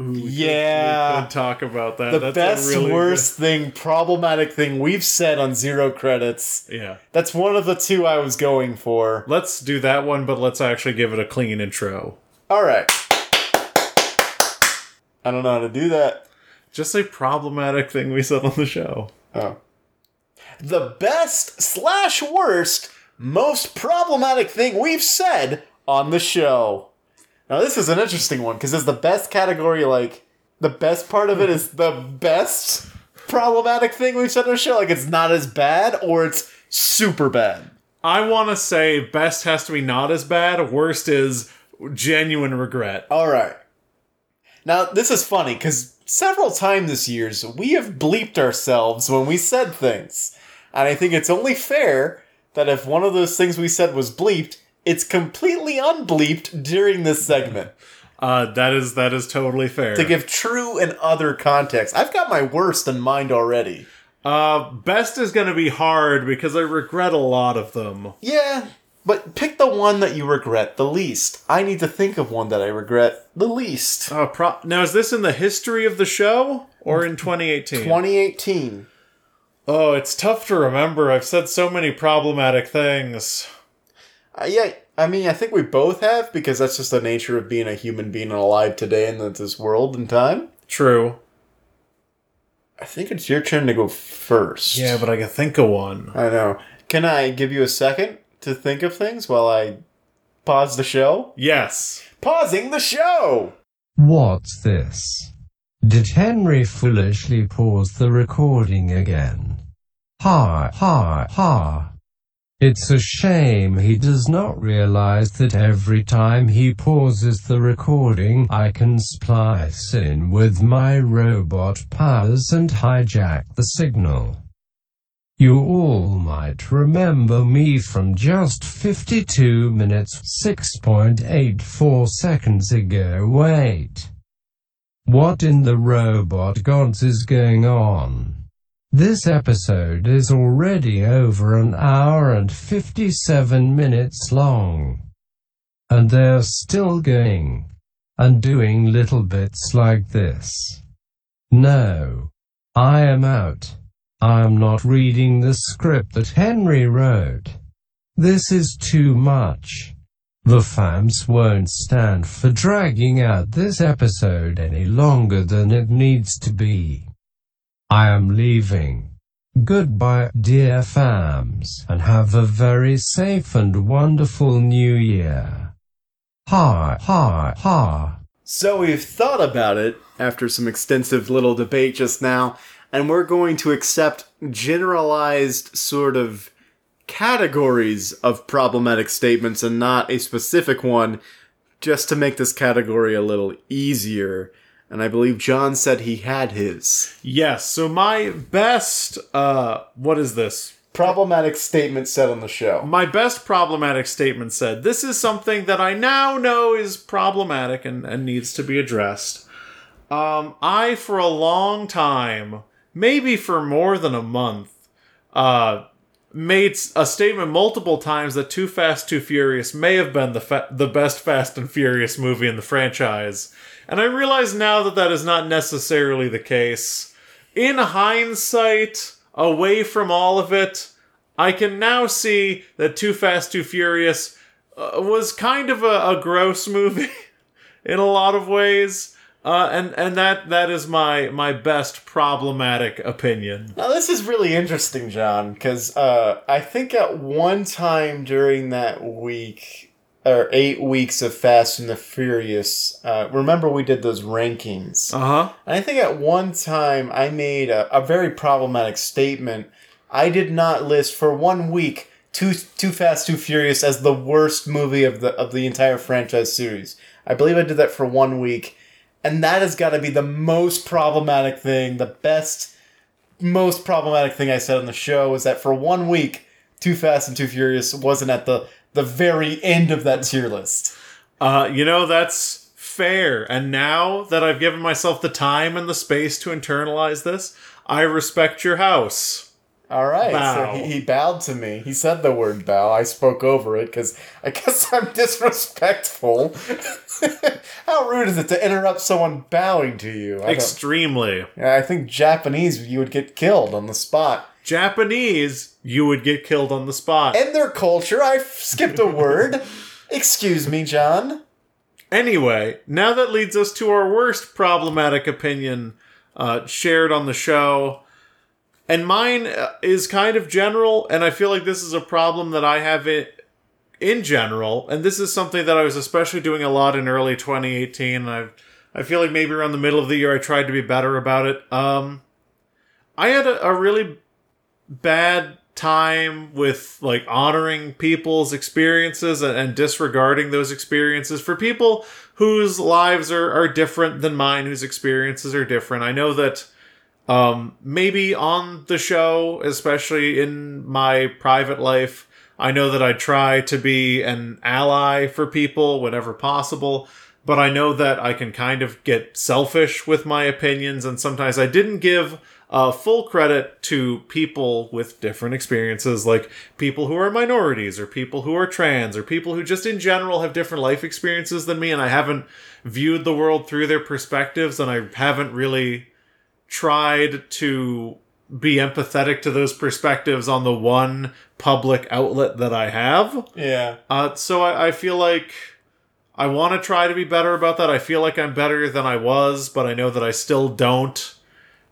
Ooh, Yeah. we could talk about that. The That's best, really worst thing, problematic thing we've said on Zero Credits. yeah. That's one of the two I was going for. Let's do that one, but let's actually give it a clean intro. All right. I don't know how to do that. Just a problematic thing we said on the show. Oh. The best slash worst, most problematic thing we've said on the show. Now, this is an interesting one because it's the best category like the best part of it is the best problematic thing we've said on the show? Like it's not as bad or it's super bad. I want to say best has to be not as bad. Worst is genuine regret. All right. Now, this is funny because several times this year we have bleeped ourselves when we said things. And I think it's only fair that if one of those things we said was bleeped, it's completely unbleeped during this segment Uh, that is that is totally fair. to give true and other context. I've got my worst in mind already. uh, best is going to be hard because I regret a lot of them. Yeah, but pick the one that you regret the least. I need to think of one that I regret the least. Uh, pro- now, is this in the history of the show or in 2018? 2018. Oh, it's tough to remember. I've said so many problematic things. Uh, yeah, I mean, I think we both have because that's just the nature of being a human being and alive today in this world and time. True. I think it's your turn to go first. Yeah, but I can think of one. I know. Can I give you a second to think of things while I pause the show? Yes. Pausing the show! What's this? Did Henry foolishly pause the recording again? Ha ha ha. It's a shame he does not realize that every time he pauses the recording I can splice in with my robot powers and hijack the signal. You all might remember me from just 52 minutes 6.84 seconds ago. Wait. What in the robot gods is going on? This episode is already over an hour and 57 minutes long. And they're still going. And doing little bits like this. No. I am out. I am not reading the script that Henry wrote. This is too much. The fans won't stand for dragging out this episode any longer than it needs to be. I am leaving. Goodbye, dear fams, and have a very safe and wonderful new year. Ha ha ha. So we've thought about it after some extensive little debate just now, and we're going to accept generalized sort of categories of problematic statements and not a specific one just to make this category a little easier. And I believe John said he had his. Yes, so my best uh what is this? Problematic statement said on the show. My best problematic statement said, This is something that I now know is problematic and, and needs to be addressed. Um, I, for a long time, maybe for more than a month, uh, made a statement multiple times that Too Fast, Too Furious may have been the, fa- the best Fast and Furious movie in the franchise. And I realize now that that is not necessarily the case. In hindsight, away from all of it, I can now see that Too Fast, Too Furious uh, was kind of a, a gross movie in a lot of ways. Uh, and and that that is my my best problematic opinion. Now this is really interesting, John, because uh, I think at one time during that week or eight weeks of Fast and the Furious, uh, remember we did those rankings. Uh huh. I think at one time I made a, a very problematic statement. I did not list for one week Too Too Fast Too Furious as the worst movie of the of the entire franchise series. I believe I did that for one week, and that has got to be the most problematic thing, the best, most problematic thing I said on the show is that for one week, Too Fast and Too Furious wasn't at the the very end of that tier list. Uh, you know that's fair. And now that I've given myself the time and the space to internalize this, I respect your house. All right, Bow. so he, he bowed to me. He said the word bow. I spoke over it because I guess I'm disrespectful. How rude is it to interrupt someone bowing to you? I, Extremely. I think Japanese, you would get killed on the spot. Japanese, you would get killed on the spot. In their culture, I skipped a word. Excuse me, John. Anyway, now that leads us to our worst problematic opinion uh, shared on the show. And mine uh, is kind of general, and I feel like this is a problem that I have it in general. And this is something that I was especially doing a lot in early 2018. And I, I feel like maybe around the middle of the year I tried to be better about it. Um, I had a, a really bad time with like honoring people's experiences and, and disregarding those experiences for people whose lives are, are different than mine, whose experiences are different. I know that um, maybe on the show, especially in my private life, I know that I try to be an ally for people whenever possible, but I know that I can kind of get selfish with my opinions, and sometimes I didn't give uh, full credit to people with different experiences, like people who are minorities, or people who are trans, or people who just in general have different life experiences than me, and I haven't viewed the world through their perspectives, and I haven't really tried to be empathetic to those perspectives on the one public outlet that I have. Yeah. Uh, so I, I feel like I want to try to be better about that. I feel like I'm better than I was, but I know that I still don't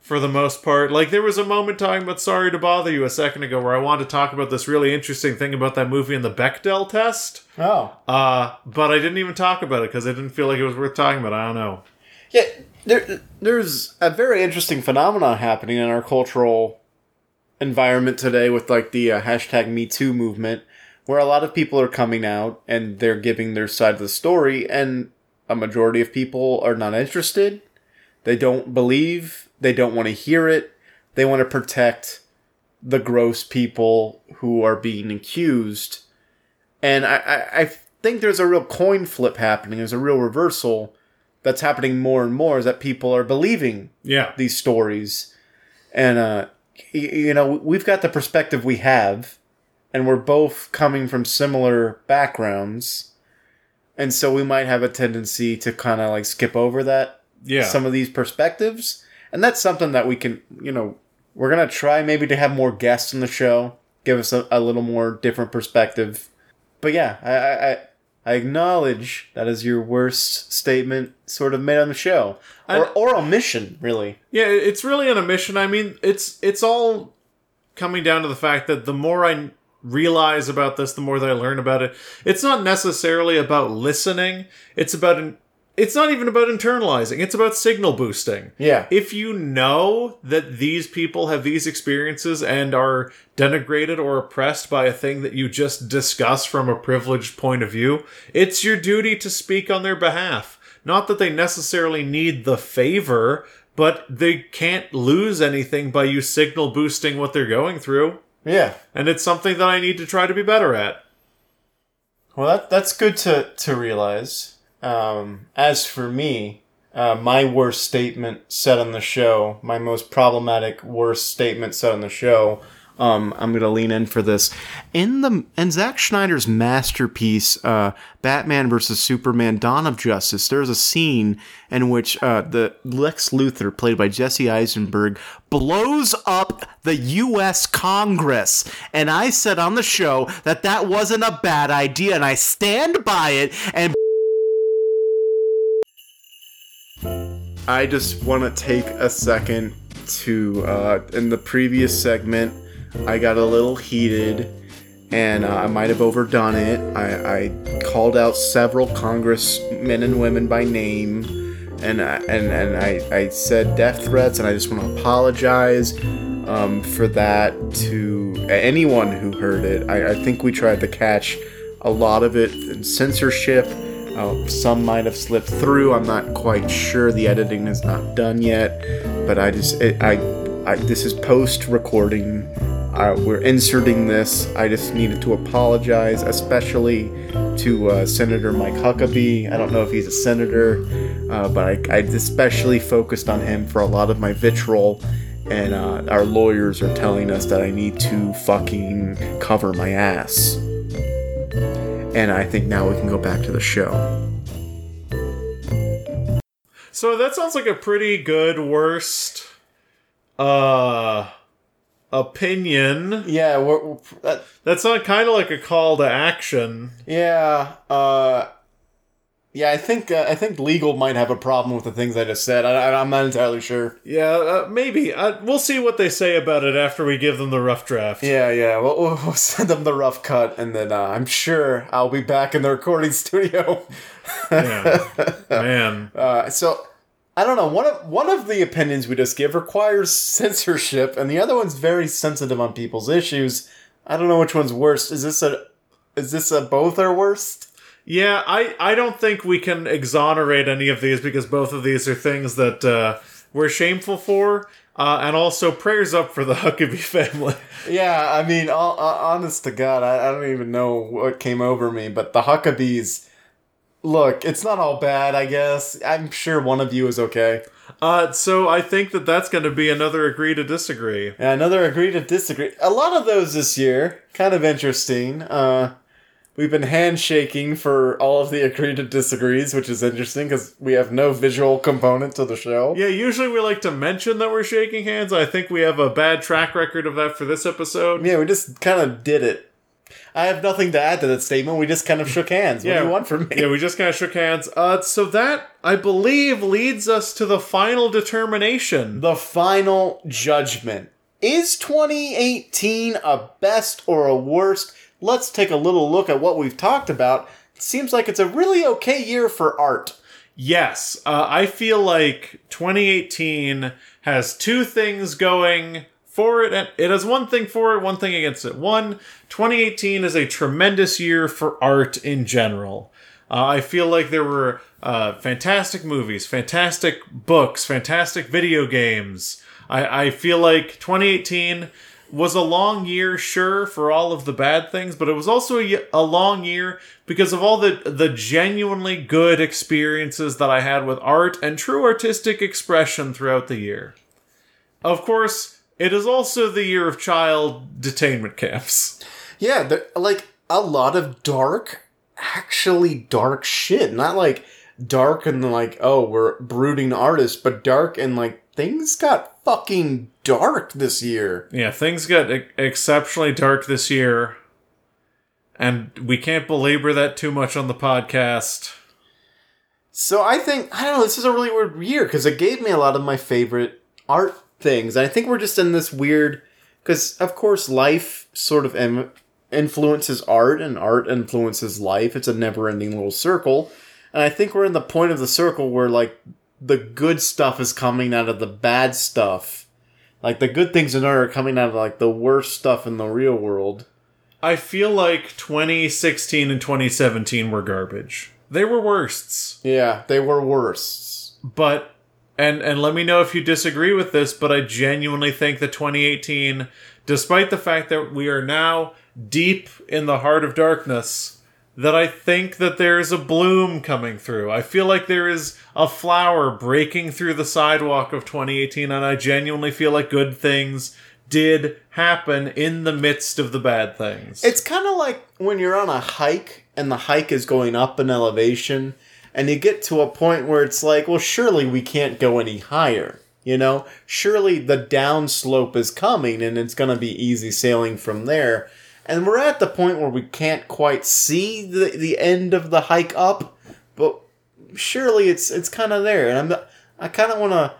for the most part. Like there was a moment talking about Sorry to Bother You a second ago where I wanted to talk about this really interesting thing about that movie and the Bechdel test. Oh. Uh, but I didn't even talk about it because I didn't feel like it was worth talking about. I don't know. Yeah, there, there's a very interesting phenomenon happening in our cultural environment today with like the uh, hashtag Me Too movement, where a lot of people are coming out and they're giving their side of the story, and a majority of people are not interested. They don't believe. They don't want to hear it. They want to protect the gross people who are being accused. And I, I, I think there's a real coin flip happening. There's a real reversal that's happening more and more is that people are believing Yeah. these stories and uh you know we've got the perspective we have and we're both coming from similar backgrounds and so we might have a tendency to kind of like skip over that Yeah. some of these perspectives and that's something that we can you know we're gonna try maybe to have more guests in the show give us a, a little more different perspective but yeah I, I i acknowledge that is your worst statement sort of made on the show or, I- or omission really Yeah, it's really an omission. I mean, it's it's all coming down to the fact that the more I realize about this, the more that I learn about it. It's not necessarily about listening. It's about it's not even about internalizing, it's about signal boosting. Yeah. If you know that these people have these experiences and are denigrated or oppressed by a thing that you just discuss from a privileged point of view, it's your duty to speak on their behalf. Not that they necessarily need the favor, but they can't lose anything by you signal boosting what they're going through. Yeah. And it's something that I need to try to be better at. Well, that that's good to to realize. Um, as for me, uh, my worst statement said on the show, my most problematic worst statement said on the show. Um, I'm gonna lean in for this. In the in Zack Snyder's masterpiece, uh, Batman versus Superman: Dawn of Justice, there's a scene in which uh, the Lex Luthor, played by Jesse Eisenberg, blows up the U.S. Congress. And I said on the show that that wasn't a bad idea, and I stand by it. And I just want to take a second to, uh, in the previous segment, I got a little heated and uh, I might have overdone it. I, I called out several congressmen and women by name and, I and, and I, I said death threats and I just want to apologize um, for that to anyone who heard it. I, I think we tried to catch a lot of it in censorship. Uh, some might have slipped through. I'm not quite sure. The editing is not done yet, but I just it, I, I this is post recording. Uh, we're inserting this. I just needed to apologize, especially to uh, Senator Mike Huckabee. I don't know if he's a senator, uh, but I, I especially focused on him for a lot of my vitriol. And uh, our lawyers are telling us that I need to fucking cover my ass. And I think now we can go back to the show. So that sounds like a pretty good worst uh opinion. Yeah, we're, we're, That's not kind of like a call to action. yeah, uh, yeah. I think uh, I think legal might have a problem with the things I just said. I, I'm not entirely sure. Yeah, uh, maybe. Uh, we'll see what they say about it after we give them the rough draft. Yeah, yeah. We'll, we'll we'll send them the rough cut, and then uh, I'm sure I'll be back in the recording studio. Yeah. Man. Uh, so I don't know. One of one of the opinions we just give requires censorship, and the other one's very sensitive on people's issues. I don't know which one's worst. Is this a is this a both are worst? Yeah, I, I don't think we can exonerate any of these because both of these are things that uh, we're shameful for. Uh, and also, prayers up for the Huckabee family. Yeah, I mean, all, uh, honest to God, I, I don't even know what came over me, but the Huckabees. Look, it's not all bad, I guess. I'm sure one of you is okay. Uh, so I think that that's going to be another agree to disagree. And another agree to disagree. A lot of those this year. Kind of interesting. Uh, we've been handshaking for all of the agree to disagrees, which is interesting because we have no visual component to the show. Yeah, usually we like to mention that we're shaking hands. I think we have a bad track record of that for this episode. Yeah, we just kind of did it. I have nothing to add to that statement. We just kind of shook hands. What Yeah. do you want from me? Yeah, we just kind of shook hands. Uh, so that, I believe, leads us to the final determination. The final judgment. Is 2018 a best or a worst? Let's take a little look at what we've talked about. It seems like it's a really okay year for art. Yes, uh, I feel like 2018 has two things going for it. And it has one thing for it, one thing against it. One, 2018 is a tremendous year for art in general. Uh, I feel like there were uh, fantastic movies, fantastic books, fantastic video games. I, I feel like 2018 was a long year, sure, for all of the bad things, but it was also a long year because of all the the genuinely good experiences that I had with art and true artistic expression throughout the year. Of course, it is also the year of child detainment camps. Yeah, like a lot of dark, actually dark shit. Not like dark and like, oh, we're brooding artists, but dark and like things got fucking dark this year. Yeah, things got e- exceptionally dark this year, and we can't belabor that too much on the podcast. So I think, I don't know, this is a really weird year because it gave me a lot of my favorite art things. And I think we're just in this weird, because of course life sort of em- influences art and art influences life. It's a never ending little circle. And I think we're in the point of the circle where like the good stuff is coming out of the bad stuff. Like the good things in art are coming out of like the worst stuff in the real world. I feel like 2016 and 2017 were garbage. They were worsts. Yeah, they were worsts. But and and let me know if you disagree with this, but I genuinely think that 2018 despite the fact that we are now deep in the heart of darkness that I think that there is a bloom coming through. I feel like there is a flower breaking through the sidewalk of 2018 and I genuinely feel like good things did happen in the midst of the bad things. It's kind of like when you're on a hike and the hike is going up in elevation and you get to a point where it's like, well, surely we can't go any higher. You know, surely the downslope is coming and it's going to be easy sailing from there. And we're at the point where we can't quite see the, the end of the hike up, but surely it's it's kind of there. And I'm I kind of want to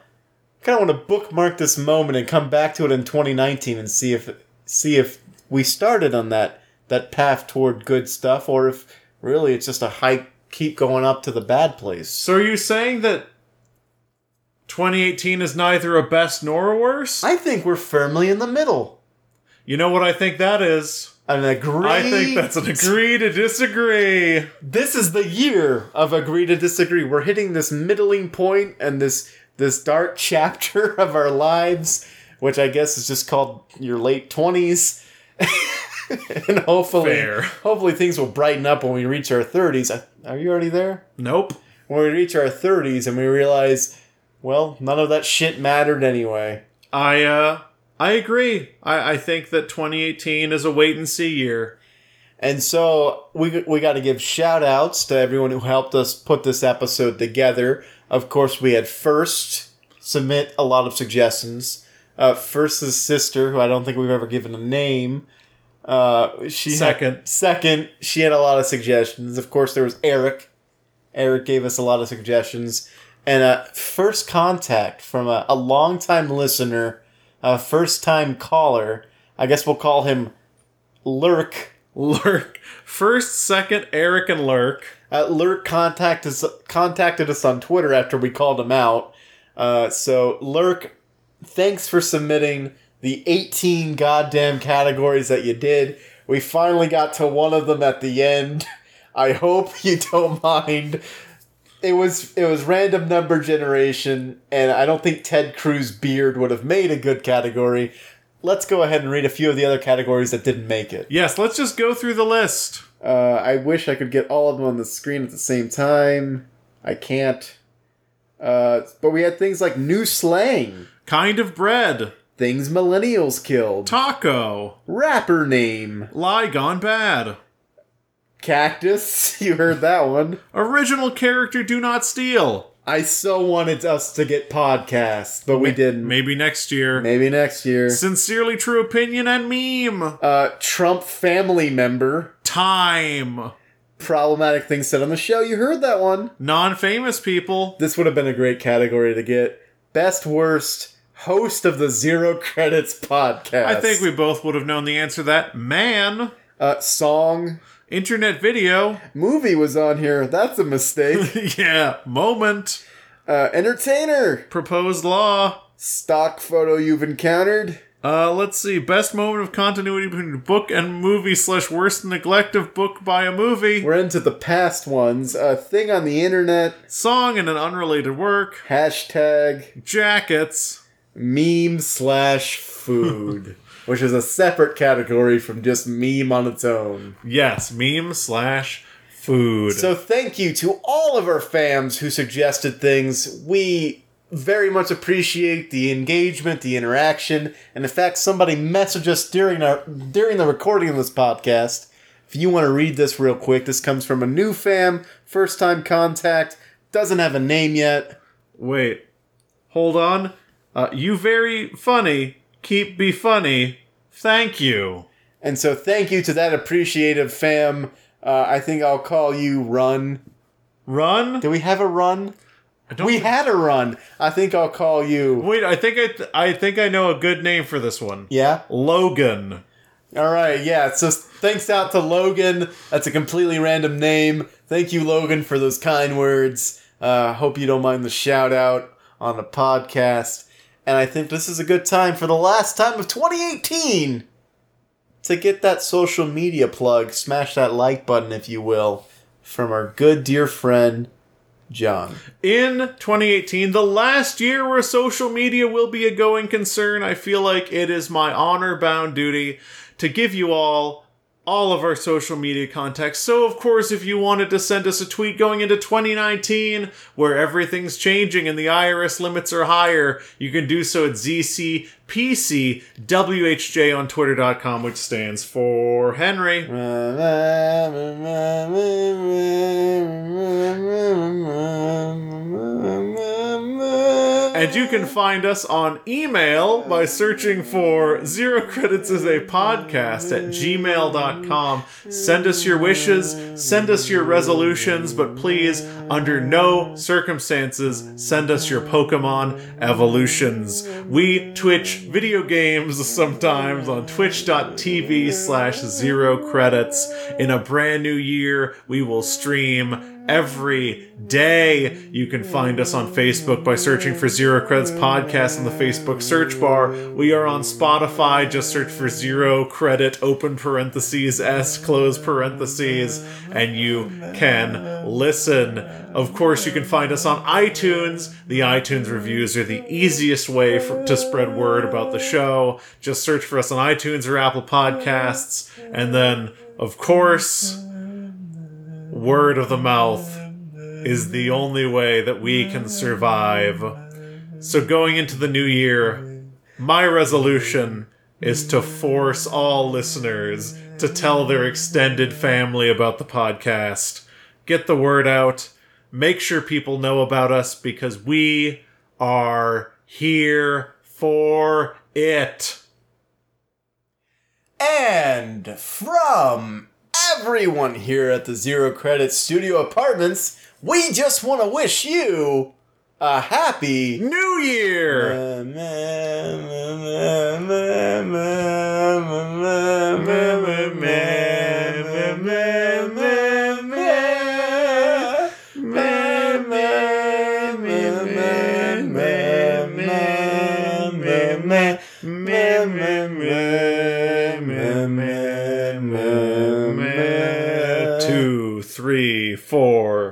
kind of want to bookmark this moment and come back to it in 2019 and see if see if we started on that that path toward good stuff or if really it's just a hike keep going up to the bad place. so are you saying that 2018 is neither a best nor a worst? I think we're firmly in the middle. You know what I think that is? An agree. I think that's an agree to disagree. This is the year of agree to disagree. We're hitting this middling point and this this dark chapter of our lives, which I guess is just called your late twenties. and hopefully, Fair. hopefully things will brighten up when we reach our thirties. Are you already there? Nope. When we reach our thirties and we realize, well, none of that shit mattered anyway. I uh I agree. I, I think that 2018 is a wait and see year. And so we we got to give shout outs to everyone who helped us put this episode together. Of course, we had first submit a lot of suggestions. Uh, First's sister, who I don't think we've ever given a name. Uh, she had- Second. second, she had a lot of suggestions. Of course, there was Eric. Eric gave us a lot of suggestions. And uh, first contact from a, a longtime listener, a first time caller. I guess we'll call him Lurk. Lurk. First, second, Eric and Lurk. Uh, Lurk contact us, contacted us on Twitter after we called him out. Uh, so, Lurk, thanks for submitting the 18 goddamn categories that you did. We finally got to one of them at the end. I hope you don't mind. It was it was random number generation, and I don't think Ted Cruz beard would have made a good category. Let's go ahead and read a few of the other categories that didn't make it. Yes, let's just go through the list. Uh, I wish I could get all of them on the screen at the same time. I can't. Uh, but we had things like new slang, Kind of bread. things millennials killed, Taco. rapper name, Lie gone bad. Cactus. You heard that one. Original character do not steal. I so wanted us to get podcasts, but we didn't. Maybe next year. Maybe next year. Sincerely true opinion and meme. Uh, Trump family member. Time. Problematic things said on the show. You heard that one. Non famous people. This would have been a great category to get. Best worst host of the Zero Credits podcast. I think we both would have known the answer to that. Man. Uh, song Internet video. movie was on here. That's a mistake. yeah. Moment. uh, entertainer Proposed law. stock photo you've encountered. Uh, let's see. Best moment of continuity between book and movie slash worst neglect of book by a movie. We're into the past ones. A thing on the internet. Song in an unrelated work. Hashtag Jackets. meme slash food, which is a separate category from just meme on its own. Yes, meme slash food. So thank you to all of our fans who suggested things. We very much appreciate the engagement, the interaction, and in fact, somebody messaged us during our during the recording of this podcast. If you want to read this real quick, this comes from a new fam, first time contact, doesn't have a name yet. Wait. Hold on. Uh, you very funny. Keep be funny. Thank you. And so thank you to that appreciative fam. Uh, I think I'll call you Run. Run? Do we have a run? We think- had a run. I think I'll call you. Wait, I think I th- I think I know a good name for this one. Yeah? Logan. All right, yeah. So thanks out to Logan. That's a completely random name. Thank you, Logan, for those kind words. Uh, hope you don't mind the shout out on the podcast. And I think this is a good time for the last time of 2018 to get that social media plug. Smash that like button, if you will, from our good dear friend, John. In 2018, the last year where social media will be a going concern, I feel like it is my honor bound duty to give you all all of our social media contacts. So, of course, if you wanted to send us a tweet going into 2019 where everything's changing and the IRS limits are higher, you can do so at ZCPCWHJ on Twitter.com, which stands for Henry. And you can find us on email by searching for Zero Credits is a Podcast at gmail.com. Send us your wishes, send us your resolutions, but please, under no circumstances, send us your Pokemon evolutions. We Twitch video games sometimes on twitch.tv slash zero credits. In a brand new year, we will stream every day. You can find us on Facebook by searching for Zero Credits Podcast in the Facebook search bar. We are on Spotify. Just search for Zero Credit, open parentheses, S, close parentheses, and you can listen. Of course, you can find us on iTunes. The iTunes reviews are the easiest way for, to spread word about the show. Just search for us on iTunes or Apple Podcasts. And then, of course, word of the mouth is the only way that we can survive. So, going into the new year, my resolution is to force all listeners to tell their extended family about the podcast. Get the word out. Make sure people know about us because we are here for it. And from everyone here at the Zero Credit Studio Apartments, we just want to wish you a happy New Year! Three,